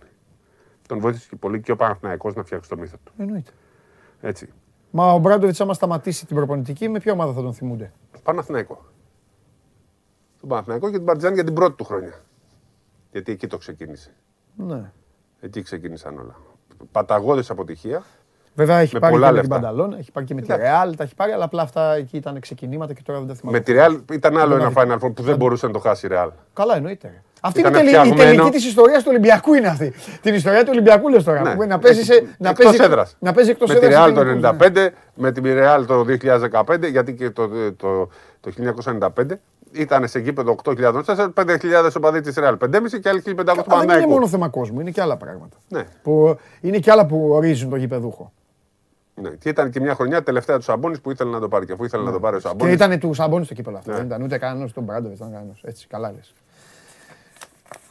τον βοήθησε και πολύ και ο Παναθηναϊκός να φτιάξει το μύθο του. Εννοείται. Έτσι. Μα ο Μπράντοβιτς, άμα σταματήσει την προπονητική, με ποια ομάδα θα τον θυμούνται; Παναθηναϊκό. Τον Παναθηναϊκό και την Παρτιζάν για την πρώτη του χρονιά. Γιατί εκεί το ξεκίνησε. Ναι. Εκεί ξεκίνησαν όλα. Παταγώδης αποτυχία. Βέβαια έχει πάρει και με την Πανταλόν, έχει πάρει και με τη Ρεάλ, τα έχει πάρει, αλλά απλά αυτά εκεί ήταν ξεκινήματα και τώρα δεν τα θυμάμαι. Με τη Ρεάλ ήταν άλλο ένα Final Four που δεν μπορούσε να το χάσει η Ρεάλ. Καλά, εννοείται. Αυτή είναι η τελική της ιστορίας του Ολυμπιακού είναι αυτή. Την ιστορία του Ολυμπιακού λες τώρα. Ναι. Να παίζεις να παίζει να παίζει εκτός Με τη Ρεάλ το 1995, με τη Ρεάλ το 2015, γιατί και το, το, το 1995 ήταν σε γήπεδο 8.000 μέσα, 5.000 οπαδοί της Ρεάλ, 5.500 και άλλοι 1.500 του Δεν είναι μόνο θέμα κόσμου, είναι και άλλα πράγματα. Ναι. Που είναι και άλλα που ορίζουν το γήπεδούχο. Ναι. Και ήταν και μια χρονιά τελευταία του Σαμπόνι που ήθελε να το πάρει. Και αφού ήθελε να το πάρει ο Σαμπόνι. Και ήταν του Σαμπόνι στο κύπελο αυτό. Ναι. Δεν ήταν ούτε κανένας τον Μπράντοβιτς, ήταν κανένας. Έτσι, καλά λες.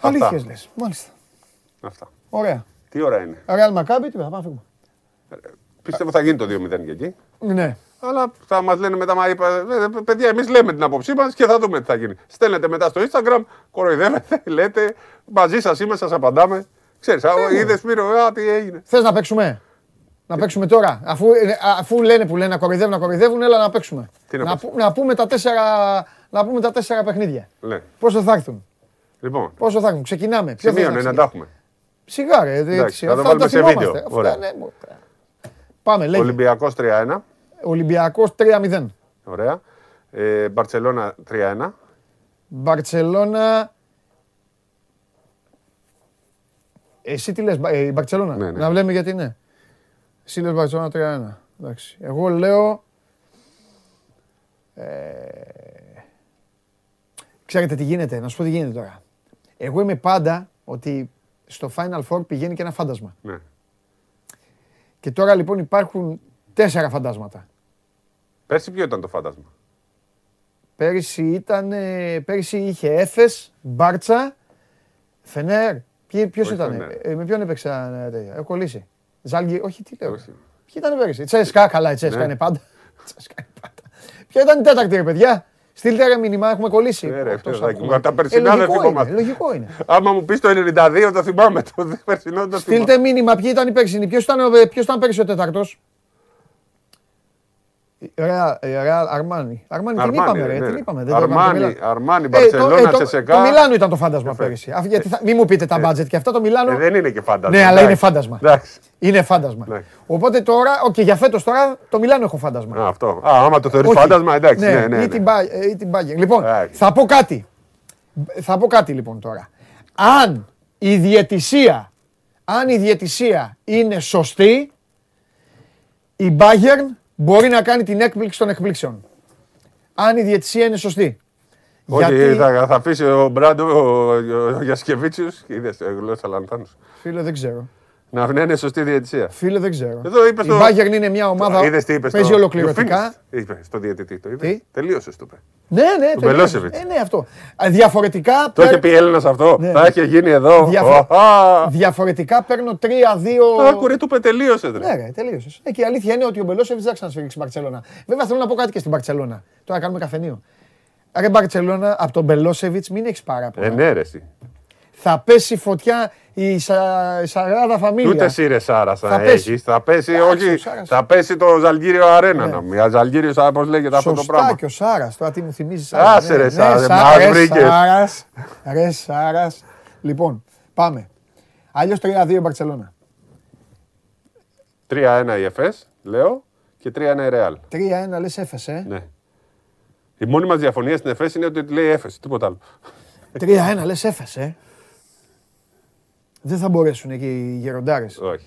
Αλήθειες λες. Μάλιστα. Αυτά. Ωραία. Τι ώρα είναι; Ρεάλ Μακάμπι, τι θα πάμε φύγουμε. Πιστεύω θα γίνει το 2-0 και εκεί. Ναι. Αλλά θα μας λένε μετά, μα είπα, «Ε, ε, παιδιά, εμείς λέμε την άποψή μας και θα δούμε τι θα γίνει. Στέλνετε μετά στο Instagram, κοροϊδεύετε, λέτε, μαζί σας είμαι, σας απαντάμε. Ξέρεις, είδες Σπύρο, τι έγινε. Θες να παίξουμε; Να παίξουμε τώρα. Αφού, ε, αφού λένε που λένε να κοροϊδεύουν, να κοροϊδεύουν, έλα να παίξουμε. να, να, πούμε τα τέσσερα, να πούμε τα τέσσερα παιχνίδια. Ναι. Πόσο θα έρθουν; Λοιπόν. Πόσο θα έρθουν; Ξεκινάμε. Σημείωνε να τα έχουμε. Σιγά ρε. Εντάξει, θα το βάλουμε σε βίντεο. Ωραία. Ναι, Πάμε, λέγε. Ολυμπιακός 3-1. Ολυμπιακός 3-0. Ωραία. Ε, Μπαρτσελώνα 3-1. Μπαρτσελώνα... Εσύ τι λες, ε, η Μπαρτσελώνα; Ναι, ναι. Να βλέπουμε γιατί είναι. Εσύ λες Μπαρτσελώνα 3-1. Εντάξει. Εγώ λέω... Ε... Ξέρετε τι γίνεται, να σου πω τι γίνεται τώρα. Εγώ είμαι πάντα ότι στο Final Four πηγαίνει και ένα φάντασμα. Ναι. Και τώρα λοιπόν υπάρχουν τέσσερα φαντάσματα. Πέρσι ποιο ήταν το φάντασμα; Πέρσι ήταν, πέρσι είχε Έφες, Μπάρτσα, Φενέρ. Ποιος ήταν, ε, με ποιον έπαιξα ε, τέτοια; Έχω κολλήσει. Ζάλγκη, όχι τι λέω. Ποιοι ήταν πέρσι. Τσέσκα, καλά η Τσέσκα ναι. είναι πάντα. Τσέσκα είναι πάντα. Ποια ήταν η τέταρτη ρε παιδιά; Στείλτε ρε μήνυμα, έχουμε κολλήσει. Ναι, ρε, τα περσινά δεν θυμόμαστε. Λογικό είναι. Άμα μου πεις το 92 το θυμάμαι, το περσινό το θυμάμαι. Στείλτε μήνυμα, ποιοι ήταν οι περσινοί, ποιος ήταν, ποιος ήταν πέρσι ο τέταρτος; Ρεάλ, Αρμάνι. Αρμάνι την είπαμε, ρε. Την είπαμε. Αρμάνι, Αρμάνι, Μπαρσελόνα, Τσεσεκά. Το Μιλάνο ήταν το φάντασμα πέρυσι. Μην μου πείτε τα μπάτζετ και αυτά το Μιλάνο. Δεν είναι και φάντασμα. Ναι, αλλά είναι φάντασμα. Είναι φάντασμα. Οπότε τώρα, και για φέτος τώρα το Μιλάνο έχω φάντασμα. Αυτό. Α, άμα το θεωρείς φάντασμα, εντάξει. Ναι, ναι, Ή την Bayern. Λοιπόν, θα πω κάτι. Θα πω κάτι λοιπόν τώρα. Αν η διαιτησία, αν η διαιτησία είναι σωστή, η Bayern μπορεί να κάνει την έκπληξη των εκπλήξεων. Αν η διαιτησία είναι σωστή. Όχι, Γιατί... θα, θα αφήσει ο Μπράντο, ο, ο, ο Γιασκεβίτσιος, είδες, γλώσσα λανθάνους. Φίλε, δεν ξέρω. Να είναι σωστή διαιτησία. Φίλε, δεν ξέρω. Εδώ είπες στο... Η Bayern είναι μια ομάδα που παίζει στο... ολοκληρωτικά. Είπες στο διαιτητή. Το είπε. Τελείωσες το είπε. Ναι, ναι, τελείωσε. Ε, ναι, αυτό. Διαφορετικά. Το είχε πει Έλληνας αυτό. Ναι. Θα είχε γίνει εδώ. Διαφο... Διαφορετικά παίρνω 3-2. Άκουρε, του είπε τελείωσες. Ναι, ρε, τελείωσες. Ε, και η αλήθεια είναι ότι ο Μπελόσεβιτ δεν ξανασφύγει στην Παρσελώνα. Βέβαια θέλω να πω κάτι και στην Παρσελώνα. Τώρα κάνουμε καφενείο. Ρε Μπαρσελόνα, από τον Μπελόσεβιτ μην έχεις πάρα πολλά. Ε, ναι, ρε, θα πέσει φωτιά η Σαράδα Φαμίλια. Ούτε εσύ ρε Σάρα θα, έχεις. Θα πέσει, όχι, θα πέσει το Ζαλγύριο Αρένα. Ναι. Να Ζαλγύριο, πώς λέγεται αυτό το πράγμα. και ο Σάρας, τώρα τι μου θυμίζεις Σάρας. Άσε ρε ναι, Σάρας, μα Ρε Σάρας. Λοιπόν, πάμε. Αλλιώς 3-2 Μπαρσελόνα. 3-1 η ΕΦΕΣ, λέω, και 3-1 η Ρεάλ. 3-1 λες ΕΦΕΣ, ε. Ναι. Η μόνη μας διαφωνία στην ΕΦΕΣ είναι ότι λέει ΕΦΕΣ, τίποτα άλλο. 3-1 λες ΕΦΕΣ, ε. Δεν θα μπορέσουν εκεί οι γεροντάρες. Όχι.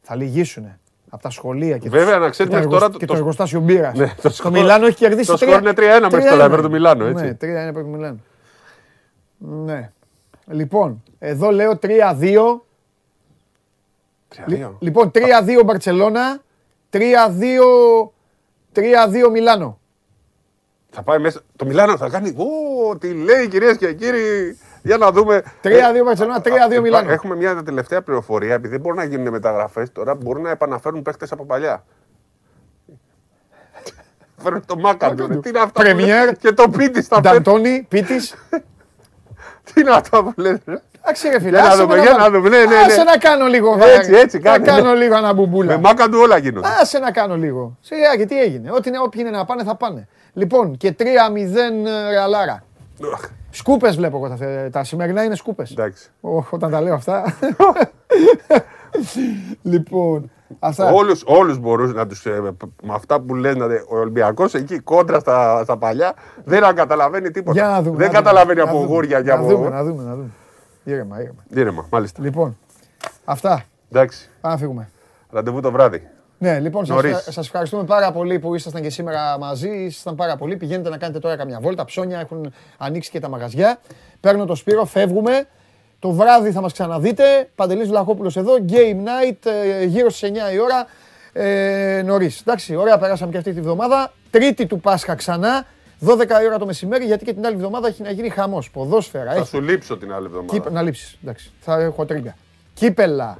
Θα λυγίσουν από τα σχολεία και, Βέβαια, να ξέρετε το, τώρα, και το, εργοστάσιο μπύρας. Ναι, το, το Μιλάνο έχει κερδίσει. Το σκορ είναι 3-1 μέχρι τώρα υπέρ του Μιλάνο. Έτσι. Ναι, 3-1 υπέρ του Μιλάνο. Ναι. Λοιπόν, εδώ λέω 3-2. 3-2. Λοιπόν, 3-2 Μπαρσελόνα, 3-2 Μιλάνο. Θα πάει μέσα. Το Μιλάνο θα κάνει. Ω, τι λέει κυρίες και κύριοι. Για να δούμε. 3-2 Μπαρσελόνα, 3-2 Μιλάνο. Έχουμε μια τελευταία πληροφορία. Επειδή δεν μπορούν να γίνουν μεταγραφές τώρα, μπορούν να επαναφέρουν παίχτε από παλιά. Φέρνουν το Μάκαντο. Τι είναι αυτό. Πρεμιέρ και το Πίτης στα Νταντώνη, Πίτης. Τι είναι αυτό που λέτε. Εντάξει ρε φίλε. Για να δούμε, για να δούμε. Ναι, ναι, ναι. Άσε να κάνω λίγο. Έτσι, έτσι, Να κάνω λίγο αναμπουμπούλα. Με μάκα του όλα γίνονται. Άσε να κάνω λίγο. Σιγά και τι έγινε. Ό,τι είναι, όποιοι είναι να πάνε θα πάνε. Λοιπόν, και 3-0 ρεαλάρα. Σκούπες βλέπω εγώ τα, τα σημερινά είναι σκούπες. Εντάξει. Όταν τα λέω αυτά. λοιπόν, αυτά. Όλους, όλους μπορούν να τους, ε, με αυτά που λένε, ο Ολυμπιακός εκεί κόντρα στα, στα παλιά δεν καταλαβαίνει τίποτα. Για να δούμε, δεν να καταλαβαίνει δούμε, από να γούρια και να από... Δούμε, να δούμε, να δούμε. Ήρεμα, ήρεμα. Ήρεμα, μάλιστα. Λοιπόν, αυτά. Εντάξει. Πάμε να φύγουμε. Ραντεβού το βράδυ. Ναι, λοιπόν, σας, σας ευχαριστούμε πάρα πολύ που ήσασταν και σήμερα μαζί. Ήσασταν πάρα πολύ. Πηγαίνετε να κάνετε τώρα καμιά βόλτα. Ψώνια έχουν ανοίξει και τα μαγαζιά. Παίρνω το Σπύρο, φεύγουμε. Το βράδυ θα μας ξαναδείτε. Παντελής Βλαχόπουλος εδώ. Game night, ε, γύρω στις 9 η ώρα. Ε, νωρίς. Εντάξει, ωραία, περάσαμε και αυτή τη βδομάδα. Τρίτη του Πάσχα ξανά. 12 η ώρα το μεσημέρι, γιατί και την άλλη εβδομάδα έχει να γίνει χαμός. Ποδόσφαιρα. Θα έχει. σου λείψω την άλλη εβδομάδα. Κύπ... Να λείψεις. Εντάξει. Θα έχω τρίγκα. Κύπελα.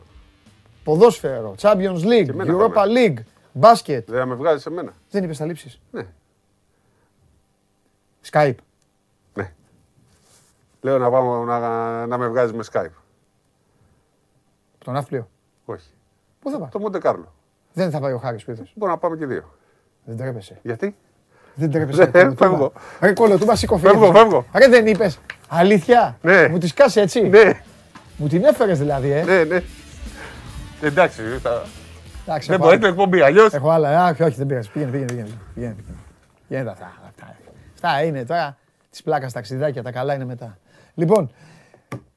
Ποδόσφαιρο. Champions League. εμένα Europa θα League. Μπάσκετ. Δεν θα με βγάζει σε μένα. Δεν είπες θα λείψεις. Ναι. Skype. Ναι. Λέω να, πάμε, να, να με βγάζει με Skype. Το ναύπλιο. Όχι. Πού θα πάει. Το Μοντε Κάρλο. Δεν θα πάει ο Χάρης Πίθος. Μπορεί να πάμε και δύο. Δεν τρέπεσαι. Γιατί; Δεν τρέπεσαι. Δεν, φεύγω. Ρε κολοτούμπα σηκωφέ. Φεύγω, φεύγω. Ρε δεν είπες. Αλήθεια. Ναι. Μου τη σκάσει έτσι. Ναι, Μου την έφερες δηλαδή, ε. ναι, ναι. Εντάξει, θα... Εντάξει, δεν έχω μπορεί το άλλα. εκπομπή αλλιώ. Έχω άλλα. Α, όχι, όχι, δεν πειράζει. Πήγαινε, πήγαινε, πήγαινε. Πήγαινε, πήγαινε. Πήγαινε αυτά. Αυτά, αυτά είναι τώρα τη πλάκας ταξιδάκια. Τα καλά είναι μετά. Λοιπόν,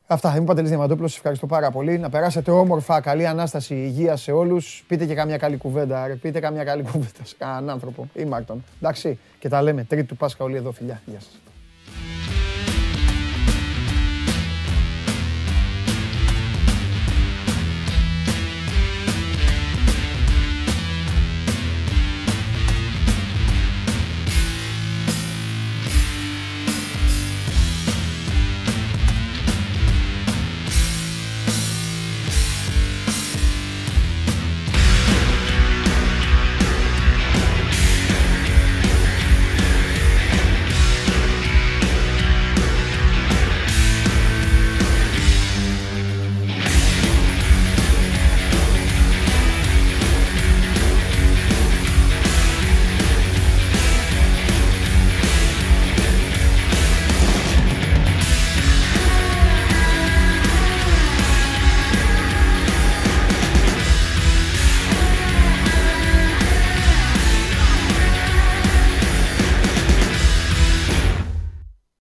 αυτά. Είμαι ο Παντελής Διαμαντόπουλος. Σας ευχαριστώ πάρα πολύ. Να περάσετε όμορφα, καλή ανάσταση, υγεία σε όλους. Πείτε και καμιά καλή κουβέντα. Ρε. Πείτε καμιά καλή κουβέντα σε κανέναν άνθρωπο ή Μάρτον. Εντάξει, και τα λέμε. Τρίτη του Πάσχα όλοι εδώ, φιλιά. Γεια σας.